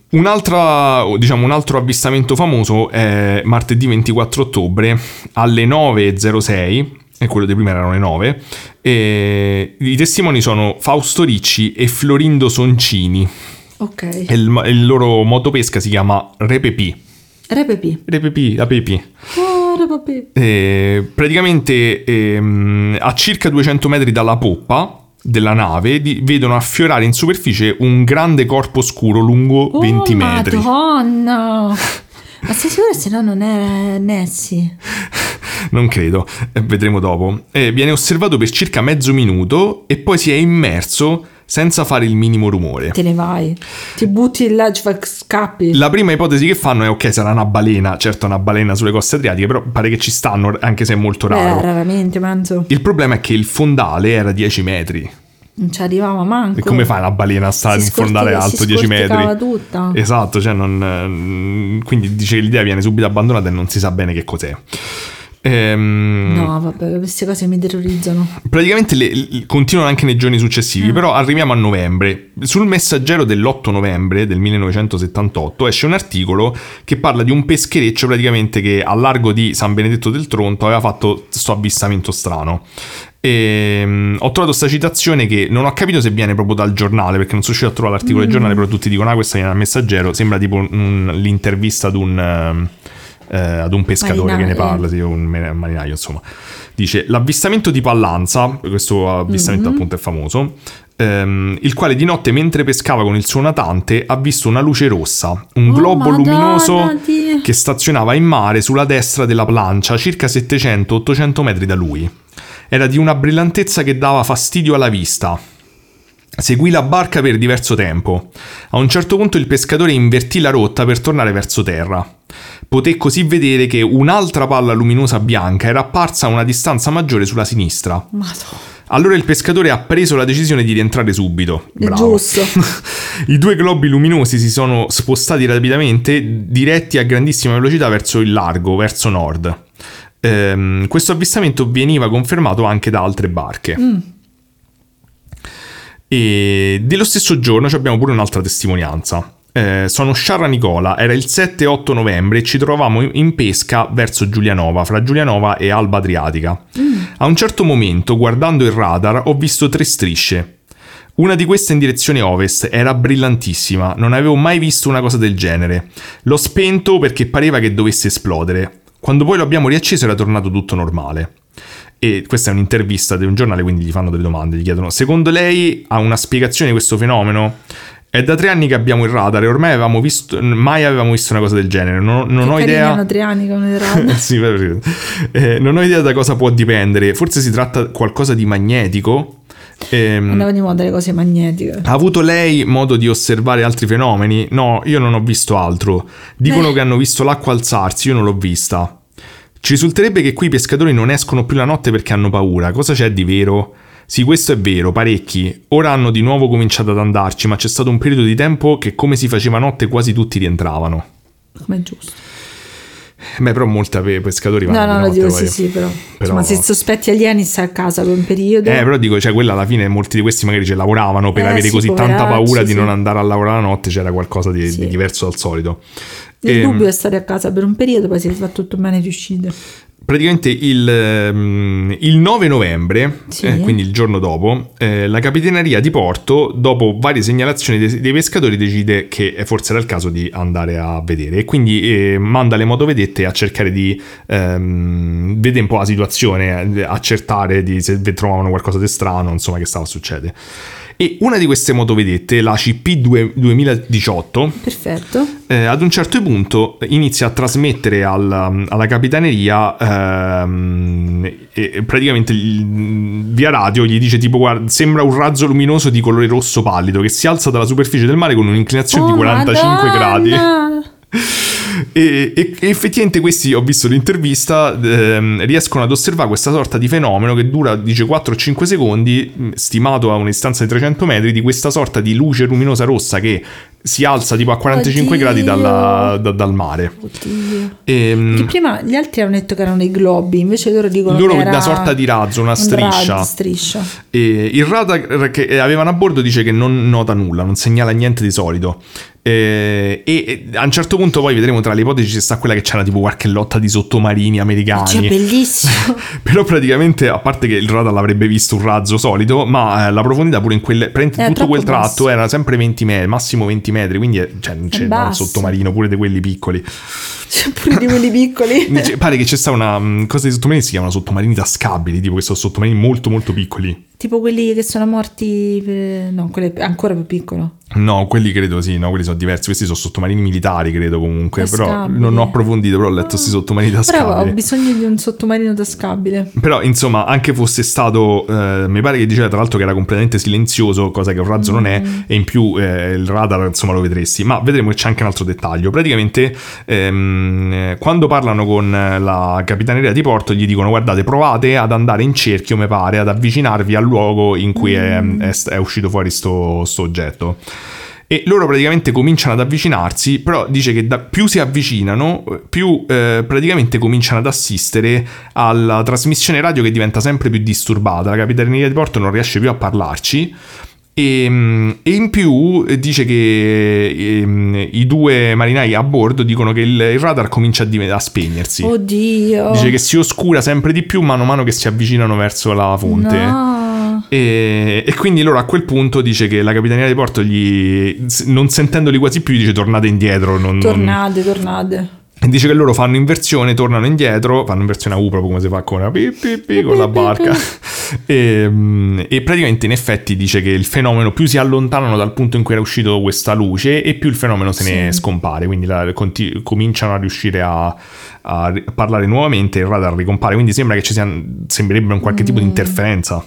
diciamo, un altro avvistamento famoso è martedì 24 ottobre alle 9.06 e quello di prima erano le 9 e i testimoni sono Fausto Ricci e Florindo Soncini. Ok. E il, il loro motopesca si chiama Repepì Repepì Repepì, la Pepi oh, Repepì e, praticamente ehm, a circa 200 metri dalla poppa della nave di, vedono affiorare in superficie un grande corpo scuro lungo oh, 20 metri. Madonna! Ma sei sicuro se no non è Nessie? non credo, eh, vedremo dopo. Eh, viene osservato per circa mezzo minuto e poi si è immerso senza fare il minimo rumore. Te ne vai, ti butti là, scappi. La prima ipotesi che fanno è ok, sarà una balena, certo una balena sulle coste adriatiche, però pare che ci stanno, anche se è molto raro. Eh, raramente, manzo. Il problema è che il fondale era 10 metri. Non ci arrivava manco. E come fa una balena a stare in fondale alto 10 metri? tutta. Esatto, cioè non, quindi dice che l'idea viene subito abbandonata e non si sa bene che cos'è. Ehm, no, vabbè, queste cose mi terrorizzano. Praticamente le, le, continuano anche nei giorni successivi, mm. però arriviamo a novembre. Sul messaggero dell'8 novembre del 1978 esce un articolo che parla di un peschereccio praticamente che a largo di San Benedetto del Tronto aveva fatto questo avvistamento strano. E, um, ho trovato questa citazione che non ho capito se viene proprio dal giornale perché non sono riuscito a trovare l'articolo mm. del giornale però tutti dicono ah questa viene dal messaggero sembra tipo un, l'intervista ad un, uh, eh, ad un pescatore marinaio. che ne parla, sì, un marinaio insomma. Dice l'avvistamento di Pallanza, questo avvistamento mm-hmm. appunto è famoso, ehm, il quale di notte mentre pescava con il suo natante ha visto una luce rossa, un oh, globo Madonna, luminoso Dio. che stazionava in mare sulla destra della plancia, circa 700-800 metri da lui. Era di una brillantezza che dava fastidio alla vista. Seguì la barca per diverso tempo. A un certo punto il pescatore invertì la rotta per tornare verso terra. Poté così vedere che un'altra palla luminosa bianca era apparsa a una distanza maggiore sulla sinistra. Madonna. Allora il pescatore ha preso la decisione di rientrare subito. Bravo. Giusto. I due globi luminosi si sono spostati rapidamente, diretti a grandissima velocità verso il largo, verso nord. Ehm, questo avvistamento veniva confermato anche da altre barche. Mm. E dello stesso giorno abbiamo pure un'altra testimonianza. Eh, sono Sciarra Nicola, era il 7-8 novembre e ci trovavamo in pesca verso Giulianova, fra Giulianova e Alba Adriatica. Mm. A un certo momento, guardando il radar, ho visto tre strisce. Una di queste in direzione ovest era brillantissima, non avevo mai visto una cosa del genere. L'ho spento perché pareva che dovesse esplodere. Quando poi lo abbiamo riacceso era tornato tutto normale. E questa è un'intervista di un giornale, quindi gli fanno delle domande, gli chiedono: Secondo lei ha una spiegazione di questo fenomeno? È da tre anni che abbiamo il radar e ormai avevamo visto, mai avevamo visto una cosa del genere. Non, non ho idea. tre anni con il radar. sì, eh, non ho idea da cosa può dipendere. Forse si tratta di qualcosa di magnetico. Ehm, Andava di moda le cose magnetiche. Ha avuto lei modo di osservare altri fenomeni? No, io non ho visto altro. Dicono Beh. che hanno visto l'acqua alzarsi, io non l'ho vista. Ci risulterebbe che qui i pescatori non escono più la notte perché hanno paura. Cosa c'è di vero? Sì, questo è vero, parecchi. Ora hanno di nuovo cominciato ad andarci, ma c'è stato un periodo di tempo che come si faceva notte quasi tutti rientravano. Come è giusto. Beh, però molti pe- pescatori vanno No, no, lo notte, dico sì, sì, però. Però- Insomma, se sospetti alieni stai a casa per un periodo. Eh, però dico, cioè, quella alla fine molti di questi magari ci lavoravano per Eh, avere sì, così tanta paura di non andare a lavorare la notte, c'era qualcosa di, di diverso dal solito. Il Ehm, dubbio è stare a casa per un periodo, poi se va tutto bene riuscite. Praticamente il, ehm, il 9 novembre, Sì. eh, quindi il giorno dopo, eh, la capitaneria di Porto, dopo varie segnalazioni dei, dei pescatori, decide che forse era il caso di andare a vedere e quindi eh, manda le motovedette a cercare di ehm, vedere un po' la situazione, eh, accertare di se trovavano qualcosa di strano, insomma, che stava succedendo. E una di queste motovedette, la CP 2 2018, Perfetto. eh, ad un certo punto inizia a trasmettere alla, alla capitaneria ehm, e praticamente via radio gli dice tipo guarda sembra un razzo luminoso di colore rosso pallido che si alza dalla superficie del mare con un'inclinazione di Oh, 45 gradi Madonna! e, e- e effettivamente questi, ho visto l'intervista, ehm, riescono ad osservare questa sorta di fenomeno che dura, dice, 4-5 secondi, mh, stimato a una distanza di 300 metri, di questa sorta di luce luminosa rossa che si alza tipo a 45 Oddio. gradi dalla- da- dal mare. Oddio. E, Che prima gli altri hanno detto che erano dei globi, invece loro dicono Loro che era una sorta di razzo, una un striscia. razzo, striscia. E il radar che avevano a bordo dice che non nota nulla, non segnala niente di solito. E, e- e a un certo punto poi vedremo tra le ipotesi ci sta quella che c'era tipo qualche lotta di sottomarini americani. Cioè, bellissimo. Però praticamente, a parte che il radar l'avrebbe visto un razzo solito, ma eh, la profondità pure in praticamente Era tutto quel tratto basso. era sempre 20 metri, massimo 20 metri, quindi eh, cioè, non c'è un sottomarino, pure di quelli piccoli. C'è pure di quelli piccoli. Pare che c'è sta una mh, cosa di sottomarini si chiamano sottomarini tascabili, tipo che sono sottomarini molto molto piccoli. Tipo quelli che sono morti. per- No, quello è ancora più piccolo. No, quelli credo sì, no, quelli sono diversi. Questi sono sottomarini militari, credo comunque. Però Tascabili. non ho approfondito, però ho letto questi sottomarini Però ho tascabili. bisogno di un sottomarino tascabile. Però, insomma, anche fosse stato, eh, mi pare che diceva tra l'altro che era completamente silenzioso, cosa che un razzo non è, e in più eh, il radar, insomma, lo vedresti. Ma vedremo che c'è anche un altro dettaglio. Praticamente, ehm, eh, quando parlano con la capitaneria di porto, gli dicono: Guardate, provate ad andare in cerchio, mi pare, ad avvicinarvi al luogo in cui è, è- è uscito fuori sto, sto oggetto. E loro praticamente cominciano ad avvicinarsi, però dice che da- più si avvicinano, più eh, praticamente cominciano ad assistere alla trasmissione radio che diventa sempre più disturbata. La capitaneria di porto non riesce più a parlarci. E, mm, e in più eh, dice che ehm, i due marinai a bordo dicono che il, il radar comincia a, div- a spegnersi. Oddio. Dice che si oscura sempre di più mano a mano che si avvicinano verso la fonte. No. E, e quindi loro a quel punto dice che la capitaneria di porto gli, non sentendoli quasi più dice tornate indietro non- non- Tornate, tornate. e dice che loro fanno inversione tornano indietro fanno inversione a U proprio come si fa con, una pi, pi, pi, con la barca. E, mm, e praticamente in effetti dice che il fenomeno più si allontanano dal punto in cui era uscito questa luce e più il fenomeno se ne Sì. scompare. Quindi la- conti- cominciano a riuscire a, a parlare nuovamente e il radar ricompare. Quindi sembra che ci sia sembrerebbe un qualche tipo di interferenza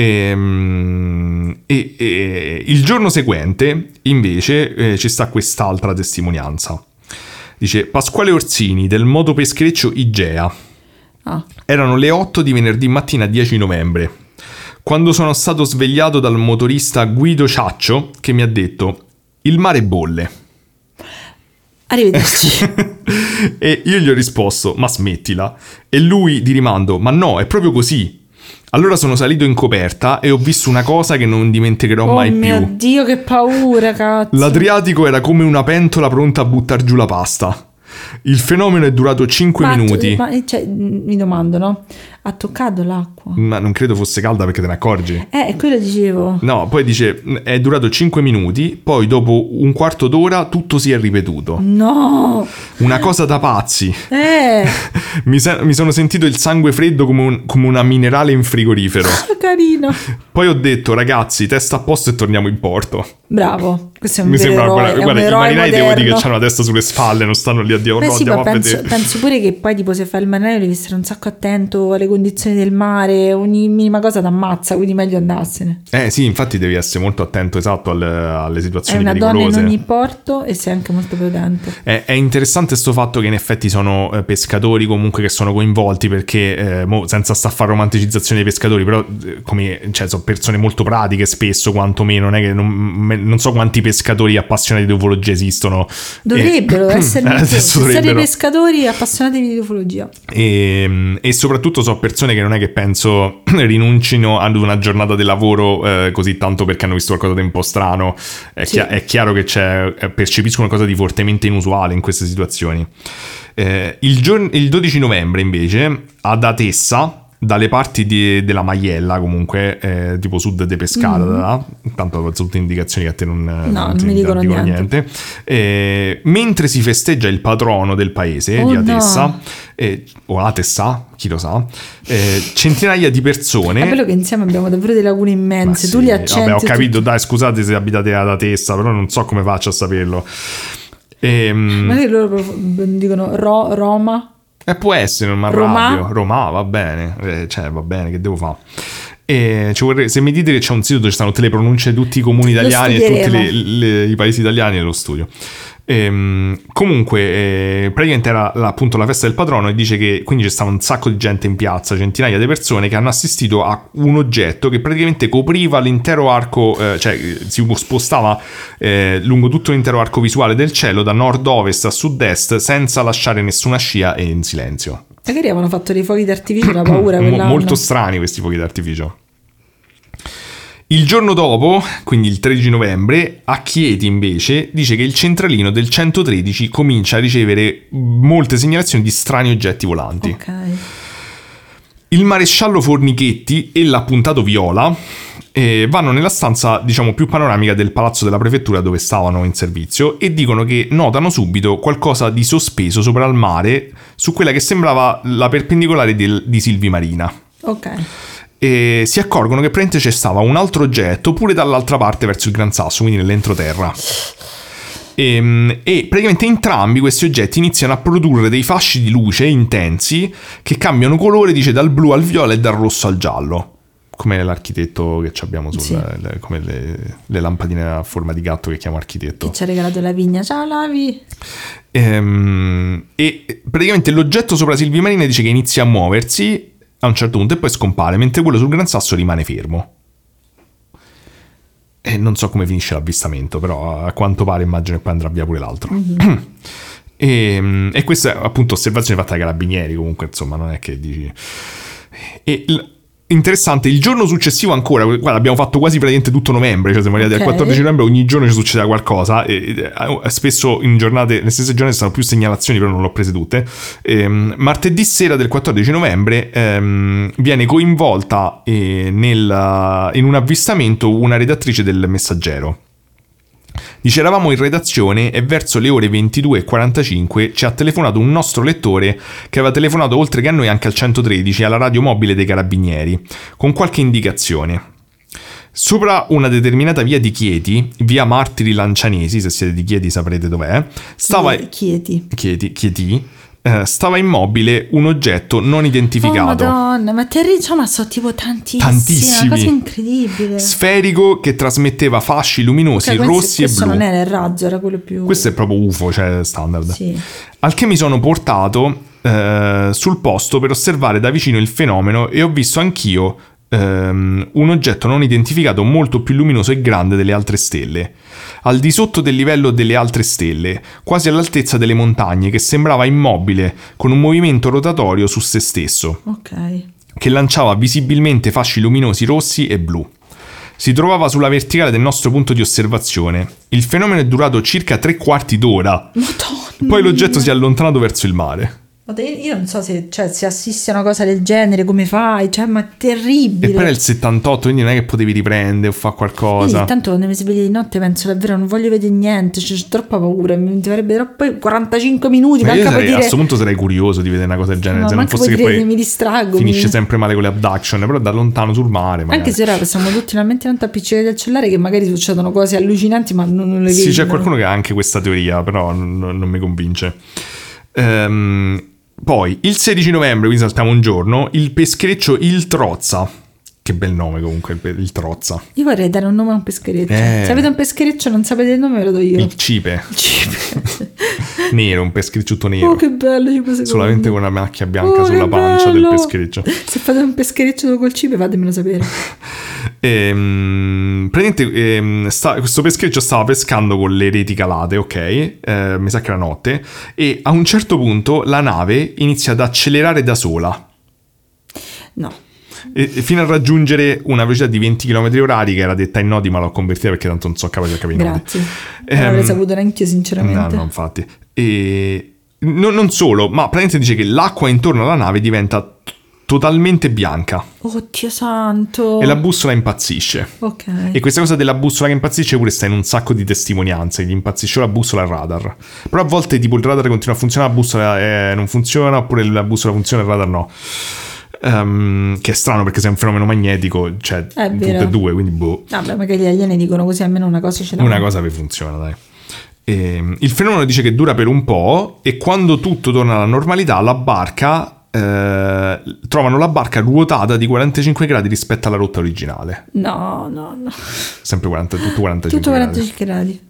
Ehm, E, e- il giorno seguente, invece, eh, ci sta quest'altra testimonianza. Dice Pasquale Orsini del motopeschereccio Igea. Ah, Erano le 8 di venerdì mattina 10 novembre. Quando sono stato svegliato dal motorista Guido Ciaccio che mi ha detto il mare bolle. arrivederci. e io gli ho risposto ma smettila. E lui di rimando ma no, è proprio così. Allora sono salito in coperta e ho visto una cosa che non dimenticherò oh mai mio più. Dio, che paura, cazzo. L'Adriatico era come una pentola pronta a buttare giù la pasta. Il fenomeno è durato 5 Ma minuti. Ma, cioè, mi domando, no? Ha toccato l'acqua. Ma non credo fosse calda perché te ne accorgi. Eh, quello dicevo. No, poi dice è durato 5 minuti, poi dopo un quarto d'ora tutto si è ripetuto. No. Una cosa da pazzi. Eh, Mi, se- mi sono sentito il sangue freddo come, un- come una minerale in frigorifero. carino. Poi ho detto ragazzi, testa a posto e torniamo in porto. Bravo. Questo è un Mi sembra, eroe, guarda, guarda, i marinai devo dire che moderno. hanno la testa sulle spalle, non stanno lì a dire oh Beh no, sì, andiamo ma a penso, vedere. penso pure che poi tipo se fai il marinaio devi essere un sacco attento alle condizioni del mare, ogni minima cosa ti ammazza, quindi meglio andarsene. Eh sì, infatti devi essere molto attento, esatto, alle, alle È situazioni una donna in pericolose. ogni porto e sei anche molto prudente. È, è interessante sto fatto che in effetti sono eh, pescatori comunque che sono coinvolti perché, eh, mo, senza sta a fare romanticizzazione dei pescatori, però eh, come, cioè, sono persone molto pratiche spesso, quantomeno, non è che non, non so quanti pescatori appassionati di ufologia esistono. Dovrebbero e, essere pescatori appassionati di ufologia. E, e soprattutto so persone che non è che penso rinuncino ad una giornata di lavoro eh, così tanto perché hanno visto qualcosa di un po' strano. È, Sì. chia- è chiaro che c'è, eh, percepiscono qualcosa di fortemente inusuale in queste situazioni. Eh, il, giorn- il 12 novembre invece ad Atessa dalle parti di- della Maiella comunque eh, tipo sud de Pescara là, tanto sono tutte indicazioni che a te non, Mm. non ti mi dicono niente. niente. Eh, mentre si festeggia il patrono del paese Oh, di no. Atessa eh, o Atessa chi lo sa eh, centinaia di persone È bello che insieme abbiamo davvero delle lagune Ma immense. sì, tu li accenti. Vabbè, ho capito, tutti- dai, scusate se abitate ad Atessa, però non so come faccio a saperlo. Ehm, Magari loro dicono Ro- Roma. Eh, può essere, non mi Roma? arrabbio. Roma, va bene, eh, cioè va bene, che devo fare? E vorrei- se mi dite che c'è un sito dove ci stanno tutte le pronunce di tutti i comuni italiani e tutti le- le- i paesi italiani, lo studio. Ehm, comunque, eh, praticamente era la- appunto la festa del patrono e dice che quindi c'è stato un sacco di gente in piazza, centinaia di persone che hanno assistito a un oggetto che praticamente copriva l'intero arco, eh, cioè si spostava eh, lungo tutto l'intero arco visuale del cielo da nord-ovest a sud-est senza lasciare nessuna scia e in silenzio. Magari avevano fatto dei fuochi d'artificio, la paura Mo- molto strani questi fuochi d'artificio. Il giorno dopo, quindi il 13 novembre, a Chieti invece dice che il centralino del 113 comincia a ricevere molte segnalazioni di strani oggetti volanti. Ok. Il maresciallo Fornichetti e l'appuntato Viola eh, vanno nella stanza, diciamo, più panoramica del palazzo della prefettura dove stavano in servizio e dicono che notano subito qualcosa di sospeso sopra il mare su quella che sembrava la perpendicolare del- di Silvi Marina. Ok. E si accorgono che praticamente c'è stava un altro oggetto pure dall'altra parte verso il Gran Sasso, quindi nell'entroterra. Ehm, E, praticamente entrambi questi oggetti iniziano a produrre dei fasci di luce intensi che cambiano colore, dice, dal blu al viola e dal rosso al giallo. Come l'architetto che abbiamo sul, Sì. le- come le, le lampadine a forma di gatto che chiamo architetto. Chi ci ha regalato la vigna? Ciao Lavi. Ehm, e praticamente l'oggetto sopra Silvi Marina dice che inizia a muoversi a un certo punto e poi scompare, mentre quello sul Gran Sasso rimane fermo. E non so come finisce l'avvistamento, però a quanto pare immagino che poi andrà via pure l'altro. e, e questa è appunto osservazione fatta dai carabinieri, comunque insomma non è che dici... E l- interessante, il giorno successivo ancora, guarda abbiamo fatto quasi praticamente tutto novembre, cioè siamo arrivati Ok. al 14 novembre, ogni giorno ci succedeva qualcosa e, e, eh, spesso in giornate, nelle stesse giornate ci sono più segnalazioni, però non l'ho prese tutte. Ehm, martedì sera del 14 novembre ehm, viene coinvolta eh, nel- in un avvistamento una redattrice del Messaggero. Dice eravamo in redazione e verso le ore 22.45 ci ha telefonato un nostro lettore che aveva telefonato oltre che a noi anche al 113 alla radio mobile dei carabinieri con qualche indicazione. Sopra una determinata via di Chieti, via Martiri Lancianesi, se siete di Chieti saprete dov'è, stava, Chieti. Chieti, Chieti, eh, stava immobile un oggetto non Oh identificato. madonna, ma te insomma sono tipo tantissimi. Tantissimi. Una cosa incredibile. Sferico che trasmetteva fasci luminosi questo- rossi e questo blu. non era il razzo, era quello più... Questo è proprio UFO, cioè standard. Sì. Al che mi sono portato eh, sul posto per osservare da vicino il fenomeno e ho visto anch'io ehm, un oggetto non identificato molto più luminoso e grande delle altre stelle, al di sotto del livello delle altre stelle, quasi all'altezza delle montagne, che sembrava immobile, con un movimento rotatorio su se stesso, Ok. che lanciava visibilmente fasci luminosi rossi e blu. Si trovava sulla verticale del nostro punto di osservazione. Il fenomeno è durato circa tre quarti d'ora. Madonna. Poi l'oggetto si è allontanato verso il mare. Io non so se, cioè, se assisti a una cosa del genere, come fai? Cioè, ma è terribile. E poi era il 78, quindi non è che potevi riprendere o fare qualcosa. Sì, tanto quando mi svegli di notte penso davvero non voglio vedere niente, c'è troppa paura, mi farebbe troppo 45 minuti, Ma io sarei, puoi a dire questo punto sarei curioso di vedere una cosa del genere. Ma se non fosse che dire poi mi distraggo, finisce mi- sempre male con le abduction, però da lontano sul mare. Magari. Anche se ora siamo tutti talmente tanto appiccicati al cellulare che magari succedono cose allucinanti, ma non, non le vedi. Sì, c'è qualcuno che ha anche questa teoria, però non, non mi convince. Ehm, poi, il 16 novembre, quindi saltiamo un giorno, il peschereccio Il Trozza. Che bel nome comunque, il, il Trozza. Io vorrei dare un nome a un peschereccio. Eh. Se avete un peschereccio non sapete il nome, ve lo do io. Il cipe, Cipe. nero, un pescherecciuto nero. Oh, che bello. Solamente con una macchia bianca Oh, sulla pancia del bello. peschereccio. Se fate un peschereccio col cipe, fatemelo sapere. Ehm, praticamente ehm, sta- questo peschereccio stava pescando con le reti calate, ok? Eh, mi sa che era notte. E a un certo punto la nave inizia ad accelerare da sola. No. Fino a raggiungere una velocità di 20 km orari che era detta in nodi ma l'ho convertita perché tanto non so capace di capire i nodi. Grazie. Non Ehm, saputo neanche io, sinceramente. No, no, infatti. E no- non solo, ma praticamente dice che l'acqua intorno alla nave diventa totalmente bianca Oddio santo. e la bussola impazzisce. Ok. E questa cosa della bussola che impazzisce pure sta in un sacco di testimonianze. Gli impazzisce la bussola e il radar. Però a volte tipo il radar continua a funzionare, la bussola eh, non funziona, oppure la bussola funziona e il radar no. Ehm, che è strano perché se è un fenomeno magnetico, cioè tutte e due, quindi boh. Vabbè, magari gli alieni dicono così, almeno una cosa ce l'hanno. Una cosa che funziona, dai. Ehm, il fenomeno dice che dura per un po' e quando tutto torna alla normalità, la barca. eh, trovano la barca ruotata di 45 gradi rispetto alla rotta originale. No, no, no. Sempre 40, tutto 45 Tutto gradi. 45 gradi.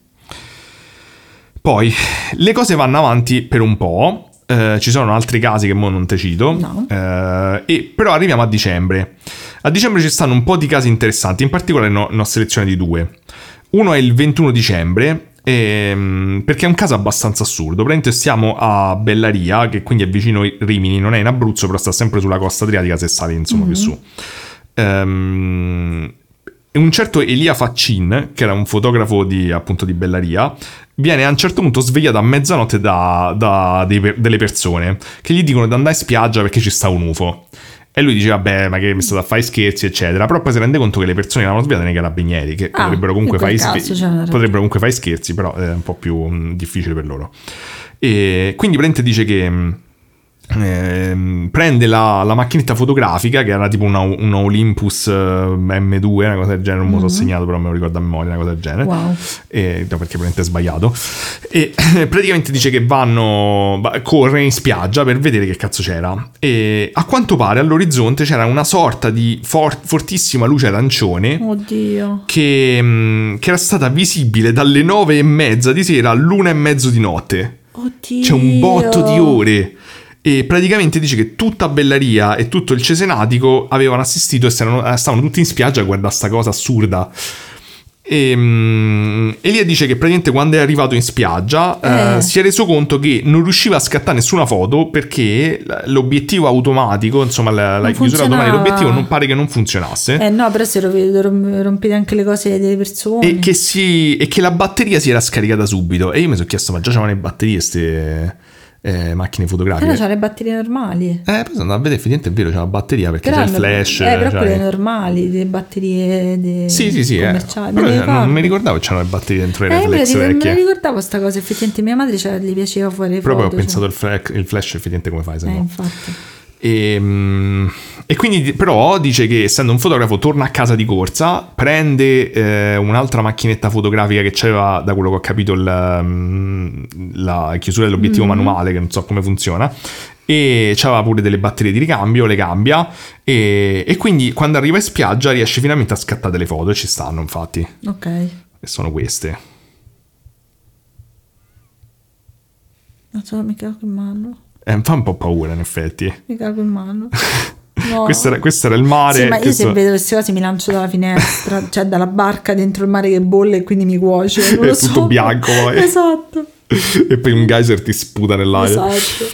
Poi le cose vanno avanti per un po'. eh, ci sono altri casi che mo non te cito. No. eh, e, però arriviamo a dicembre. A dicembre ci stanno un po' di casi interessanti. In particolare no- ne ho selezionati due. Uno è il 21 dicembre. Ehm, perché è un caso abbastanza assurdo. Praticamente siamo a Bellaria, che quindi è vicino Rimini, non è in Abruzzo, però sta sempre sulla costa adriatica se sali insomma più su. Ehm, e un certo Elia Faccin, che era un fotografo di, appunto di Bellaria, viene a un certo punto svegliato a mezzanotte da, da dei delle persone che gli dicono di andare in spiaggia perché ci sta un UFO. E lui dice, vabbè, ma che mi state a fare scherzi, eccetera. Però poi si rende conto che le persone che l'hanno nei carabinieri, che Ah, potrebbero comunque fare una ragione. potrebbero comunque fare scherzi, però è un po' più mh, difficile per loro. E quindi praticamente dice che mh, ehm, prende la, la macchinetta fotografica, che era tipo una, una Olympus eh, M2, una cosa del genere, non me lo so segnato, però me lo ricordo a memoria, una cosa del genere. Mhm. Wow. E, no, perché probabilmente è sbagliato. E praticamente dice che vanno, va- corre in spiaggia per vedere che cazzo c'era. E a quanto pare all'orizzonte c'era una sorta di for- fortissima luce arancione Oddio. che, mh, che era stata visibile dalle nove e mezza di sera all'una e mezzo di notte. Oddio. C'è un botto di ore. E praticamente dice che tutta Bellaria e tutto il Cesenatico avevano assistito e stavano, eh, stavano tutti in spiaggia a guardare sta cosa assurda. E, mm, Elia dice che praticamente quando è arrivato in spiaggia eh, Eh. si è reso conto che non riusciva a scattare nessuna foto perché l'obiettivo automatico, insomma la, la chiusura automatica dell'obiettivo non pare che non funzionasse. Eh no, però rom- rompete anche le cose delle persone. E che, si, e che la batteria si era scaricata subito. E io mi sono chiesto, ma già c'erano le batterie queste eh, macchine fotografiche? no, c'ha le batterie normali. Eh, poi sono a vedere, effettivamente è vero, c'è la batteria perché Però c'è il flash. Eh, però cioè- quelle normali, le batterie de- Sì, sì, sì, eh. commerciali. Però non mi ricordavo che c'erano le batterie dentro le Eh, reflex la- me la vecchie. ricordavo sta cosa, effettivamente mia madre cioè, gli piaceva fare le Però poi ho foto. pensato cioè. il, flash, il flash effettivamente come fai se Eh, no. infatti. E, mm, e quindi di- però dice che essendo un fotografo torna a casa di corsa, prende eh, un'altra macchinetta fotografica che c'aveva, da quello che ho capito, il, mm, la chiusura dell'obiettivo manuale, che non so come funziona, e c'aveva pure delle batterie di ricambio, le cambia e, e quindi quando arriva in spiaggia riesce finalmente a scattare delle foto e ci stanno infatti, Ok. e sono queste. Non so, mi cago in mano. Eh, fa un po' paura in effetti. Mi cago in mano. No. Questo, era, questo era il mare. Sì, ma io questo- se vedo queste cose mi lancio dalla finestra, cioè dalla barca dentro il mare che bolle e quindi mi cuoce. Non È tutto so. bianco poi. Esatto. e poi un geyser ti sputa nell'aria. Esatto.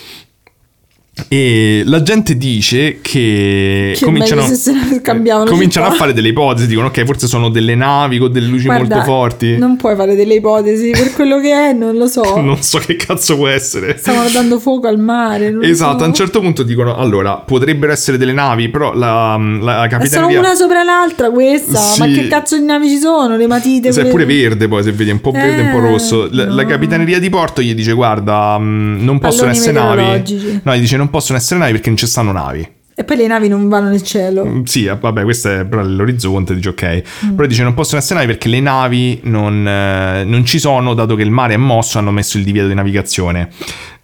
E la gente dice che, Che cominciano, scambiavano cominciano a fare delle ipotesi, dicono ok forse sono delle navi con delle luci Guarda, molto forti. Non puoi fare delle ipotesi per quello che è, non lo so. Non so che cazzo può essere. Stavano dando fuoco al mare. Esatto, so. a un certo punto dicono allora potrebbero essere delle navi, però la, la E sono capitaneria una sopra l'altra questa. Sì. Ma che cazzo di navi ci sono? Le matite. Se è pure verde poi, se vedi un po' verde un po' Eh, rosso. La, la no. capitaneria di porto gli dice guarda, mh, non possono Palloni essere navi. No, gli dice non possono essere navi perché non ci stanno navi. E poi le navi non vanno nel cielo. Mm, Sì, eh, vabbè, questo è però l'orizzonte, dice ok. Però dice non possono essere navi perché le navi non, eh, non ci sono, dato che il mare è mosso, hanno messo il divieto di navigazione.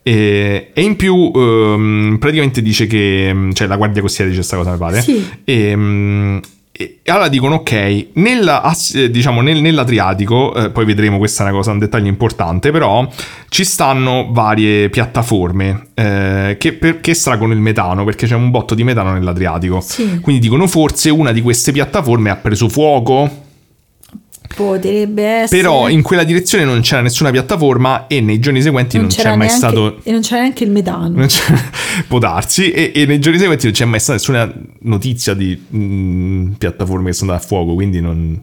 E, e in più, ehm, praticamente dice che, cioè la guardia costiera dice questa cosa, mi pare. Sì. E, mm, E allora dicono ok, nella, eh, diciamo, nel- nell'Adriatico, eh, poi vedremo questa è una cosa, un dettaglio importante, però ci stanno varie piattaforme eh, che, per- che estraggono il metano, perché c'è un botto di metano nell'Adriatico. Sì. Quindi dicono forse una di queste piattaforme ha preso fuoco, Potrebbe essere. però in quella direzione non c'era nessuna piattaforma e nei giorni seguenti non, c'è mai neanche, stato... E non c'era neanche il metano. Non può darsi e, e nei giorni seguenti non c'è mai stata nessuna notizia di mm, piattaforme che sono andate a fuoco quindi non,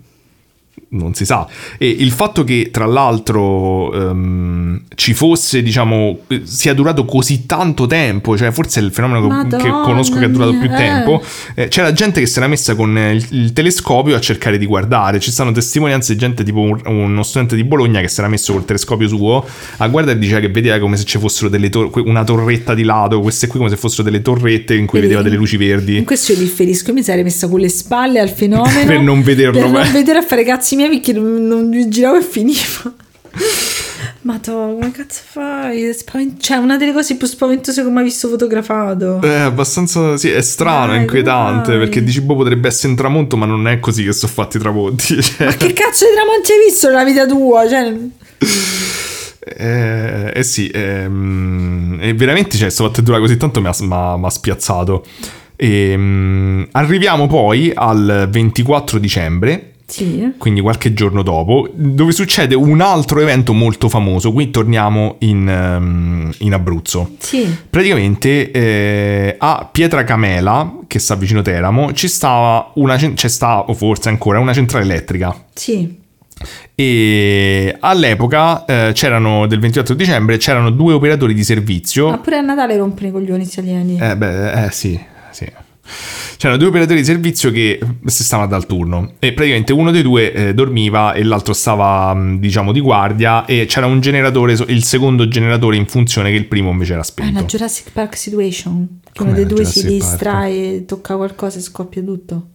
non si sa. E il fatto che tra l'altro ehm, ci fosse diciamo eh, sia durato così tanto tempo cioè forse è il fenomeno che- che Madonna conosco che è durato più mia, tempo eh, c'era gente che si era messa con eh, il, il telescopio a cercare di guardare. Ci stanno testimonianze di gente tipo un- uno studente di Bologna che si era messo col telescopio suo a guardare e diceva che vedeva come se ci fossero delle tor- una torretta di lato queste qui come se fossero delle torrette in cui Vedi? vedeva delle luci verdi. In questo io differisco, io mi sarei messa con le spalle al fenomeno Per non vederlo, per non vedere a fare cazzi miei perché non, non mi giravo e finiva. Ma to, come cazzo fai? Spavent- cioè, una delle cose più spaventose che ho mai visto fotografato. È abbastanza, sì, è strano, è inquietante, dai. perché dici, boh, potrebbe essere un tramonto, ma non è così che sono fatti i tramonti. Cioè, Ma che cazzo di tramonti hai visto nella vita tua? Cioè, eh, eh sì, ehm, e veramente, cioè, sto fatto dura così tanto mi ha, spiazzato. Ehm, arriviamo poi al 24 dicembre, sì. quindi qualche giorno dopo, dove succede un altro evento molto famoso. Qui torniamo in, ehm, in Abruzzo. Sì. Praticamente eh, a Pietra Camela, che sta vicino Teramo, ci stava una, c'è sta, o forse ancora, una centrale elettrica. Sì. E all'epoca eh, c'erano, del 28 dicembre, c'erano due operatori di servizio. Ma pure a Natale rompono i coglioni italiani. Eh beh, eh sì, sì. C'erano due operatori di servizio che si stavano il turno e praticamente uno dei due eh, dormiva e l'altro stava, mh, diciamo, di guardia e c'era un generatore, il secondo generatore in funzione che il primo invece era È spento. una Jurassic Park situation. Che uno dei due si Jurassic Park? distrae, tocca qualcosa e scoppia tutto.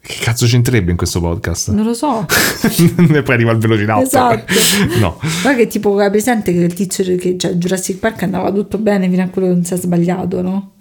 Che cazzo c'entrerebbe in questo podcast? Non lo so. e poi arriva il velociraptor. Esatto. no. Ma che tipo hai presente che il tizio che cioè Jurassic Park andava tutto bene fino a quello che non si è sbagliato, no?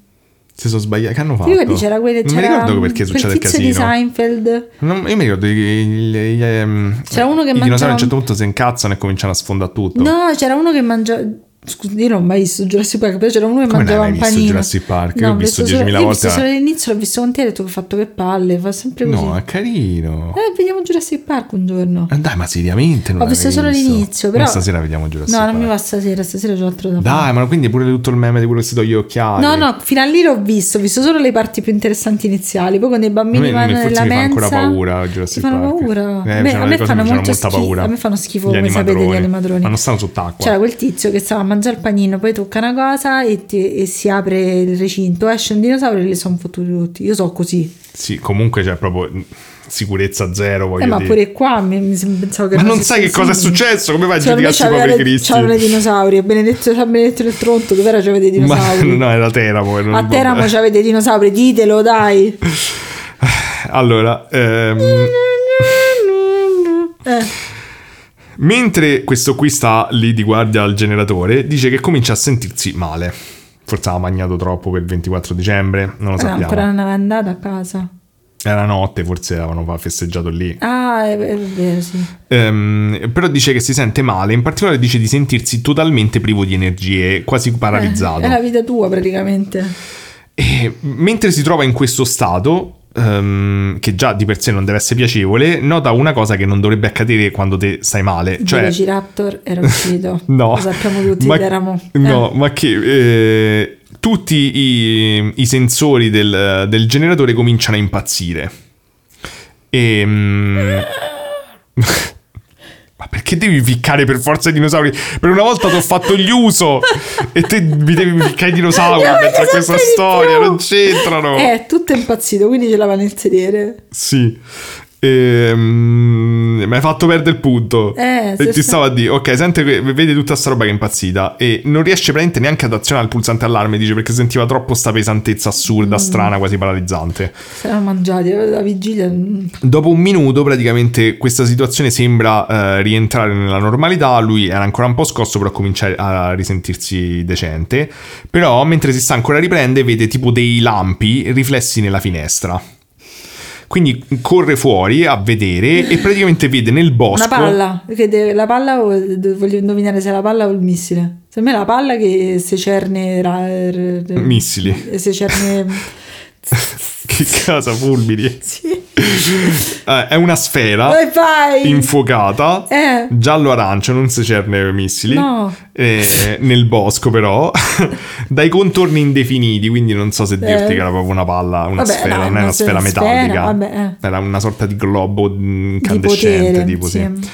Si sono sbagliati. Che hanno fatto? Ti ricordi c'era quelle non c'era mi ricordo perché succede il tizio di casino. Seinfeld. Non- io mi ricordo che gli- ehm, C'era uno che i dinosauri mangiava- a un certo punto si incazzano e cominciano a sfondare tutto. No, c'era uno che mangiava Scusa, io non ho mai visto Jurassic Park, però c'era uno che Come non mangiava un mai visto panino. Jurassic Park? Io No, l'ho visto solo- 10.000 io ho visto volte. solo all'inizio, l'ho visto con te e ho detto che ho fatto che palle, fa sempre così. No, è carino. Eh, vediamo Jurassic Park un giorno. Eh, dai, ma seriamente non Ho visto solo visto? l'inizio, però... Ma stasera vediamo Jurassic No, Park. non mi va stasera, stasera c'ho altro da fare. Dai, ma quindi pure tutto il meme di quello che si toglie gli occhiali. No, no, fino a lì l'ho visto, ho visto solo le parti più interessanti iniziali. Poi quando i bambini A me- vanno forse nella mi fa ancora mensa paura Jurassic fanno Park. paura. Eh, a me, c'erano a me fanno molta paura. A me fanno schifo, come sapete, gli animatroni. Ma non stanno sott'acqua. C'era quel tizio che stava a mangiare il panino, poi tocca una cosa e, ti- e si apre il recinto, esce un dinosauro e li sono fottuti tutti. Io so così. Sì, comunque c'è proprio sicurezza zero, voglio Eh, ma dire. pure qua mi, mi pensavo che Ma non sai che cosa è successo? Come fai a Secondo me giudicarsi i poveri cristi? C'erano i dinosauri, Benedetto, Benedetto del Tronto, dove era c'aveva dei Ma dinosauri? no, era Teramo. era- A Teramo c'aveva dei dinosauri, ditelo dai. Allora, ehm, Eh. Mentre questo qui sta lì di guardia al generatore, dice che comincia a sentirsi male. Forse aveva mangiato troppo per il 24 dicembre, non lo Eh, sappiamo. ancora non aveva andato a casa. Era notte, forse avevano festeggiato lì. Ah, è, è vero, sì. Ehm, però dice che si sente male, in particolare dice di sentirsi totalmente privo di energie, quasi paralizzato. Eh, È la vita tua praticamente. E mentre si trova in questo stato, ehm, che già di per sé non deve essere piacevole, nota una cosa che non dovrebbe accadere quando te stai male. Cioè, Velociraptor era uscito. no, Lo sappiamo tutti, ma, eravamo. no, ma che eh, tutti i, i sensori del, del generatore cominciano a impazzire. E. mm, Ma perché devi ficcare per forza i dinosauri? Per una volta ti ho fatto gli uso e te mi devi ficcare i dinosauri No, a perché questa storia, più. non c'entrano. È tutto impazzito, quindi ce l'aveva nel sedere. Sì. Ehm, mi hai fatto perdere il punto. Eh, e se ti sta- stavo a dire, ok, sente, vede tutta sta roba che è impazzita e non riesce praticamente neanche ad azionare il pulsante allarme, dice, perché sentiva troppo sta pesantezza assurda, Mm. strana, quasi paralizzante. Si erano mangiati, la vigilia. mm. Dopo un minuto, praticamente, questa situazione sembra eh, rientrare nella normalità. Lui era ancora un po' scosso, però comincia a risentirsi decente. Però, mentre si sta ancora riprende, vede tipo dei lampi riflessi nella finestra. Quindi corre fuori a vedere e praticamente vede nel bosco... Una palla, la palla o voglio indovinare se è la palla o il missile. Secondo me è la palla che se cerne Missili. Se cerne che cosa, fulmini? Sì. Eh, è una sfera Dove fai? infuocata, Eh. giallo-arancio, non si cerne missili, No. eh, nel bosco però, dai contorni indefiniti, quindi non so se dirti Eh. che era proprio una palla, una Vabbè, sfera, no, non è una sfera metallica, vabbè, eh. era una sorta di globo mm, Di incandescente, potere, tipo sì. sì.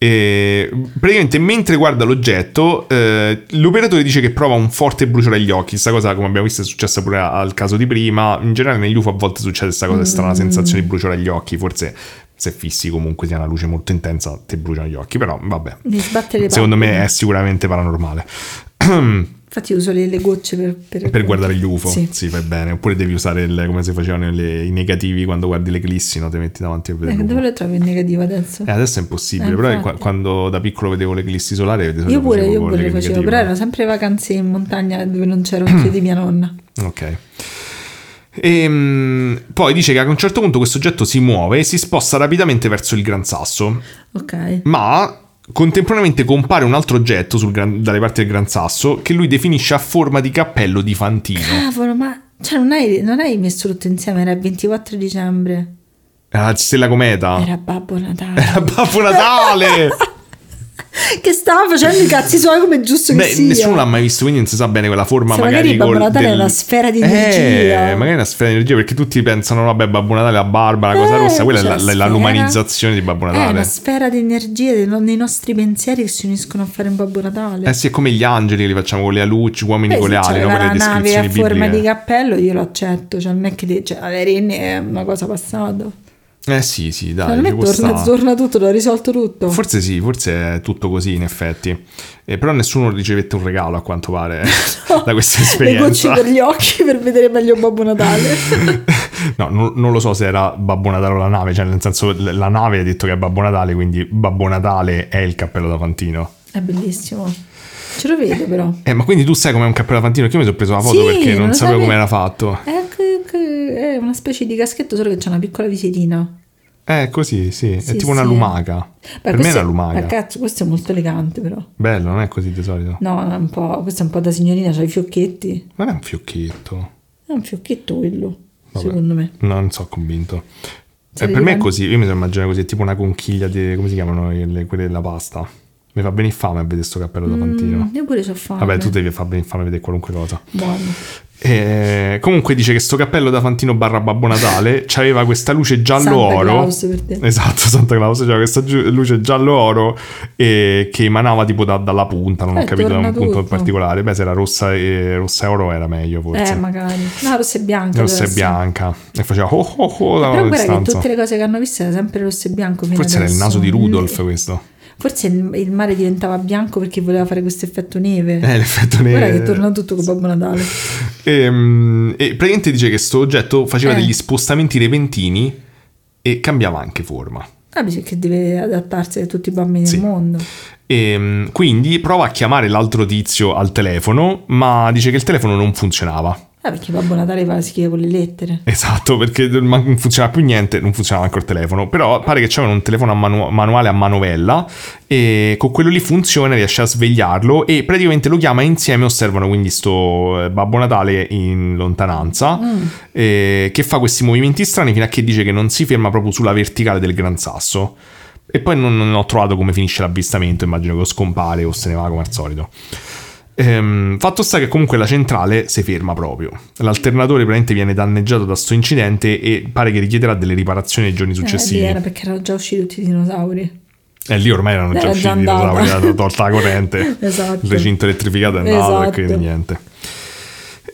E praticamente mentre guarda l'oggetto, eh, l'operatore dice che prova un forte bruciore agli occhi. Questa cosa, come abbiamo visto, è successa pure al caso di prima. In generale, negli UFO a volte succede questa cosa strana, Mm. sensazione di bruciore agli occhi. Forse se fissi comunque sia una luce molto intensa, ti bruciano gli occhi. Però vabbè, secondo me è sicuramente paranormale. Infatti uso le, le gocce per, per, Per guardare gli UFO, Sì. sì, fai bene. Oppure devi usare il- come si facevano le- i negativi quando guardi l'eclissi, no? Ti metti davanti a vedere. Eh, dove lo trovi in negativo adesso? Eh, adesso è impossibile, Eh, però qua- quando da piccolo vedevo l'eclissi solare, di solito io pure, io pure le le facevo, negative. però erano sempre vacanze in montagna dove non c'era un più di mia nonna. Ok. Ehm, poi dice che a un certo punto questo oggetto si muove e si sposta rapidamente verso il Gran Sasso, Ok. ma contemporaneamente compare un altro oggetto gran- dalle parti del Gran Sasso che lui definisce a forma di cappello di Fantino. Cavolo, ma cioè, non, hai, non hai messo tutto insieme? Era il 24 dicembre. Era la stella cometa. Era Babbo Natale. Era Babbo Natale! che stava facendo i cazzi suoi come è giusto che Beh, sia. nessuno l'ha mai visto, quindi non si sa bene quella forma Se magari. magari Babbo col- Natale è una sfera di energia. Eh, magari è una sfera di energia perché tutti pensano, vabbè, Babbo Natale, la barba, la cosa Eh, rossa. Quella è la, la- sfera l'umanizzazione di Babbo È Natale. una sfera di energia dei, no- dei nostri pensieri che si uniscono a fare un Babbo Natale. Eh sì, è come gli angeli che li facciamo con le aluci, uomini Beh, con le se ali, no? c'aveva Per le la nave a descrizioni forma di bibliche. cappello io lo accetto, cioè non è che cioè, la renne è una cosa passata. Eh sì, sì, dai. Ci me torna, torna tutto, l'ho risolto tutto. Forse sì, forse è tutto così in effetti. Eh, però nessuno ricevette un regalo a quanto pare da questa Le esperienza. gocce per gli occhi per vedere meglio Babbo Natale. No, non, non lo so se era Babbo Natale o la nave, cioè nel senso la nave ha detto che è Babbo Natale, quindi Babbo Natale è il cappello da Fantino. è bellissimo. Ce lo vedo però. Eh, ma quindi tu sai com'è un cappello da Fantino? Che io mi sono preso la foto Sì, perché non lo sapevo come era fatto. Che- è una specie di caschetto solo che c'è una piccola visitina. Eh, così, sì, è Sì, tipo una sì. lumaca. Beh, per me è una lumaca. ma cazzo, questo è molto elegante però. Bello, non è così di solito. No, è un po', questo è un po' da signorina, c'ha i fiocchetti. Ma non è un fiocchetto. È un fiocchetto quello, Vabbè. secondo me. No, non sono convinto. Eh, per me è così, io mi sono immaginato così, è tipo una conchiglia di, come si chiamano le- quelle della pasta. Mi fa venire fame a vedere sto cappello da Fantino. Mm, io pure c'ho fame. Vabbè, tu devi far venire fame a vedere qualunque cosa. Buono. Eh, comunque dice che sto cappello da Fantino barra Babbo Natale c'aveva questa luce giallo Santa oro. Claus per te. Esatto, Santa Claus c'aveva questa giu- luce giallo oro eh, che emanava tipo da- dalla punta, non ho Eh, capito da un torna punto in tutto. particolare. Beh, se era rossa e, rossa e oro era meglio forse. Eh, magari. No, rossa e bianca. rossa e bianca. E faceva oh oh oh da Però guarda che tutte le cose che hanno visto era sempre rosso e bianco. Forse era il adesso. naso di Rudolf questo. Forse il, il mare diventava bianco perché voleva fare questo effetto neve. Eh, l'effetto Guarda neve. che torna tutto con Babbo Natale. Ehm, E, praticamente dice che questo oggetto faceva Eh. degli spostamenti repentini e cambiava anche forma. Ah, perché deve adattarsi a tutti i bambini Sì. del mondo. E, quindi prova a chiamare l'altro tizio al telefono, ma dice che il telefono non funzionava. Ah, perché Babbo Natale fa scrive con le lettere. Esatto, perché non funzionava più niente, non funzionava anche il telefono, però pare che c'aveva un telefono a manu- manuale a manovella e con quello lì funziona, riesce a svegliarlo e praticamente lo chiama insieme osservano quindi sto eh, Babbo Natale in lontananza eh, che fa questi movimenti strani fino a che dice che non si ferma proprio sulla verticale del Gran Sasso. E poi non, non ho trovato come finisce l'avvistamento, immagino che o scompare o se ne va come al solito. Ehm, fatto sta che comunque la centrale si ferma proprio. L'alternatore praticamente viene danneggiato da sto incidente e pare che richiederà delle riparazioni nei giorni Eh, successivi. lì era perché erano già usciti tutti i dinosauri. E lì ormai erano già Era usciti già i dinosauri, hanno tolta la corrente. Esatto. Il recinto elettrificato è andato e Esatto. quindi niente.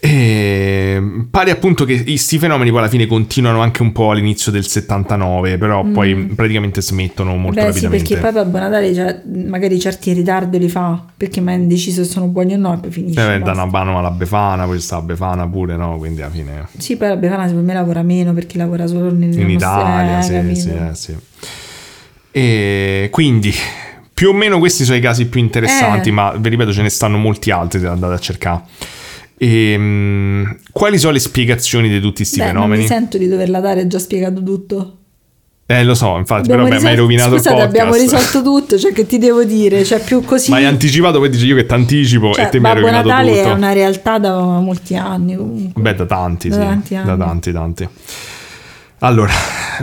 E pare appunto che questi fenomeni poi alla fine continuano anche un po' all'inizio del 79, però poi praticamente smettono molto Mm. Beh, sì, rapidamente. perché poi Babbo Natale cioè, magari certi ritardi li fa perché mi ha indeciso se sono buoni o no e poi finisce. Eh, da una mano alla Befana, poi sta Befana pure, no? Quindi alla fine Sì, poi la Befana secondo me lavora meno perché lavora solo in, in Italia, sì, capito? sì, eh, sì. E quindi più o meno questi sono i casi più interessanti, Eh. ma vi ripeto ce ne stanno molti altri se andate a cercare. E, mm, quali sono le spiegazioni di tutti questi Beh, non fenomeni? mi sento di doverla dare, ho già spiegato tutto. Eh, lo so, infatti, Abbiamo però beh, mi hai risol- rovinato Scusate, il podcast. abbiamo risolto tutto, cioè che ti devo dire, cioè più così... Ma hai anticipato, poi dici io che t'anticipo Cioè, e te mi hai rovinato Natale tutto. è una realtà da molti anni comunque. Beh, da tanti, Da sì. tanti anni. Da tanti, tanti. Allora,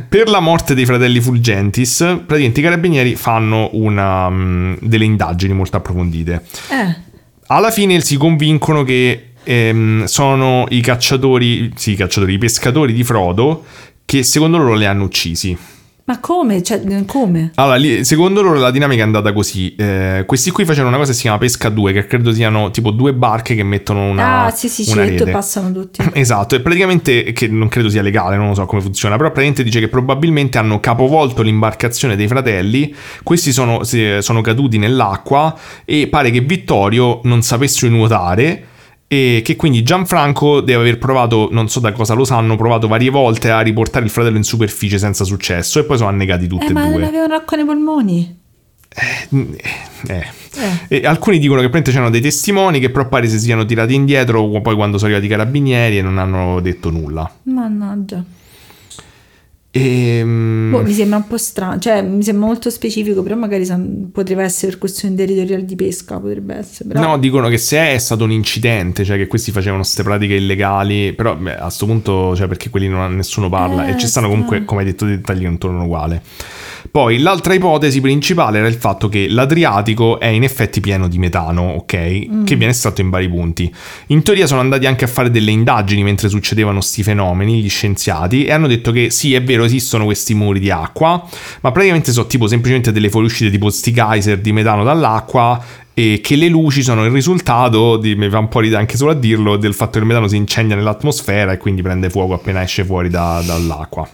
per la morte dei fratelli Fulgentis, praticamente i carabinieri fanno una, mm, delle indagini molto approfondite. Eh, Alla fine si convincono che ehm, sono i cacciatori, sì, i cacciatori, i pescatori di Frodo che secondo loro li hanno uccisi. ma come? Cioè, come? Allora, lì- secondo loro la dinamica è andata così. Eh, questi qui facevano una cosa che si chiama pesca a due, che credo siano tipo due barche che mettono una, ah, sì, sì, una e rete. passano tutti. Esatto, e praticamente, che non credo sia legale, non lo so come funziona, però praticamente dice che probabilmente hanno capovolto l'imbarcazione dei fratelli, questi sono, sono caduti nell'acqua e pare che Vittorio non sapesse nuotare e che quindi Gianfranco deve aver provato, non so da cosa lo sanno, provato varie volte a riportare il fratello in superficie senza successo e poi sono annegati tutte Eh, e ma non due. avevano acqua nei polmoni. Eh. Eh. E alcuni dicono che praticamente c'erano dei testimoni che però pare si siano tirati indietro poi quando sono arrivati i carabinieri e non hanno detto nulla. Mannaggia. E, Boh, mi sembra un po' strano, cioè mi sembra molto specifico, però magari potrebbe essere per questioni territoriali di pesca, potrebbe essere. Però... No, dicono che se è stato un incidente, cioè che questi facevano queste pratiche illegali, però beh, a questo punto, cioè perché quelli non nessuno parla Eh, e ci stanno comunque, come hai detto, dei dettagli tornano uguale. Poi l'altra ipotesi principale era il fatto che l'Adriatico è in effetti pieno di metano, ok? Che viene estratto in vari punti. In teoria sono andati anche a fare delle indagini mentre succedevano sti fenomeni, gli scienziati, e hanno detto che sì, è vero, esistono questi muri di acqua, ma praticamente sono tipo semplicemente delle fuoriuscite tipo sti geyser di metano dall'acqua e che le luci sono il risultato, di, mi fa un po' ridere anche solo a dirlo, del fatto che il metano si incendia nell'atmosfera e quindi prende fuoco appena esce fuori da- dall'acqua.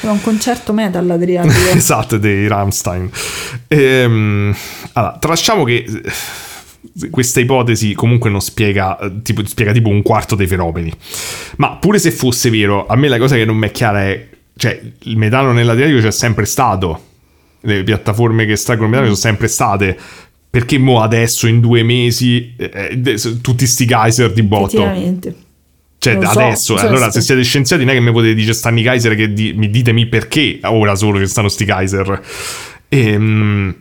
È un concerto metal Adriatico. esatto, dei Rammstein. Ehm, allora, trasciamo che eh, questa ipotesi comunque non spiega eh, tipo, spiega tipo un quarto dei fenomeni. Ma pure se fosse vero, a me la cosa che non mi è chiara è, cioè, il metano nell'Adriatico c'è sempre stato. Le piattaforme che estraggono metano sono sempre state. Perché mo adesso in due mesi eh, eh, tutti sti geyser di botto? Effettivamente. Cioè, Non lo so, adesso, sono allora, se siete scienziati, non è che mi potete dire stanno i geyser che di- mi ditemi perché ora solo che stanno sti geyser. Ehm,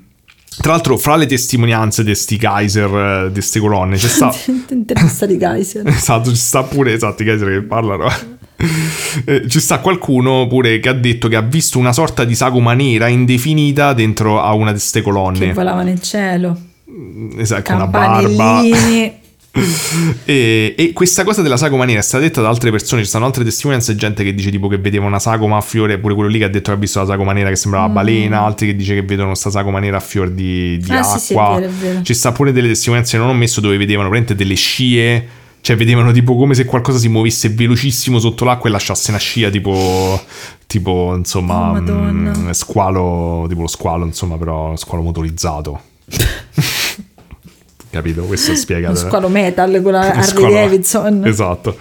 tra l'altro, fra le testimonianze di sti geyser, eh, di queste colonne, c'è sta... Intervista di Kaiser. esatto, ci sta pure, esatto, i geyser che parlano. Eh, ci sta qualcuno pure che ha detto che ha visto una sorta di sagoma nera indefinita dentro a una di queste Che colonne. volava nel cielo. Esatto, con una barba. E, e questa cosa della sagoma nera è stata detta da altre persone, ci stanno altre testimonianze, gente che dice tipo che vedeva una sagoma a fiore, pure quello lì che ha detto che ha visto la sagoma nera che sembrava balena, altri che dice che vedono sta sagoma nera a fior di, di Mm. Ah, acqua. sì, sì, è vero, è vero. Ci sta pure delle testimonianze che non ho messo dove vedevano veramente delle scie, cioè vedevano tipo come se qualcosa si muovesse velocissimo sotto l'acqua e lasciasse una scia tipo, tipo insomma, Oh, Madonna. mm, squalo, tipo lo squalo, insomma, però squalo motorizzato. Capito? Questo spiega. Lo squalo metal con la Harley Squalo- Davidson. Esatto.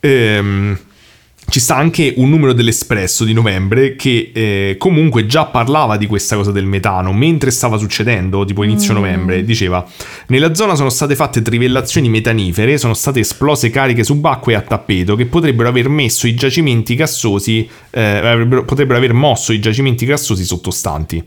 Ehm, ci sta anche un numero dell'Espresso di novembre che eh, comunque già parlava di questa cosa del metano mentre stava succedendo, tipo inizio Mm. novembre. Diceva: Nella zona sono state fatte trivellazioni metanifere, sono state esplose cariche subacquee a tappeto che potrebbero aver messo i giacimenti gassosi, eh, potrebbero aver mosso i giacimenti gassosi sottostanti.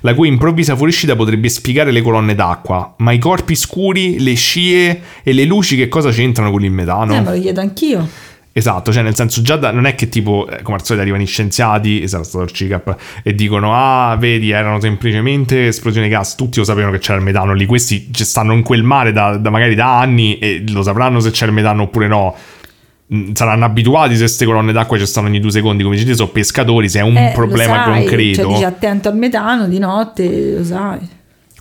La cui improvvisa fuoriuscita potrebbe spiegare le colonne d'acqua, ma i corpi scuri, le scie e le luci che cosa c'entrano con il metano? Eh, me lo chiedo anch'io. Esatto, cioè nel senso già da- non è che tipo, eh, come al solito arrivano i scienziati, esatto, stato il CICAP, e dicono, ah, vedi, erano semplicemente esplosioni di gas, tutti lo sapevano che c'era il metano lì, questi ci stanno in quel mare da, da magari da anni e lo sapranno se c'è il metano oppure no. Mm, Saranno abituati se queste colonne d'acqua ci stanno ogni due secondi, come dici, te, sono pescatori, se è un Eh, problema sai, concreto. Cioè, dici attento al metano di notte, lo sai.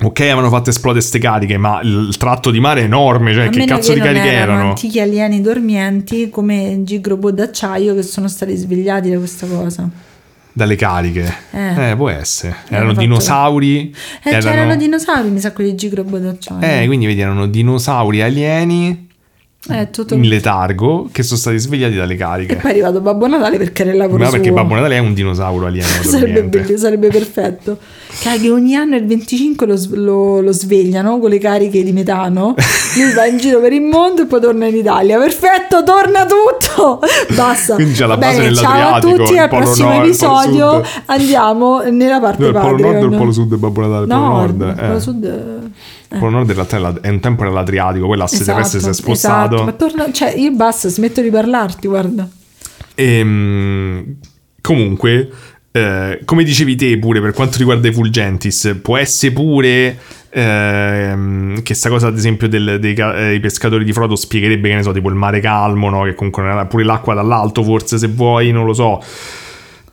Ok, avevano fatto esplodere ste cariche, ma il tratto di mare è enorme, cioè che cazzo di non cariche erano erano? antichi alieni dormienti come Gigrobo d'acciaio che sono stati svegliati da questa cosa. Dalle cariche. Eh. Eh, può essere. Eh, Erano fatto- dinosauri. Eh, erano... c'erano dinosauri, mi sa, quelli di Gigrobo d'acciaio. Eh, quindi vedi, erano dinosauri alieni Eh, tutto... in letargo che sono stati svegliati dalle cariche. E poi è arrivato Babbo Natale perché era il lavoro Ma perché. Babbo Natale è un dinosauro alieno. sarebbe, bello, sarebbe perfetto. Che ogni anno il 25 lo, lo- lo svegliano con le cariche di metano. Lui va in giro per il mondo e poi torna in Italia. Perfetto, torna tutto. Basta. Quindi c'è la base bene, ciao a tutti. il Al prossimo nord, il episodio andiamo nella parte No, il polo nord o il Patreon. polo sud è Babbo Natale? Il polo No, nord. il eh. polo sud. Il polo nord in realtà è, la- è un tempo era l'Adriatico, poi l'asse terrestre si è spostato. esatto. Ma torna, cioè, io basta, smetto di parlarti, guarda. Ehm, comunque, eh, come dicevi te pure per quanto riguarda i Fulgentis, può essere pure ehm, che sta cosa ad esempio del- dei eh, pescatori di Frodo spiegherebbe che ne so, tipo il mare calmo, no? che comunque era- pure l'acqua dall'alto forse se vuoi, non lo so.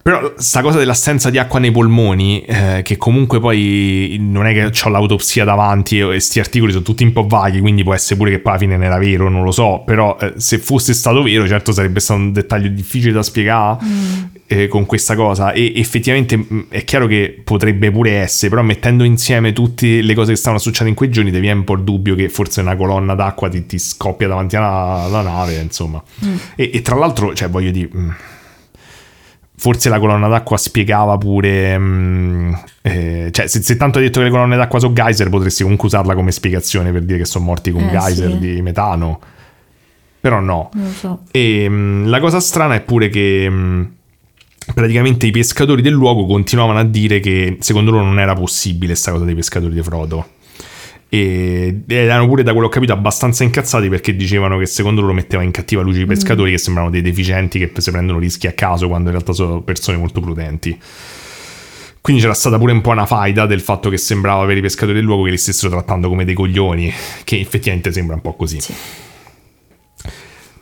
Però sta cosa dell'assenza di acqua nei polmoni, eh, che comunque poi non è che ho l'autopsia davanti e sti articoli sono tutti un po' vaghi, quindi può essere pure che poi alla fine non era vero, non lo so, però eh, se fosse stato vero certo sarebbe stato un dettaglio difficile da spiegare eh, con questa cosa. E effettivamente mh, è chiaro che potrebbe pure essere, però mettendo insieme tutte le cose che stavano succedendo in quei giorni ti viene un po' il dubbio che forse una colonna d'acqua ti, ti scoppia davanti alla, alla nave, insomma. E, e tra l'altro, cioè voglio dire... mh, Forse la colonna d'acqua spiegava pure. mm, eh, cioè, se, se tanto hai detto che le colonne d'acqua sono geyser, potresti comunque usarla come spiegazione per dire che sono morti con Eh, geyser sì. di metano. Però no. So. E mm, la cosa strana è pure che. mm, praticamente i pescatori del luogo continuavano a dire che secondo loro non era possibile sta cosa dei pescatori di Frodo. E erano pure da quello che ho capito abbastanza incazzati perché dicevano che secondo loro metteva in cattiva luce i pescatori che sembravano dei deficienti che si prendono rischi a caso quando in realtà sono persone molto prudenti. Quindi c'era stata pure un po' una faida del fatto che sembrava per i pescatori del luogo che li stessero trattando come dei coglioni, che effettivamente sembra un po' così. Sì.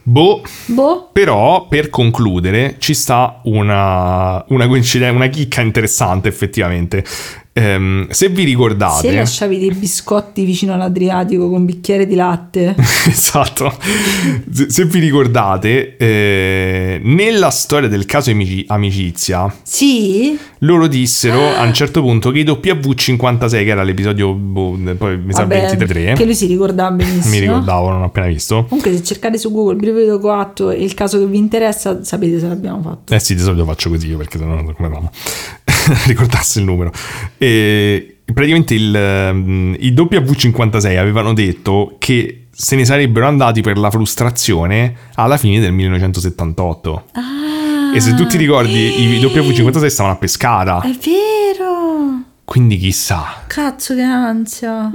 Boh, Boh. però, per concludere, ci sta una, una coincidenza, una chicca interessante, effettivamente. Ehm, se vi ricordate, Se lasciavi dei biscotti vicino all'Adriatico con un bicchiere di latte. esatto, se, se vi ricordate, eh, nella storia del caso amici- amicizia, Sì? loro dissero a un certo punto che i W56, che era l'episodio, boh, poi mi sa Vabbè, 23, Che lui si ricordava benissimo. mi ricordavo, non ho appena visto. Comunque, se cercate su Google Brivido Coatto e il caso che vi interessa, sapete se l'abbiamo fatto. Eh sì, di solito faccio così io perché sennò come fanno? Ricordarsi il numero. E praticamente il, ehm, i W56 avevano detto che se ne sarebbero andati per la frustrazione alla fine del 1978. Ah, E se tu ti ricordi, i W56 stavano a pescara. È vero! Quindi chissà. Cazzo, che ansia.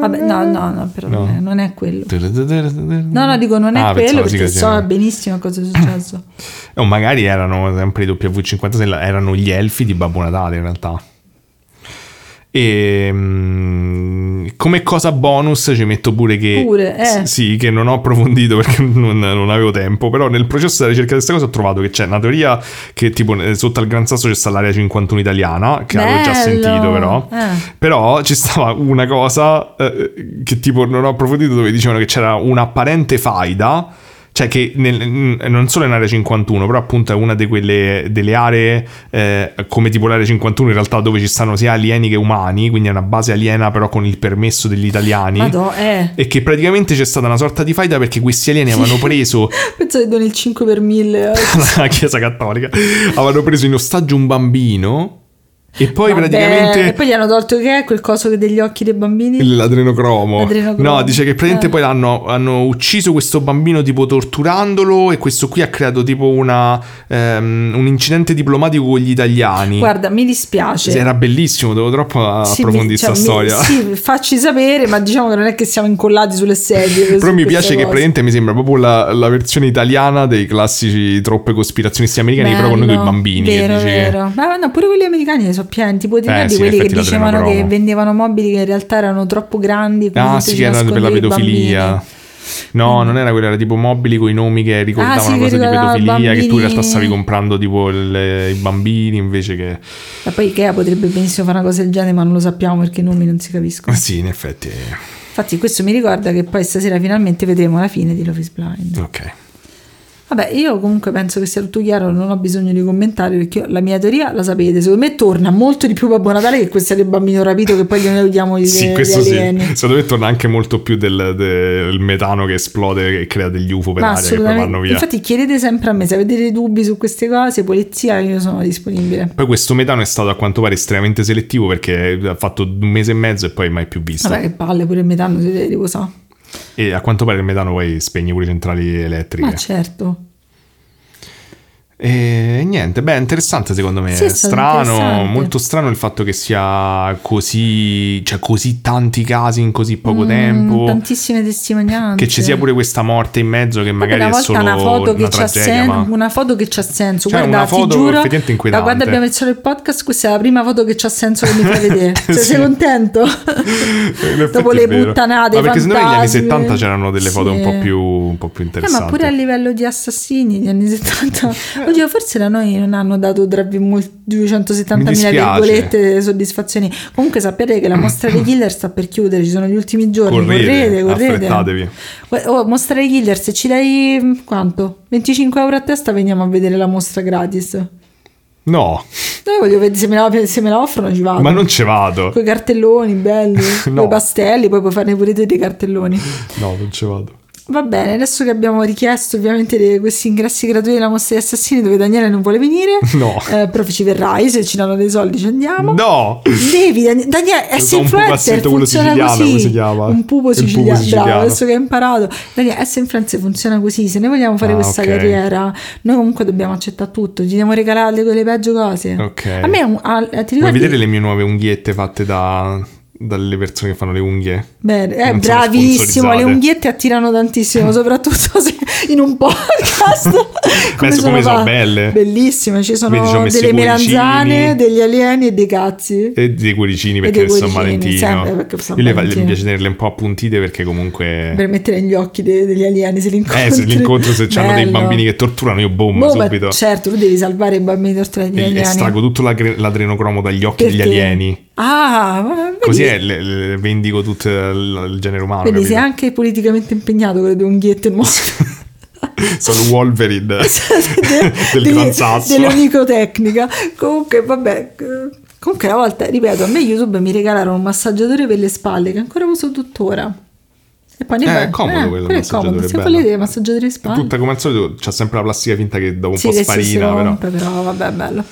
Vabbè, no, no, no, però No. Non, è, non è quello. No, No, dico non è Ah, quello perché so benissimo cosa è successo. O magari erano sempre i W56, erano gli elfi di Babbo Natale in realtà. E mm, come cosa bonus ci metto pure che Pure, eh. s- sì, che non ho approfondito perché non, non avevo tempo, però nel processo della ricerca di questa cosa ho trovato che c'è una teoria che tipo sotto al Gran Sasso c'è sta l'area 51 italiana, che avevo già Bello! sentito però. Eh. Però ci stava una cosa eh, che tipo non ho approfondito dove dicevano che c'era un'apparente faida. Cioè che nel- non solo in area 51, però appunto è una di quelle delle aree eh, come tipo l'area 51 in realtà dove ci stanno sia alieni che umani, quindi è una base aliena però con il permesso degli italiani. Madò, eh. E che praticamente c'è stata una sorta di faida perché questi alieni avevano preso Penso che doni il 5 per 1000. la Chiesa Cattolica, avevano preso in ostaggio un bambino e poi Vabbè, praticamente E poi gli hanno tolto che è quel coso che degli occhi dei bambini. L'adrenocromo. L'adrenocromo. No, dice che praticamente Eh. poi hanno, hanno ucciso questo bambino tipo torturandolo e questo qui ha creato tipo una, ehm, un incidente diplomatico con gli italiani. Guarda, mi dispiace. Era bellissimo, devo troppo Sì, approfondire mi- cioè, questa mi- storia. Sì, facci sapere, ma diciamo che non è che siamo incollati sulle sedie. Però mi piace che cose. praticamente mi sembra proprio la, la versione italiana dei classici troppe cospirazionisti americani, però con noi Bello, i bambini. che Vero, che- vero. Ma no, pure quelli americani ne tipo di Eh, sì, quelli che dicevano che vendevano mobili che in realtà erano troppo grandi. Ah, sì, che era per la pedofilia. bambini. No, non era quello, era tipo mobili con i nomi che ricordavano Ah, sì, cose di pedofilia, che tu in bambini. realtà stavi comprando tipo il- i bambini invece che... Ma poi Ikea potrebbe benissimo fare una cosa del genere, ma non lo sappiamo perché i nomi non si capiscono. Eh sì, in effetti... Infatti, questo mi ricorda che poi stasera finalmente vedremo la fine di Love is Blind. Ok. Vabbè, io comunque penso che sia tutto chiaro, non ho bisogno di commentare perché la mia teoria la sapete. Secondo me torna molto di più Babbo Natale che questo del bambino rapito che poi gli vediamo gli, Sì, gli questo sì. alieni. Secondo me torna anche molto più del, del metano che esplode e crea degli UFO per Ma aria che poi vanno via. Infatti chiedete sempre a me se avete dei dubbi su queste cose, polizia, io sono disponibile. Poi questo metano è stato a quanto pare estremamente selettivo perché ha fatto un mese e mezzo e poi mai più visto. Vabbè, che palle, pure il metano si deve riposare. E a quanto pare il metano poi spegne pure centrali elettriche. Ma certo. E niente, beh, interessante secondo me. Sì, strano, molto strano il fatto che sia così, cioè così tanti casi in così poco Mm, tempo. Tantissime testimonianze. Che ci sia pure questa morte in mezzo che magari una è solo una foto che una tragedia, sen- ma... una foto che c'ha senso. Cioè, Guarda, una foto giuro, effettivamente da quando abbiamo iniziato il podcast, questa è la prima foto che c'ha senso che mi fai vedere. Cioè, Sì. Sei contento? Dopo le puttanate, Ma perché secondo me negli anni fantasmi. 70 c'erano delle foto un po' più, un po' più Eh, interessanti. ma pure a livello di assassini negli anni 70. Oddio, forse da noi non hanno dato tra vi- mol- Mi 270.000 dispiace. virgolette soddisfazioni. Comunque sapete che la mostra dei killer sta per chiudere, ci sono gli ultimi giorni. Correte, correte, Oh, mostra dei killer, se ci dai mm, quanto? 25 euro a testa veniamo a vedere la mostra gratis. No, Io voglio vedere se me la, se me la offrono ci vado. ma non ci vado. Con i cartelloni belli, No. con i pastelli, poi puoi farne pure te dei cartelloni. No, non ci vado. Va bene, adesso che abbiamo richiesto ovviamente questi ingressi gratuiti della mostra degli assassini dove Daniele non vuole venire, No. eh, però ci verrai, se ci danno dei soldi ci andiamo. No! Devi, Dan- Daniele, So, essere un influencer funziona così. come si chiama? Un pupo Il pupo siciliano, siciliano. bravo, adesso che hai imparato. Daniele, essere influencer funziona così, se noi vogliamo fare Ah, questa ok. carriera, noi comunque dobbiamo accettare tutto, ci dobbiamo regalare quelle peggio cose. Ok. A me, un- a- ti Vuoi ricordi? vedere le mie nuove unghiette fatte da, dalle persone che fanno le unghie? Bene, eh, sono bravissimo, le unghiette attirano tantissimo, soprattutto se in un podcast. Come sono belle. Bellissime, ci sono Vedi, ci delle cuoricini. melanzane, degli alieni e dei cazzi. E dei cuoricini perché dei è San cuoricini, Valentino. sempre perché San Io le, Valentino. mi piace tenerle un po' appuntite perché comunque... Per mettere negli occhi de- degli alieni se li incontri. Eh, se li incontro se hanno dei bambini che torturano, io boom, Boh, subito. certo, tu devi salvare i bambini torturati dagli E alieni. estraggo tutto l'adrenocromo dagli occhi degli Perché? alieni. Ah, Così è, le, le- vendico tutto il, il genere umano. vedi, sei anche politicamente impegnato con le tue unghiette nuove. Sono Wolverine del Delle- Gran Sasso. Dell'onicotecnica. Comunque, vabbè. eh, Comunque, una volta, ripeto, a me YouTube mi regalarono un massaggiatore per le spalle che ancora uso tuttora. E poi ne Eh, è comodo quello, il è comodo. massaggiatore, Se bello. volete, massaggiatore di spalle. Tutta come al solito c'ha sempre la plastica finta che dopo un Sì, po' si sfarina, però. rompe, però vabbè, bello.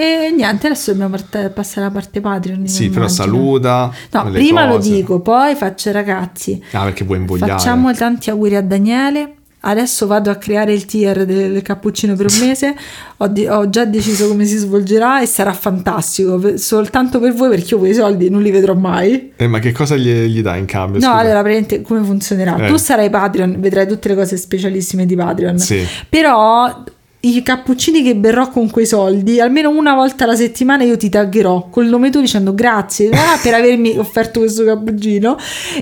E niente, adesso dobbiamo passare alla parte Patreon. Sì, però immagino. saluta. No, prima lo cose. dico, poi faccio ragazzi. Ah, perché vuoi invogliare. Facciamo tanti auguri a Daniele. Adesso vado a creare il tier del cappuccino per un mese. Ho, di- ho già deciso come si svolgerà e sarà fantastico. soltanto per voi, perché io quei soldi non li vedrò mai. Eh, ma che cosa gli, gli dai in cambio? No, scusa? allora, praticamente come funzionerà? Eh. Tu sarai Patreon, vedrai tutte le cose specialissime di Patreon. Sì. Però i cappuccini che berrò con quei soldi, almeno una volta alla settimana io ti taggerò col nome tuo dicendo grazie ah, per avermi offerto questo cappuccino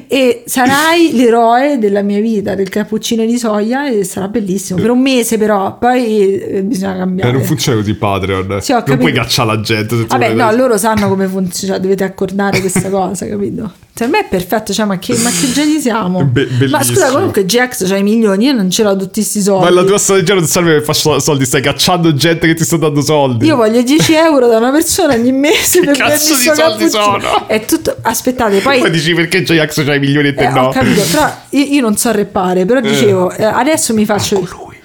e sarai l'eroe della mia vita, del cappuccino di soia e sarà bellissimo. Per un mese però, poi eh, bisogna cambiare. non funziona così Patreon. Sì, non puoi cacciare la gente. Vabbè, no, loro sanno come funziona, cioè, dovete accordare questa cosa, capito? Per me è perfetto, cioè, ma che, ma che geni siamo? Be- ma scusa, comunque GX c'ha i milioni, io non ce l'ho tutti questi soldi. Ma la tua strategia non serve per fare soldi, stai cacciando gente che ti sta dando soldi. Io voglio 10 euro da una persona ogni mese Che per cazzo di soldi cappuccino. sono? È tutto. Aspettate, poi. Poi dici perché J-Ax c'ha i milioni e te eh, no. Ho capito, però io, io non so reppare, però dicevo, eh, adesso mi faccio. lui.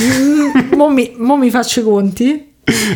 Mm, mo, mi, mo mi faccio i conti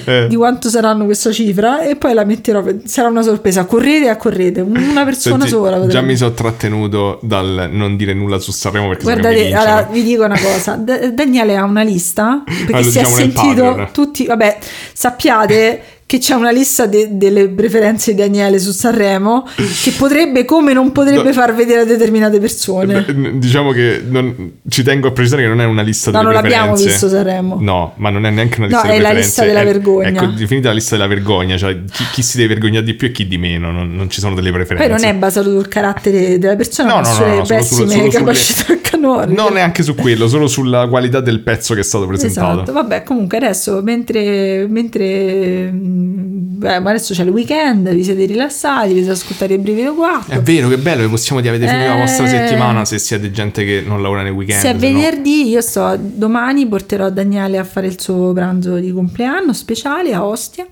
Eh. di quanto saranno questa cifra e poi la metterò. Sarà una sorpresa. Correte a correte, una persona Senti, sola. già potrebbe. mi sono trattenuto dal non dire nulla su Sanremo perché Guardate, allora, vi dico una cosa, Da- Daniele ha una lista perché Ah, lo si è diciamo nel sentito tutti, vabbè, sappiate che c'è una lista de- delle preferenze di Daniele su Sanremo che potrebbe come non potrebbe No. far vedere a determinate persone. Beh, Diciamo che non- ci tengo a precisare che non è una lista No, delle non l'abbiamo preferenze. visto Sanremo. No, ma non è neanche una No, lista è delle la preferenze. lista della è- vergogna. Ecco, definita la lista della vergogna, cioè chi, chi si deve vergognare di più e chi di meno, non, non ci sono delle preferenze. Poi non è basato sul carattere della persona, No, ma no, no, sulle no, pessime solo- solo sulle- capacità canore. No, neanche su quello, solo sulla qualità del pezzo che è stato presentato. Esatto, vabbè, comunque adesso mentre, mentre beh, ma adesso c'è il weekend, vi siete rilassati, vi siete ascoltati il brivido 4. È vero, che bello che possiamo dire avete finito la vostra Eh. settimana se siete gente che non lavora nei weekend. Se è se no- venerdì, io sto domani porterò Daniele a fare il suo pranzo di compleanno speciale a Ostia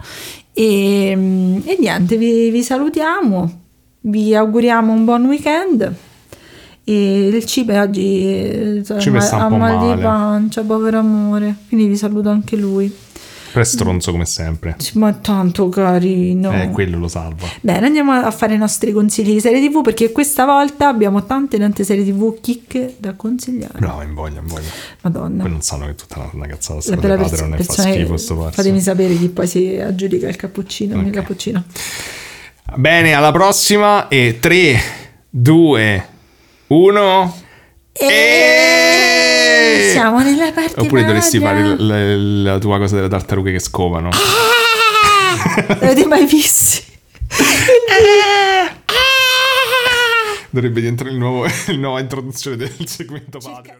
e, e niente, vi, vi salutiamo, vi auguriamo un buon weekend. E il cibo oggi eh, ha mal di pancia, povero amore. Quindi vi saluto anche lui. Però è stronzo come sempre. Ma è tanto carino. Eh, quello lo salva. Bene, andiamo a fare i nostri consigli di serie TV perché questa volta abbiamo tante tante serie TV chicche da consigliare. Bravo, in voglia, in voglia. Madonna. Poi non sanno che è tutta una, una cazzata La sta cosa perso- non ne fa schifo sto pazzo. Fatemi sapere chi poi si aggiudica il cappuccino. Il Ok. cappuccino. Bene, alla prossima e 3, 2, 1 e... Siamo nella parte Oppure dovresti fare l- l- la tua cosa delle tartarughe che scovano. L'avete mai visti? Dovrebbe diventare il nuovo, il nuova introduzione del segmento Patreon.